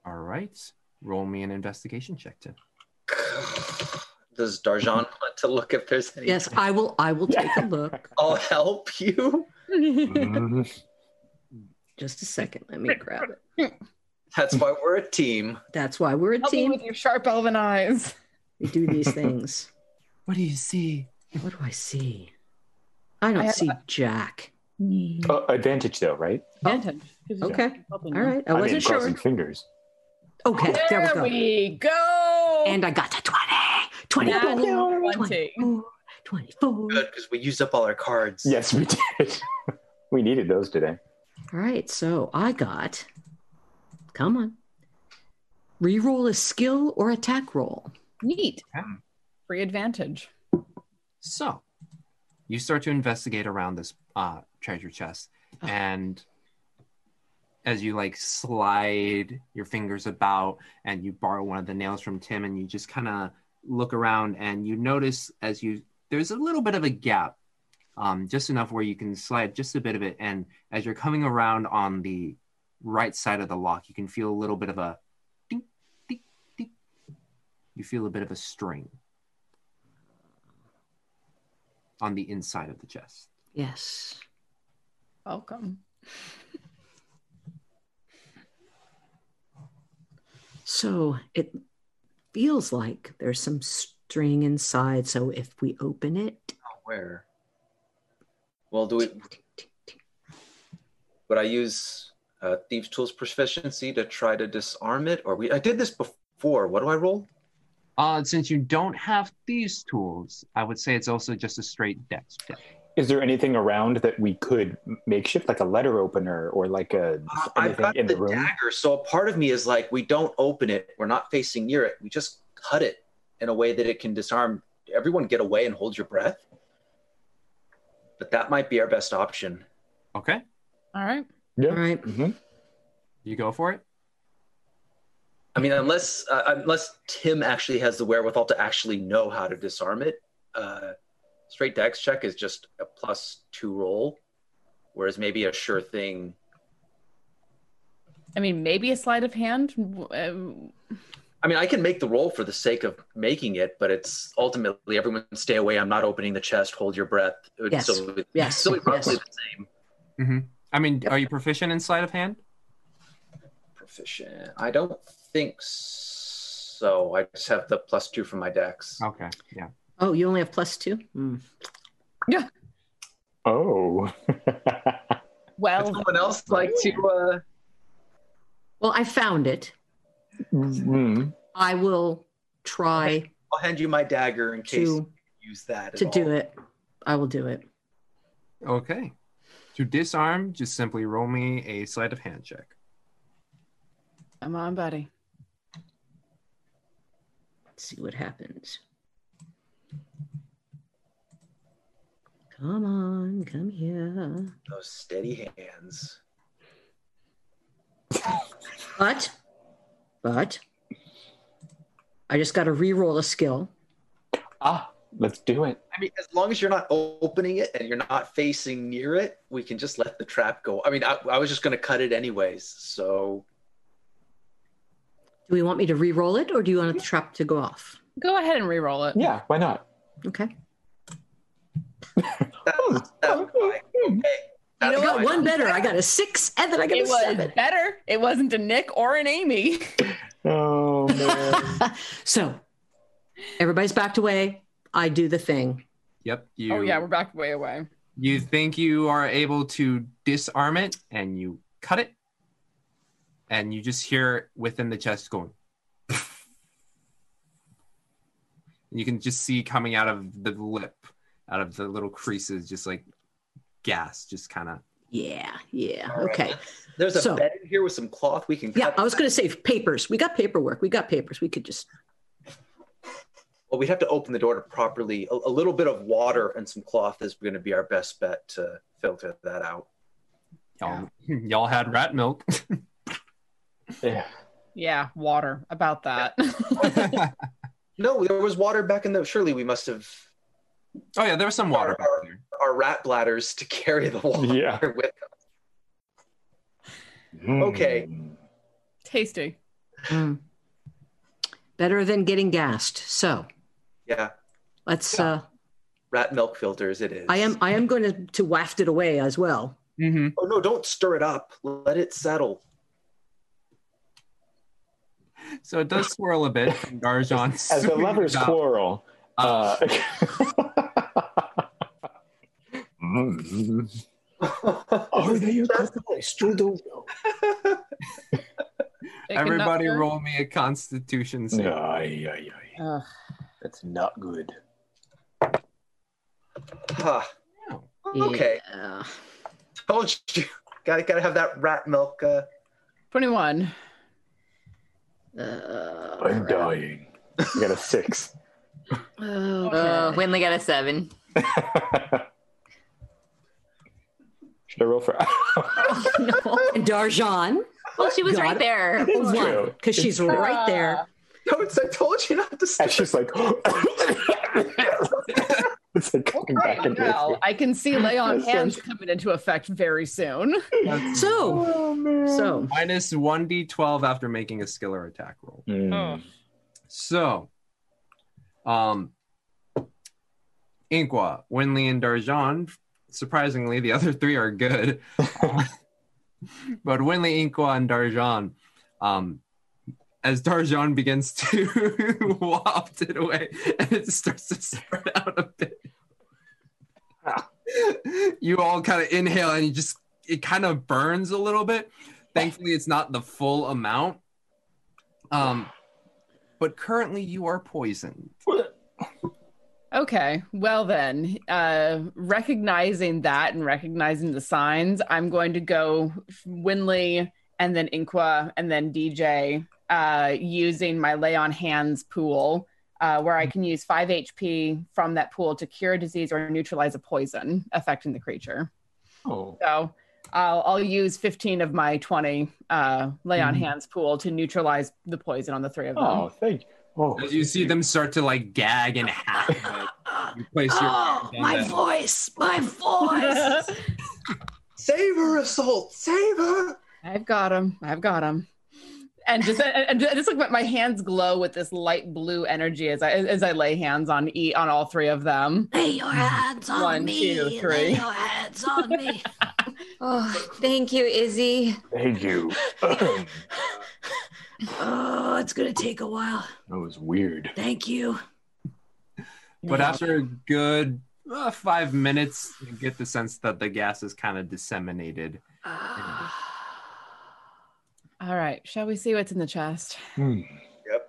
All right. Roll me an investigation check, Tim. Does Darjan want to look if there's any? Yes, I will. I will take a look. I'll help you. Just a second. Let me grab it. That's why we're a team. That's why we're a Help me team. with your sharp elven eyes. We do these things. What do you see? What do I see? I don't I have see a- Jack. Hmm. oh, advantage though, right? Advantage. 'cause you're Okay. helping All I I mean, wasn't sure. crossing fingers. Okay. There, There we go. we go. And I got to 20. Nat 24. 20. 24. 24. Good, because we used up all our cards. Yes, we did. we needed those today. All right. So I got. Come on. Reroll a skill or attack roll. Neat. Okay. Free advantage. So, you start to investigate around this uh, treasure chest, and as you like slide your fingers about, and you borrow one of the nails from Tim, and you just kind of look around, and you notice as you there's a little bit of a gap, um, just enough where you can slide just a bit of it, and as you're coming around on the right side of the lock, you can feel a little bit of a ding, ding, ding. You feel a bit of a string on the inside of the chest. Yes. Welcome. So it feels like there's some string inside. So if we open it, Where? Well, do we? Would I use uh, thieves' tools proficiency to try to disarm it, or we? I did this before. What do I roll? Uh, since you don't have these tools, I would say it's also just a straight dex check. Is there anything around that we could makeshift, like a letter opener or like a Uh, I've got in the, the room? dagger, so a part of me is like, we don't open it. We're not facing near it. We just cut it in a way that it can disarm. Everyone, get away and hold your breath. But that might be our best option. Okay, All right. Yeah. all right. Mhm. you go for it. I mean, unless uh, unless Tim actually has the wherewithal to actually know how to disarm it, uh, straight dex check is just a plus two roll, whereas maybe a sure thing. I mean, maybe a sleight of hand. Um, I mean, I can make the roll for the sake of making it, but it's ultimately everyone stay away. I'm not opening the chest. Hold your breath. It would Yes. still, be- Yes. still be roughly Yes. the same. Mm-hmm. I mean, are you proficient in sleight of hand? Proficient. I don't think so. I just have the plus two from my dex. Okay, yeah. Oh, you only have plus two? Yeah. Oh. well, Someone else like to? Uh... Well, I found it. Mm. I will try I'll hand you my dagger in case to you use that. to at do it. I will do it. Okay. To disarm, just simply roll me a sleight of hand check. come on, buddy. Let's see what happens. Come on, come here. Those steady hands. But, but, I just got to re-roll a skill. Ah, let's do it. I mean, as long as you're not opening it and you're not facing near it, we can just let the trap go. I mean, I, I was just going to cut it anyways. So Do we want me to re-roll it, or do you want the trap to go off? Go ahead and re-roll it. Yeah, why not? Okay. You know got what? one better. I got a six, and then I got It a was seven. better. It wasn't a Nick or an Amy. Oh man. So everybody's backed away. I do the thing. Yep. You, oh yeah, we're back way away. You think you are able to disarm it, and you cut it, and you just hear within the chest going. and you can just see coming out of the lip, out of the little creases, just like gas, just kind of. Yeah, yeah. All right. Okay. There's a So- bed in here with some cloth we can Yeah, cut. I was going to say papers. We got paperwork. We got papers. We could just. Well, we'd have to open the door to properly. A, a little bit of water and some cloth is going to be our best bet to filter that out. Y'all, y'all had rat milk. yeah. Yeah, water. About that. No, there was water back in the. Surely we must have Oh yeah, there was some water back there. our rat bladders to carry the water Yeah. with us. Hmm. Okay. Tasty. Mm. Better than getting gassed. So Yeah, let's. uh rat milk filters. It is. I am. I am going to to waft it away as well. Mm-hmm. Oh no! Don't stir it up. Let it settle. So it does swirl a bit from Darjan. As the lovers quarrel. Uh, Are they a couple? I still don't. Everybody roll me a constitution save. Ay, ay, ay. Ugh. That's not good. Huh. Okay. Yeah. Told you. Gotta gotta have that rat milk. Uh, 21. Uh, I'm dying. You got a six. oh, Uh, Winley got a seven. Should I roll for? and Darjan. Well, she was Got right it. there. It's One, true. because she's It's right there. Toads, I told you not to stir. And she's like, it's like coming back into Well, I can see lay on That's so hands coming into effect very soon. So, Oh, so Minus 1d12 after making a skill or attack roll. Mm. So, um, Inqua, Winley, and Darjan. Surprisingly, the other three are good. Uh, but Winley, Inqua, and Darjan, um, as Darjan begins to waft it away and it starts to spread out a bit, you all kind of inhale and you just, it kind of burns a little bit. Thankfully, it's not the full amount. Um, but currently you are poisoned. Okay, well then, uh, recognizing that and recognizing the signs, I'm going to go Winley and then Inqua and then DJ uh, using my lay on hands pool, uh, where I can use five HP from that pool to cure a disease or neutralize a poison affecting the creature. Oh. So I'll, I'll use 15 of my 20 uh, lay on Mhm. hands pool to neutralize the poison on the three of them. Oh, thank you. Oh, As you see them start to like gag and hack, you place your oh, my them. voice, my voice. Save her, assault! Save her! I've got him. I've got him. And just and just like my- my hands glow with this light blue energy as I as I lay hands on e on all three of them. Lay your hands on One, me. two, Lay your hands on me. Oh, thank you, Izzy. thank you. oh, it's gonna take a while. That was weird. Thank you. But after a good uh, five minutes, you get the sense that the gas is kind of disseminated. All right, shall we see what's in the chest? Hmm. Yep.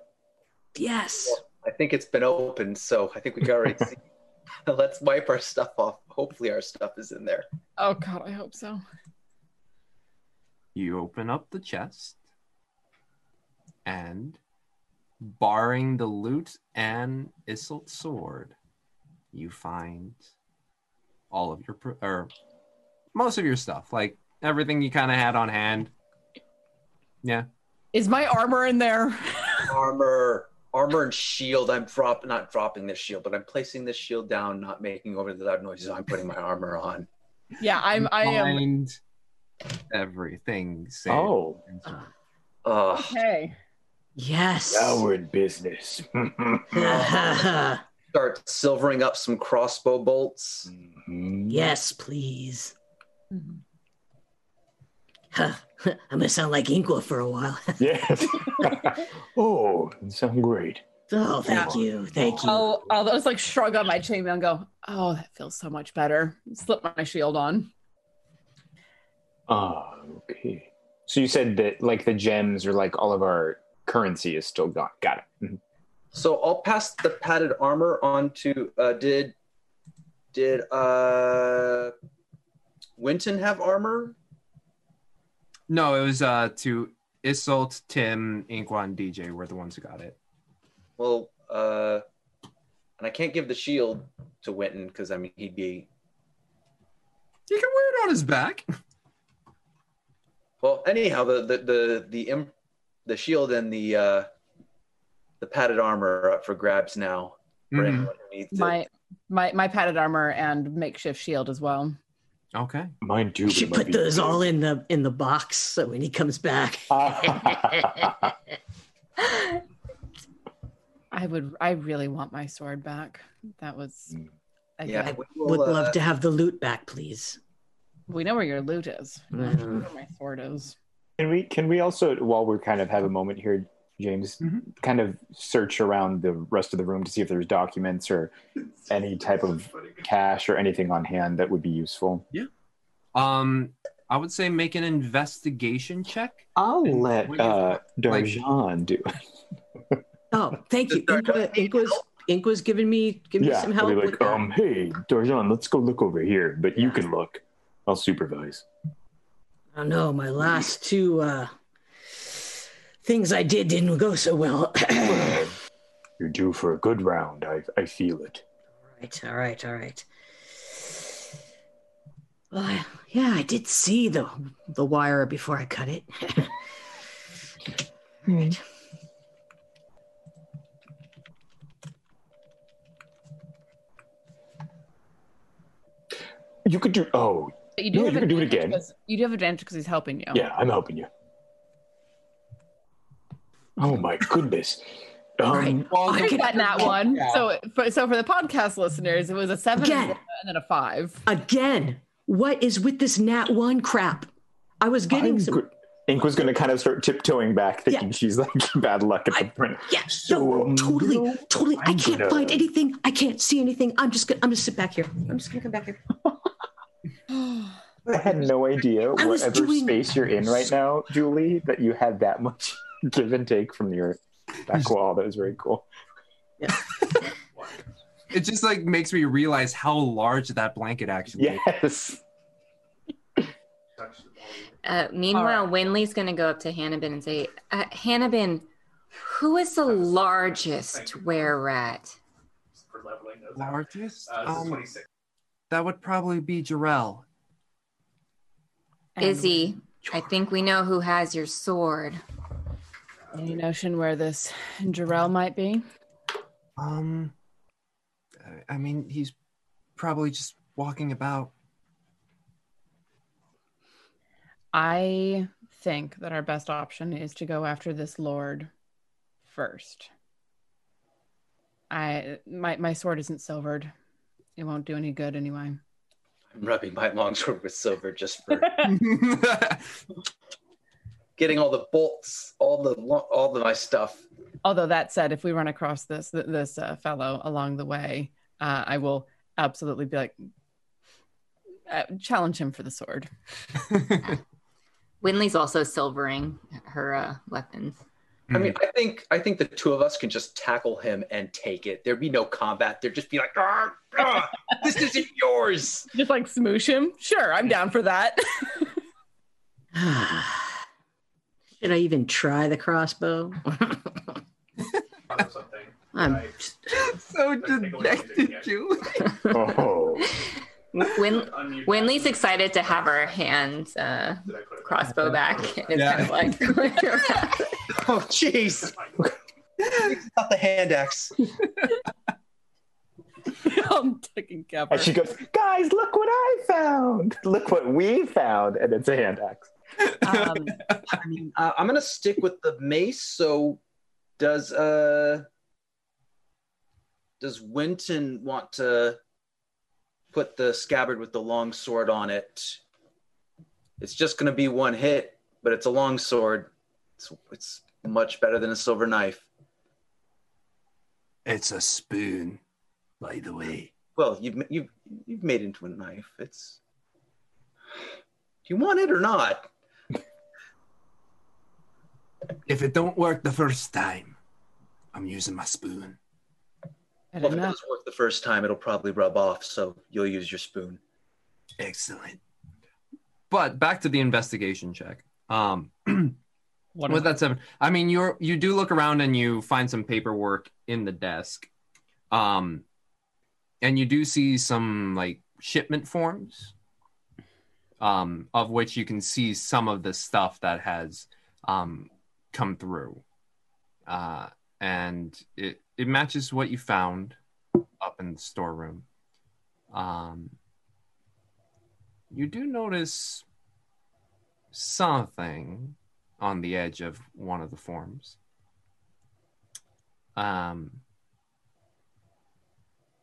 Yes. I think it's been opened, so I think we can already see. Let's wipe our stuff off. Hopefully, our stuff is in there. Oh God, I hope so. You open up the chest, and barring the loot and Isolt's sword, you find all of your or most of your stuff, like everything you kind of had on hand. Yeah. Is my armor in there? Armor, armor, and shield. I'm drop not dropping this shield, but I'm placing this shield down, not making over the loud noises. I'm putting my armor on. Yeah, I'm. I am. Find everything. Saved. Oh. Ugh. Okay. Yes. Now we're in business. Start silvering up some crossbow bolts. Mm-hmm. yes, please. Mm-hmm. Huh. I'm gonna sound like Inqua for a while. yes. oh, you sound great. Oh, thank you, thank you. I'll, I'll just like shrug on my chainmail and go, "Oh, that feels so much better." Slip my shield on. Ah, okay. So you said that like the gems or like all of our currency is still gone. Got it. Mhm. So I'll pass the padded armor on to uh did did uh Winton have armor? No, it was uh to Isolt, Tim, Inqua, and DJ were the ones who got it. Well, uh and I can't give the shield to Winton because I mean he'd be You can wear it on his back. well anyhow the the the the, im- the shield and the uh the padded armor are up for grabs now for Mhm. anyone who needs it. My my my padded armor and makeshift shield as well. Okay. Mine too. You should put those all in the in the box so when he comes back. I would. I really want my sword back. That was. I Yeah, I would love to have the loot back, please. We know where your loot is. We know Mhm. Where my sword is. Can we can we also while we're kind of have a moment here, James, kind of search around the rest of the room to see if there's documents or any type of cash or anything on hand that would be useful. Yeah. Um, I would say make an investigation check. I'll let What do uh like- Darjan do it. Oh, thank you. Inqua, Inqua's, Inqua's giving me giving me some help. be with like, that. um, hey, Darjan, let's go look over here, but you can look. I'll supervise. I don't know. My last two uh, things I did didn't go so well. You're due for a good round. I I feel it. All right, all right, all right. Well, I, yeah, I did see the the wire before I cut it. All right. You could do. Oh, But you do yeah, have you could do it again. You do have advantage because he's helping you. Yeah, I'm helping you. Oh my goodness. Um, I could that nat one. So, for, so for the podcast listeners, it was a seven Again. and then a five. Again, what is with this nat one crap? I was getting some. Ink was going to kind of start tiptoeing back, thinking she's like bad luck at the print. Yeah, So, um, totally, you totally. I I'm can't gonna- find anything. I can't see anything. I'm just gonna. I'm gonna sit back here. I'm just gonna come back here. I had no idea whatever doing- space you're in right now, Julie, that you had that much give and take from your back wall. That was very cool. Yeah. It just like makes me realize how large that blanket actually is. Yes. Uh, meanwhile, Winley's going to go up to Hannibin and say, uh, Hannibin, who is the largest were rat? Largest? Um, that would probably be Jarell. Izzy, I think we know who has your sword. Any notion where this Jarell might be? Um, I- I mean, he's probably just walking about. I think that our best option is to go after this lord first. I my my sword isn't silvered. It won't do any good anyway. I'm rubbing my longsword with silver just for getting all the bolts, all the lo- all the my stuff. Although that said, if we run across this this uh, fellow along the way, uh, I will absolutely be like uh, challenge him for the sword. Winley's also silvering her uh, weapons. I mean, I think I think the two of us can just tackle him and take it. There'd be no combat. There'd just be like, "Ah, ah, this isn't yours. Just like smoosh him. Sure, I'm down for that. Should I even try the crossbow? I'm so dejected, Julie. Oh. Win- Winley's excited to have her hand uh, crossbow back. It's Yeah. kind of like, Oh, jeez. Not the hand axe. I'm taking cover. And she goes, guys, look what I found. Look what we found. And it's a hand axe. Um, I mean, uh, I'm gonna stick with the mace. So Does uh does Winton want to put the scabbard with the long sword on it? It's just going to be one hit, but it's a long sword. It's, it's much better than a silver knife. It's a spoon, by the way. Well, you've you've you've made it into a knife. It's. Do you want it or not? If it don't work the first time, I'm using my spoon. Well, if it does work the first time, it'll probably rub off, so you'll use your spoon. Excellent. But back to the investigation check. Um, What with that seven, I mean, you're you do look around and you find some paperwork in the desk, um, and you do see some like shipment forms, um, of which you can see some of the stuff that has um come through, uh, and it it matches what you found up in the storeroom. Um, you do notice something on the edge of one of the forms. Um,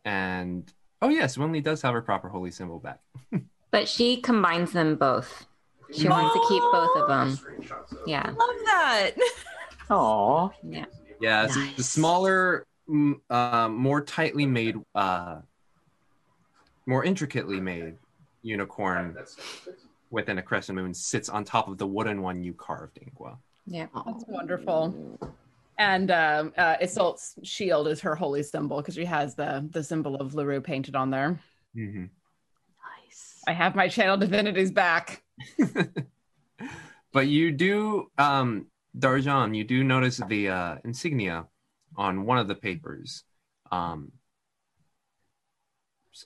and oh yes, Winley does have her proper holy symbol back. But she combines them both. She wants to keep both of them. Yeah. I love that. Aw. Yeah. Yeah, it's the smaller, uh, more tightly made, uh, more intricately made unicorn within a crescent moon sits on top of the wooden one you carved, Inqua. Yeah. That's wonderful. And um, uh, Isolt's shield is her holy symbol because she has the the symbol of Lurue painted on there. Mm-hmm. Nice. I have my channel divinities back. But you do, um, Darjan, you do notice the uh, insignia on one of the papers. Um,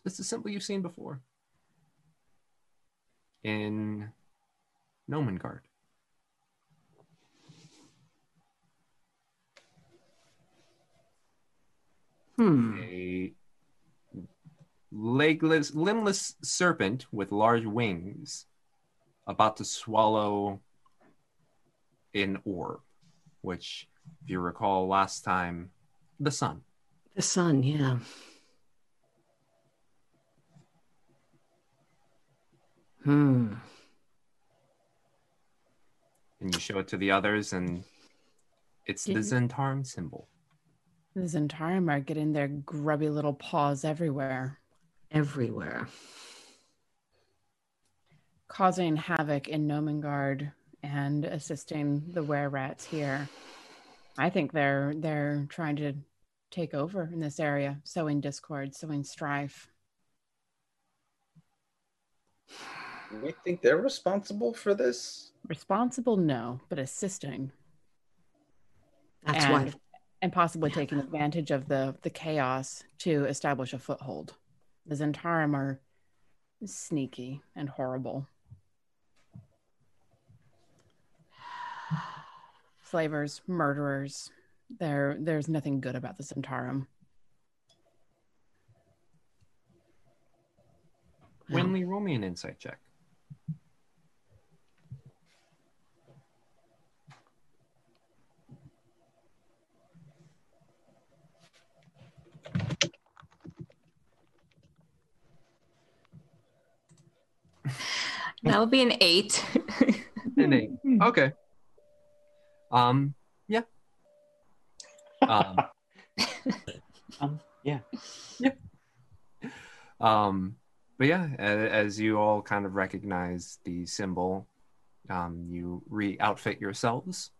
it's a symbol you've seen before in Nomengard. Hmm. A legless, limbless serpent with large wings about to swallow an orb, which, if you recall last time, the sun. The sun, yeah. Hmm. And you show it to the others, and it's the Didn't- Zhentarim symbol. The Zhentarim are getting their grubby little paws everywhere, Everywhere. Causing havoc in Nomengard and assisting the were rats here. I think they're they're trying to take over in this area, sowing discord, sowing strife. We think they're responsible for this. Responsible, no, but assisting. That's and, why. and possibly taking advantage of the the chaos to establish a foothold. The Zhentarim are sneaky and horrible. Slavers, murderers. There, there's nothing good about the Zhentarim. Winley, roll me an insight check. That would be an eight. An eight. Okay. Um. Yeah. Um. Um, yeah. Um, but yeah, a- as you all kind of recognize the symbol, um, you re-outfit yourselves.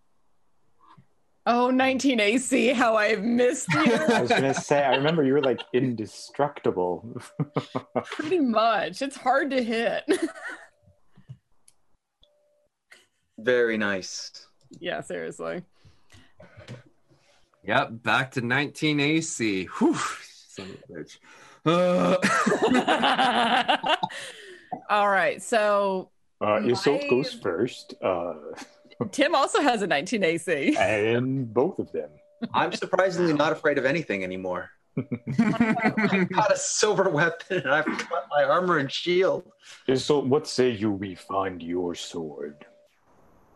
Oh, 19 AC, how I've missed you. I was gonna say, I remember you were like indestructible. Pretty much. It's hard to hit. Very nice. Yeah, seriously. Yep, back to 19 AC. Whew, son of a bitch. Uh, All right. So Uh, Isolt goes first, uh, Tim also has a 19 AC. and both of them. I'm surprisingly not afraid of anything anymore. I've got a silver weapon and I've got my armor and shield. Isolt, what say you we find your sword?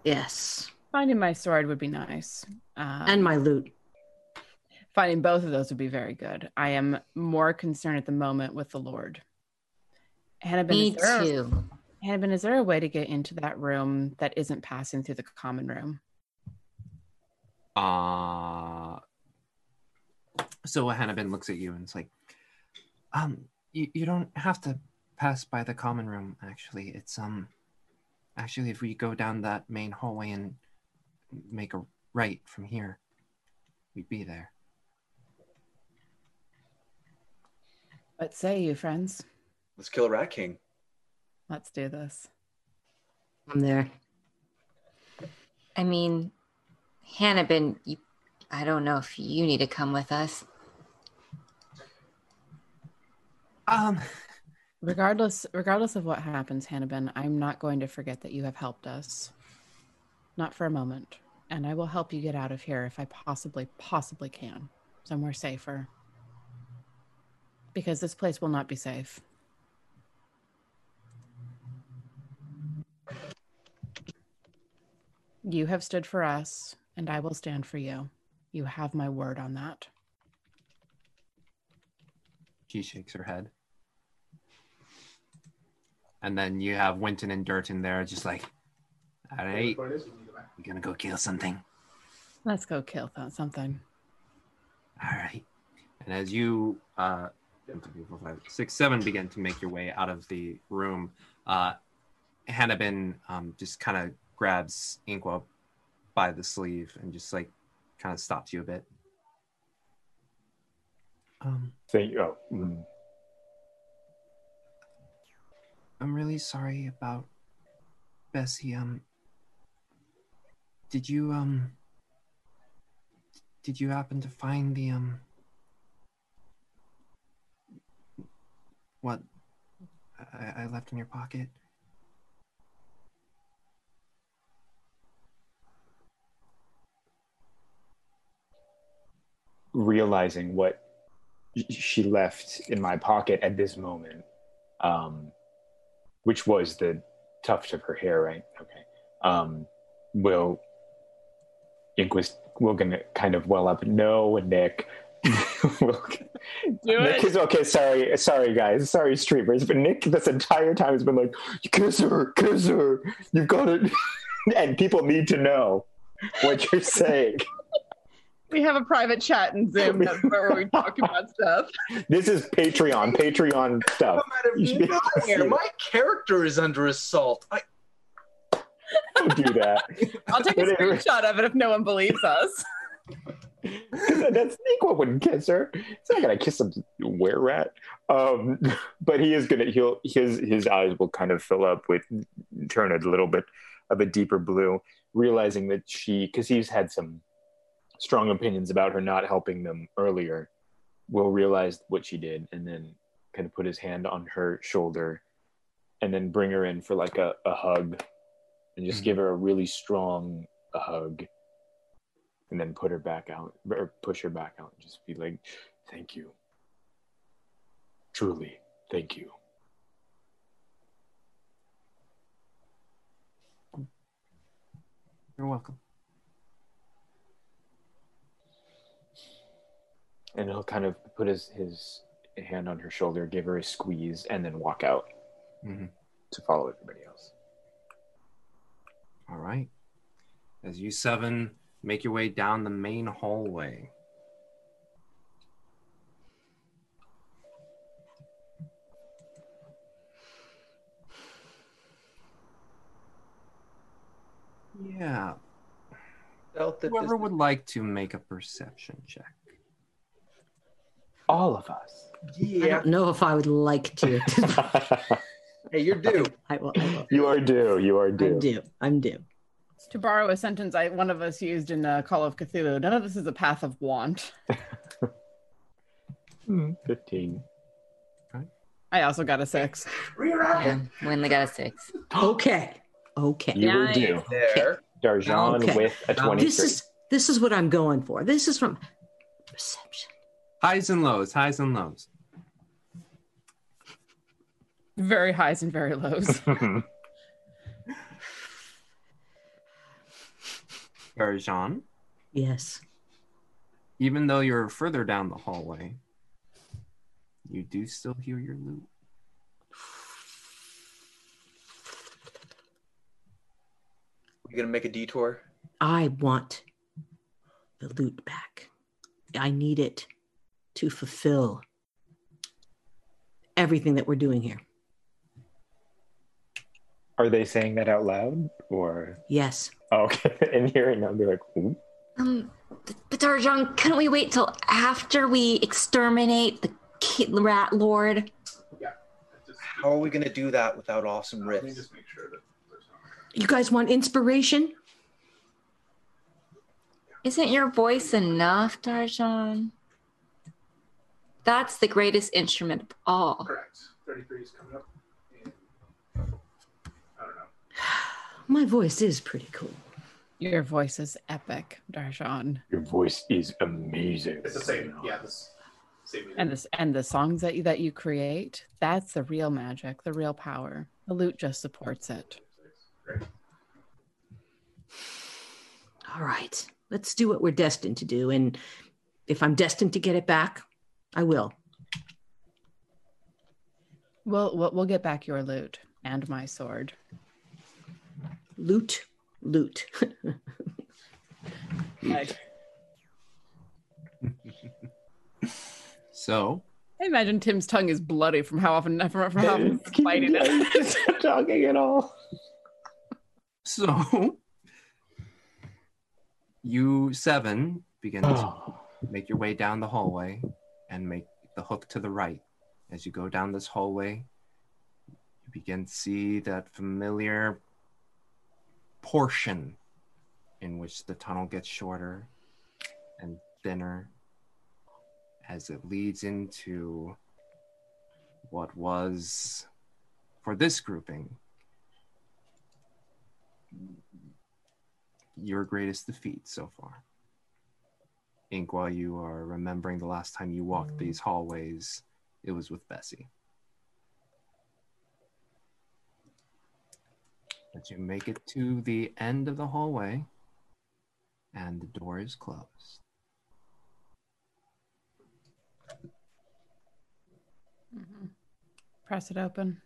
Yes. Finding my sword would be nice. Uh, And my loot. Finding both of those would be very good. I am more concerned at the moment with the Lord. Hannah, Me is there, too. Hannah, is there a way to get into that room that isn't passing through the common room? Uh so Hannibin looks at you and it's like, um, you, you don't have to pass by the common room, actually. It's um actually if we go down that main hallway and make a right from here, we'd be there. What say you, friends? Let's kill a Rat King. Let's do this. I'm there. I mean, Hannibin, you, I don't know if you need to come with us. Um, regardless, regardless of what happens, Hannibin, I'm not going to forget that you have helped us. Not for a moment. And I will help you get out of here if I possibly, possibly can. Somewhere safer. Because this place will not be safe. You have stood for us, and I will stand for you. You have my word on that. She shakes her head. And then you have Winton and Durton there, just like, all right, we're gonna go kill something. Let's go kill th- something. All right. And as you, uh, six, seven begin to make your way out of the room, uh, Hannibin um, just kind of grabs Inqua by the sleeve and just like kind of stops you a bit. Um, Thank you. Oh, mm. I'm really sorry about Bessie. Um, did you um, did you happen to find the um, what I, I left in your pocket? realizing what she left in my pocket at this moment, um, which was the tuft of her hair, right? Okay. Um, will Inquis will gonna kind of well up. No, Nick. Will- Do Nick is okay. Sorry, sorry, guys. Sorry, streamers. But Nick, this entire time has been like, "Kiss her, kiss her. You've got it." and people need to know what you're saying. We have a private chat in Zoom that's where we talk about stuff. This is Patreon, Patreon stuff. You be able to see Here, my character is under assault. I, Don't do that. I'll take a screenshot of it if no one believes us. That's Nico wouldn't kiss her. He's not gonna kiss a were rat. Um, but he is gonna. He'll his his eyes will kind of fill up with turn a little bit of a deeper blue, realizing that she because he's had some strong opinions about her not helping them earlier. Will realize what she did and then kind of put his hand on her shoulder and then bring her in for like a, a hug and just give her a really strong hug and then put her back out or push her back out and just be like thank you truly thank you You're welcome. and he'll kind of put his his hand on her shoulder give her a squeeze and then walk out Mhm. to follow everybody else All right. As you seven make your way down the main hallway. Yeah. felt that Whoever would like to make a perception check. all of us Yeah. I don't know if I would like to. hey, you're due. I will. I will. you are due you are due I'm due. I'm due. To borrow a sentence I one of us used in uh, Call of Cthulhu, none of this is a path of want. Hmm, 15 I also got a six. Yeah, Winley got a six. Okay. Okay. you were due There. darjan Okay. with a 23 This is this is what I'm going for. This is from perception. Highs and lows, highs and lows. Very highs and very lows. Darjan, Yes. even though you're further down the hallway, you do still hear your loot. You gonna make a detour? I want the loot back. I need it to fulfill everything that we're doing here. Are they saying that out loud or? Yes. Oh, okay. and hearing them, be like, Ooh. Um, but Darjan, couldn't we wait till after we exterminate the kid rat lord? Yeah. How are we gonna do that without awesome riffs? You guys want inspiration? Isn't your voice enough, Darjan? That's the greatest instrument of all. Correct. 33 is coming up. My voice is pretty cool. Your voice is epic, Darjan. Your voice is amazing. It's the same. Yeah, this same. And this and the songs that you that you create, that's the real magic, the real power. The lute just supports it. All right, let's do what we're destined to do. And if I'm destined to get it back, I will. We'll we'll, we'll get back your lute and my sword. Loot, loot. So, I imagine Tim's tongue is bloody from how often from, from how often he's fighting it. talking at all. so you seven begin to oh. make your way down the hallway and make the hook to the right. As you go down this hallway, you begin to see that familiar portion in which the tunnel gets shorter and thinner as it leads into what was, for this grouping, your greatest defeat so far. Ink, while you are remembering the last time you walked mm. these hallways, it was with Bessie. But you make it to the end of the hallway, and the door is closed. Press it open.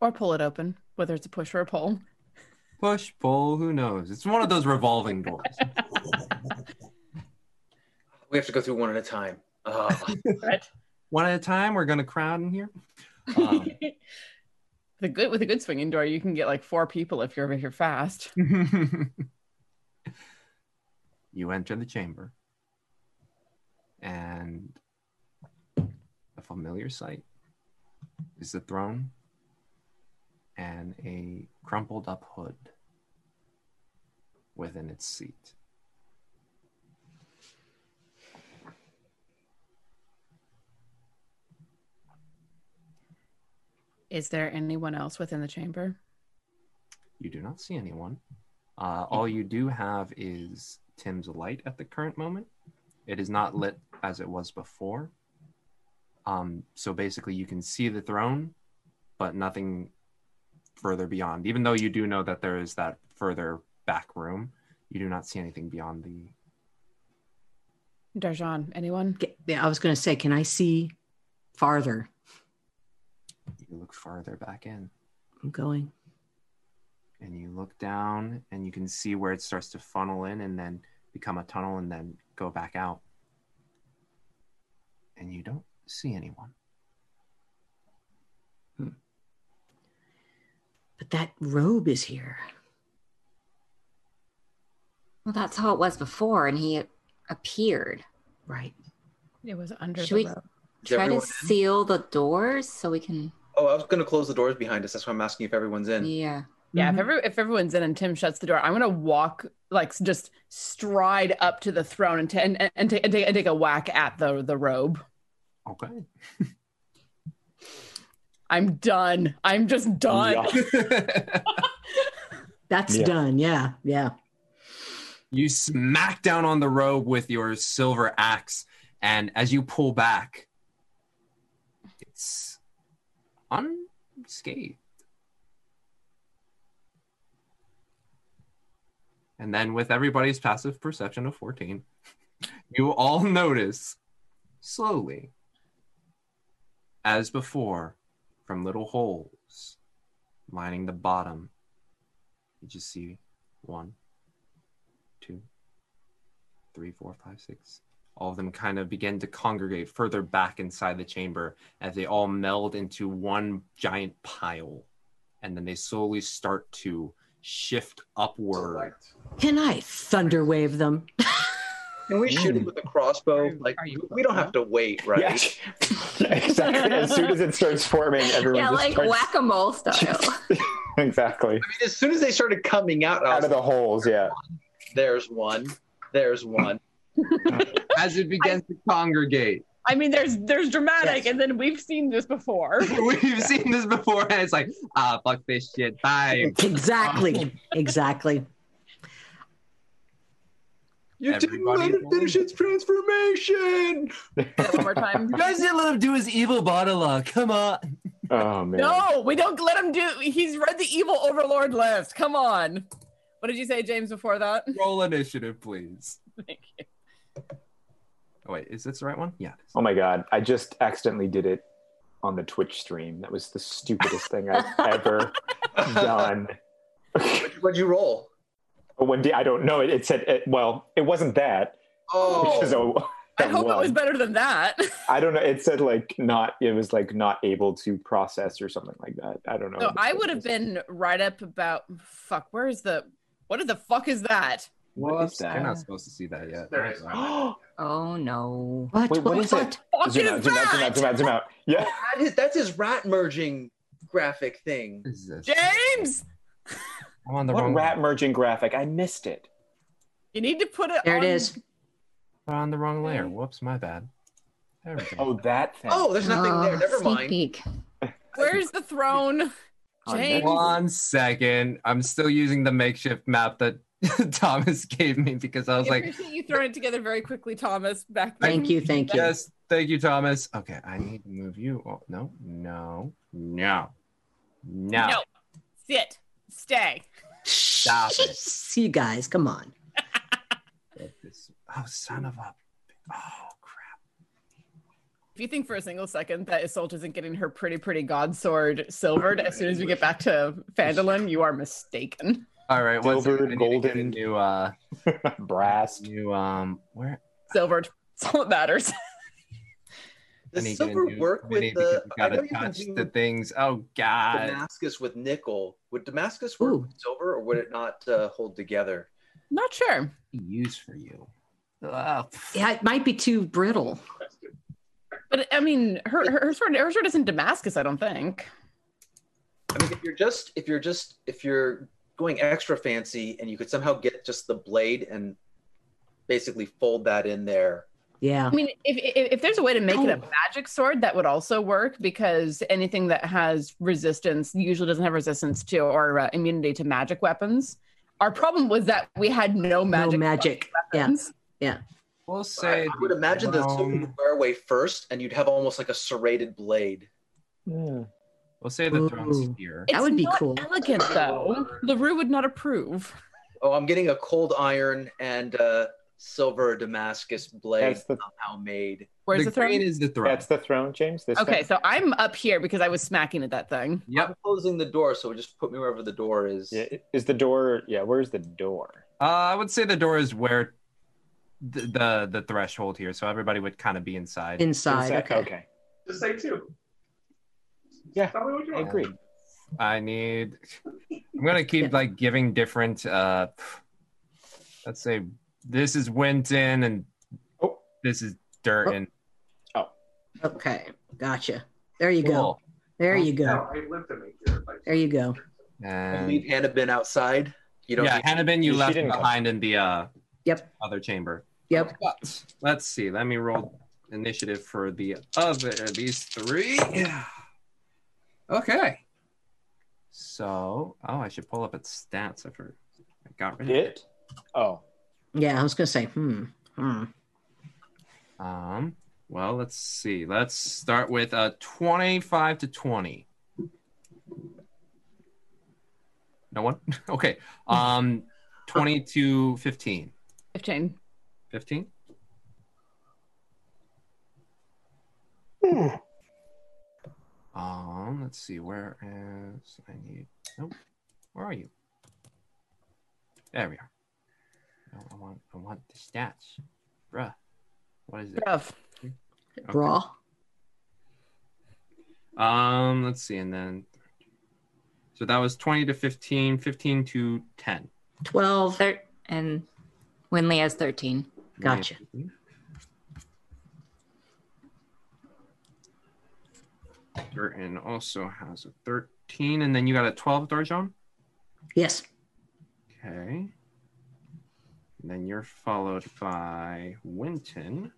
Or pull it open, whether it's a push or a pull. Push, pull, who knows? It's one of those revolving doors. We have to go through one at a time. Uh, one at a time. We're gonna crowd in here. Um, The good with a good swinging door, you can get like four people if you're if you're fast. you enter the chamber, and a familiar sight is the throne and a crumpled up hood within its seat. Is there anyone else within the chamber? You do not see anyone. Uh, all you do have is Tim's light at the current moment. It is not lit as it was before. Um, so basically, you can see the throne, but nothing further beyond. Even though you do know that there is that further back room, you do not see anything beyond the. Darjan, anyone? Yeah, I was going to say, can I see farther? You look farther back in. I'm going. and you look down and you can see where it starts to funnel in and then become a tunnel and then go back out. And you don't see anyone. Hmm. But that robe is here. Well, that's how it was before, and he appeared. Right. It was under Should the we robe. Try to in? seal the doors so we can? Oh, I was gonna close the doors behind us. That's why I'm asking if everyone's in. Yeah. Yeah, if mm-hmm. every if everyone's in and Tim shuts the door, I'm gonna walk like just stride up to the throne and t- and, and, and, take, and, take, and take a whack at the the robe. Okay. I'm done. I'm just done. That's Yeah. done. Yeah. Yeah. You smack down on the robe with your silver axe, and as you pull back, it's unscathed. And then with everybody's passive perception of 14, you all notice slowly, as before, from little holes lining the bottom, you just see one, two, three, four, five, six. All of them kind of begin to congregate further back inside the chamber as they all meld into one giant pile. And then they slowly start to shift upward. Can I thunder wave them? Can we shoot him with a crossbow? Like we don't have to wait, right? Yeah. exactly. As soon as it starts forming, everyone yeah, just like starts... whack a mole style. exactly. I mean, as soon as they started coming out, Out of the holes, yeah. There's one. There's one. As it begins to congregate. I mean, there's there's dramatic, and then we've seen this before. We've seen this before, and it's like, ah, fuck this shit. Bye. Exactly. exactly. You didn't let it finish its transformation. One more time. You guys didn't let him do his evil monologue. Come on. Oh man. No, we don't let him do. He's read the evil overlord list. Come on. What did you say, James? Before that? Roll initiative, please. Thank you. Oh, wait, is this the right one? Yeah. Oh my god, I just accidentally did it on the Twitch stream. That was the stupidest thing I've ever done. What'd you roll? Oh, when I don't know, it, it said it, well, it wasn't that. Oh, Which is a, I a hope it was better than that. I don't know. It said like not. It was like not able to process or something like that. I don't know. So I would have been right up about fuck. Where is the? What the fuck is that? Whoops, You're not supposed to see that yet. There it is. oh no. What? Wait, what is it? Fuck Zoom is out, zoom out, zoom out, zoom out, zoom out. Yeah. That is, that's his rat merging graphic thing. Is this? James, I'm on the What wrong. rat merging graphic? I missed it. you need to put it. There it on- is. I'm on the wrong layer. Whoops, my bad. There we go. Oh, that thing. Oh, there's nothing there. Oh, Never mind. peek. Where's the throne? James. One second. I'm still using the makeshift map that Thomas gave me because I was I like, appreciate you throwing it together very quickly, Thomas. Back then. Thank you. Thank you. yes, thank you, Thomas. Okay, I need to move you. Oh, no, no, no, no. No. Sit. Stay. Stop it. See you guys. Come on. Oh, son of a. Oh, crap. If you think for a single second that Isolt isn't getting her pretty, pretty god sword silvered as soon as we get back to Phandalin, you are mistaken. All right, what's Silver, I need to get a golden. new uh Brass. new um where Silvered. That's all that matters. I Does need to silver new work with the? I we know gotta you can touch do the things. Oh god. Damascus with nickel. Would Damascus work Ooh. with silver, or would it not uh, hold together? Not sure. Use for you. Oh, Yeah, it might be too brittle. But I mean, her her, her sword her sword isn't Damascus, I don't think. I mean, if you're just if you're just if you're going extra fancy and you could somehow get just the blade and basically fold that in there. Yeah. I mean, if, if, if there's a way to make it a magic sword, that would also work because anything that has resistance usually doesn't have resistance to or uh, immunity to magic weapons. Our problem was that we had no magic. no magic. Yeah. weapons. Yeah. We'll say I would imagine the silver throne- would wear away first, and you'd have almost like a serrated blade. Yeah. We'll say the throne's Ooh. here. That would be not cool. Elegant though. Lurue would not approve. Oh, I'm getting a cold iron and uh, silver Damascus blade That's the- somehow made. Where's the the, throne? green is the throne. That's the throne, James. This Okay, thing? so I'm up here because I was smacking at that thing. Yep. I'm closing the door, so just put me wherever the door is. Yeah, is the door? Yeah, where's the door? Uh, I would say the door is where the the, the threshold here, so everybody would kind of be inside. Inside. Is that- Okay. okay. Just say two. Yeah, Tell me what you I agree. I need. I'm gonna keep Yeah. like giving different. uh Let's say this is Winton and Oh. this is Durton. Oh. oh. Okay. Gotcha. There you go. Cool. There you go. I live to make your advice. There you go. And leave Hannah outside. You don't. yeah, need- Hannibin, you She left didn't come. behind in the uh Yep. other chamber. Yep. But let's see. Let me roll initiative for the other these three. Okay. So, oh, I should pull up its stats. I forgot. I got rid of it. It? Oh, Yeah, I was gonna say, hmm. Hmm. Um. Well, let's see. Let's start with a twenty-five to twenty. No one. okay. Um, 20 to 15. 15. 15? Um, let's see, where is I need nope. Where are you? There we are. No, I want I want the stats. Bruh. What is it? Bruv. Raw. Um, let's see, and then so that was 20 to 15, 15 to 10. 12. Thir- and Winley has 13. Gotcha. Durton also has a 13, and then you got a 12, Darjan? Yes. Okay. And then you're followed by Winton.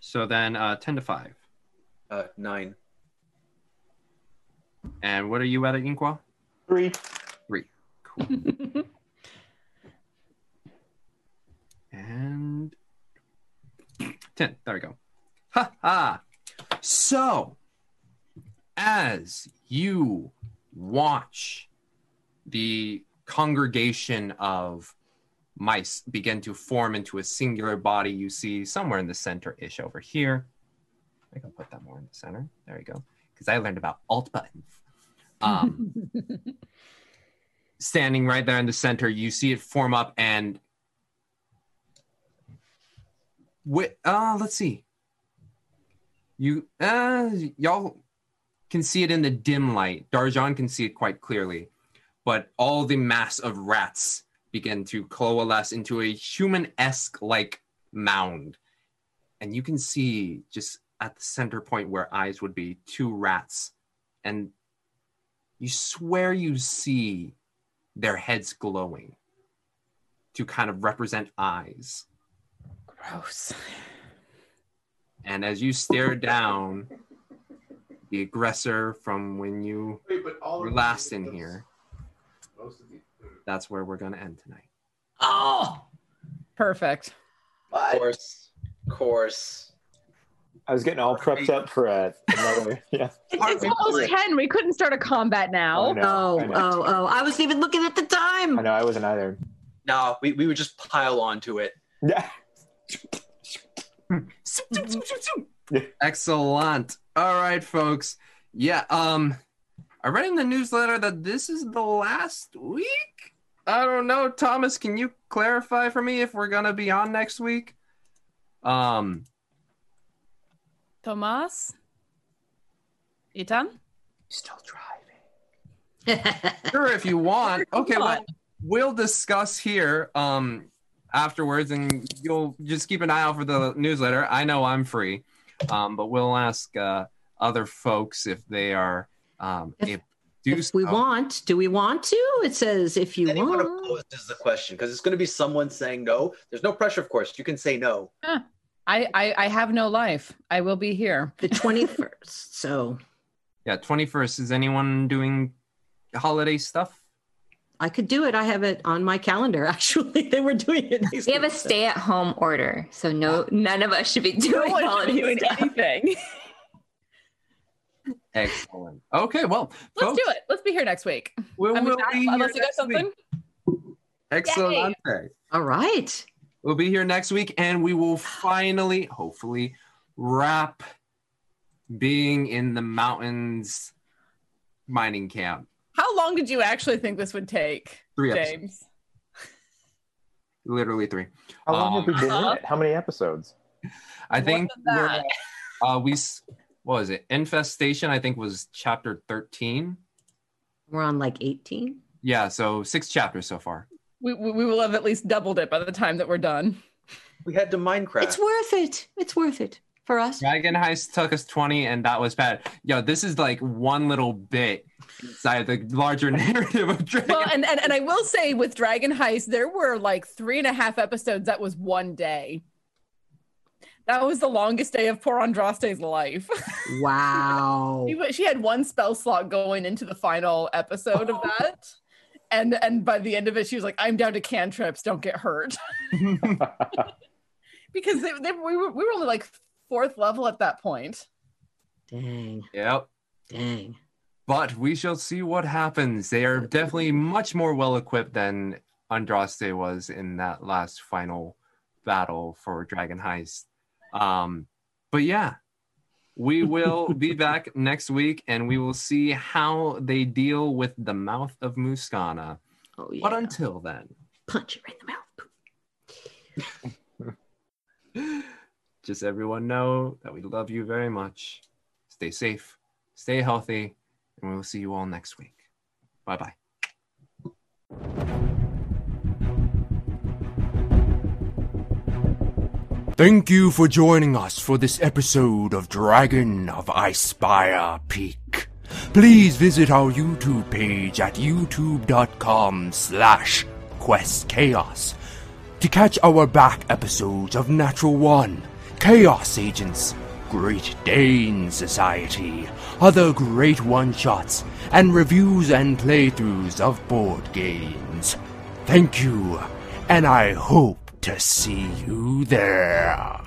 So then uh, 10 to 5. Uh, nine. And what are you at at Inqua? Three. Three. Cool. and 10. There we go. Ha ha. So, as you watch the congregation of mice begin to form into a singular body, you see somewhere in the center ish over here. I can put that more in the center. There we go. Because I learned about alt buttons. Um, standing right there in the center, you see it form up and. Wi- uh, let's see. You uh y'all can see it in the dim light. Darjan can see it quite clearly. But all the mass of rats begin to coalesce into a human-esque like mound. And you can see just at the center point where eyes would be two rats. And you swear you see their heads glowing to kind of represent eyes. Gross. And as you stare down, the aggressor from when you were last in here, that's where we're going to end tonight. Oh, perfect. Of course, of course. I was getting all prepped up for a, another. Yeah. It's almost 10. We couldn't start a combat now. I know, Oh, I know. oh, oh. I wasn't even looking at the time. I know I wasn't either. No, we, we would just pile onto it. Yeah. Excellent. All right, folks. Yeah, um I read in the newsletter that this is the last week. I don't know, Thomas, can you clarify for me if we're going to be on next week? Um Tomas? Ethan? Still driving. sure if you want. Okay, well, we'll discuss here um afterwards and you'll just keep an eye out for the newsletter. I know I'm free. Um but we'll ask uh other folks if they are um able to do If we so. want, do we want to? It says if you Anyone want. opposed is the question because it's going to be someone saying no. There's no pressure, of course. You can say no. I, I, I have no life. I will be here. The 21st. so Yeah, 21st. Is anyone doing holiday stuff? I could do it. I have it on my calendar. Actually, they were doing it. We have a stay at home order, so no, none of us should be doing one should be holiday doing stuff. anything. Excellent. Okay, well, Let's folks, do it. Let's be here next week. We I mean, will be unless here you got next week. something. Excellent. All right. We'll be here next week and we will finally, hopefully, wrap being in the mountains mining camp. How long did you actually think this would take, Three James? Literally three. How long have we Um, been in it? How many episodes? I think we're, uh, we, what was it? Infestation, I think, was chapter 13. We're on like 18. Yeah, so six chapters so far. We, we, we will have at least doubled it by the time that we're done. We had to Minecraft. It's worth it. It's worth it for us. Dragon Heist took us 20, and that was bad. Yo, this is like one little bit inside the larger narrative of Dragon Well, and, and, and I will say with Dragon Heist, there were like three and a half episodes that was one day. That was the longest day of poor Andraste's life. Wow. she, she had one spell slot going into the final episode of oh. that. And and by the end of it, she was like, I'm down to cantrips, don't get hurt. because they, they, we, were, we were only like fourth level at that point. Dang. Yep. Dang. but we shall see what happens. They are definitely much more well equipped than Andraste was in that last final battle for Dragon Heist. Um, but yeah, we will be back next week and we will see how they deal with the mouth of Muscana. Oh, yeah. But until then, Punch her in the mouth. just everyone know that we love you very much. Stay safe, stay healthy, and we will see you all next week. Bye bye. Thank you for joining us for this episode of Dragon of Icespire Peak. Please visit our YouTube page at youtube.com slash questchaos to catch our back episodes of Natural One, Chaos Agents, Great Dane Society, other great one-shots, and reviews and playthroughs of board games. Thank you, and I hope to see you there.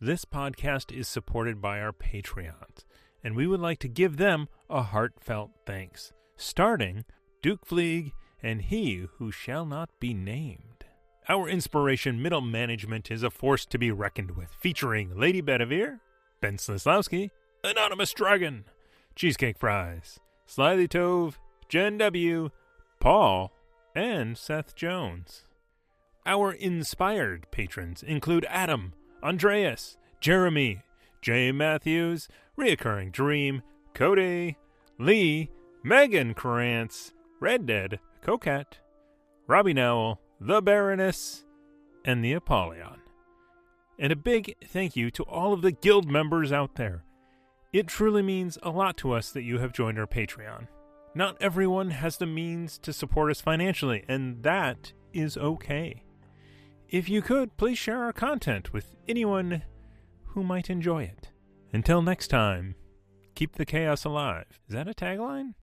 This podcast is supported by our Patreons, and we would like to give them a heartfelt thanks, starting Duke Fleeg and He Who Shall Not Be Named. Our inspiration middle management is a force to be reckoned with, featuring Lady Bedivere, Ben Slislawski, Anonymous Dragon, Cheesecake Fries, Slyly Tove, Jen W., Paul, and Seth Jones. Our inspired patrons include Adam, Andreas, Jeremy, Jay Matthews, Reoccurring Dream, Cody, Lee, Megan Krantz, Red Dead, Coquette, Robbie Nowell, The Baroness, and the Apollyon. And a big thank you to all of the guild members out there. It truly means a lot to us that you have joined our Patreon. Not everyone has the means to support us financially, and that is okay. If you could, please share our content with anyone who might enjoy it. Until next time, keep the chaos alive. Is that a tagline?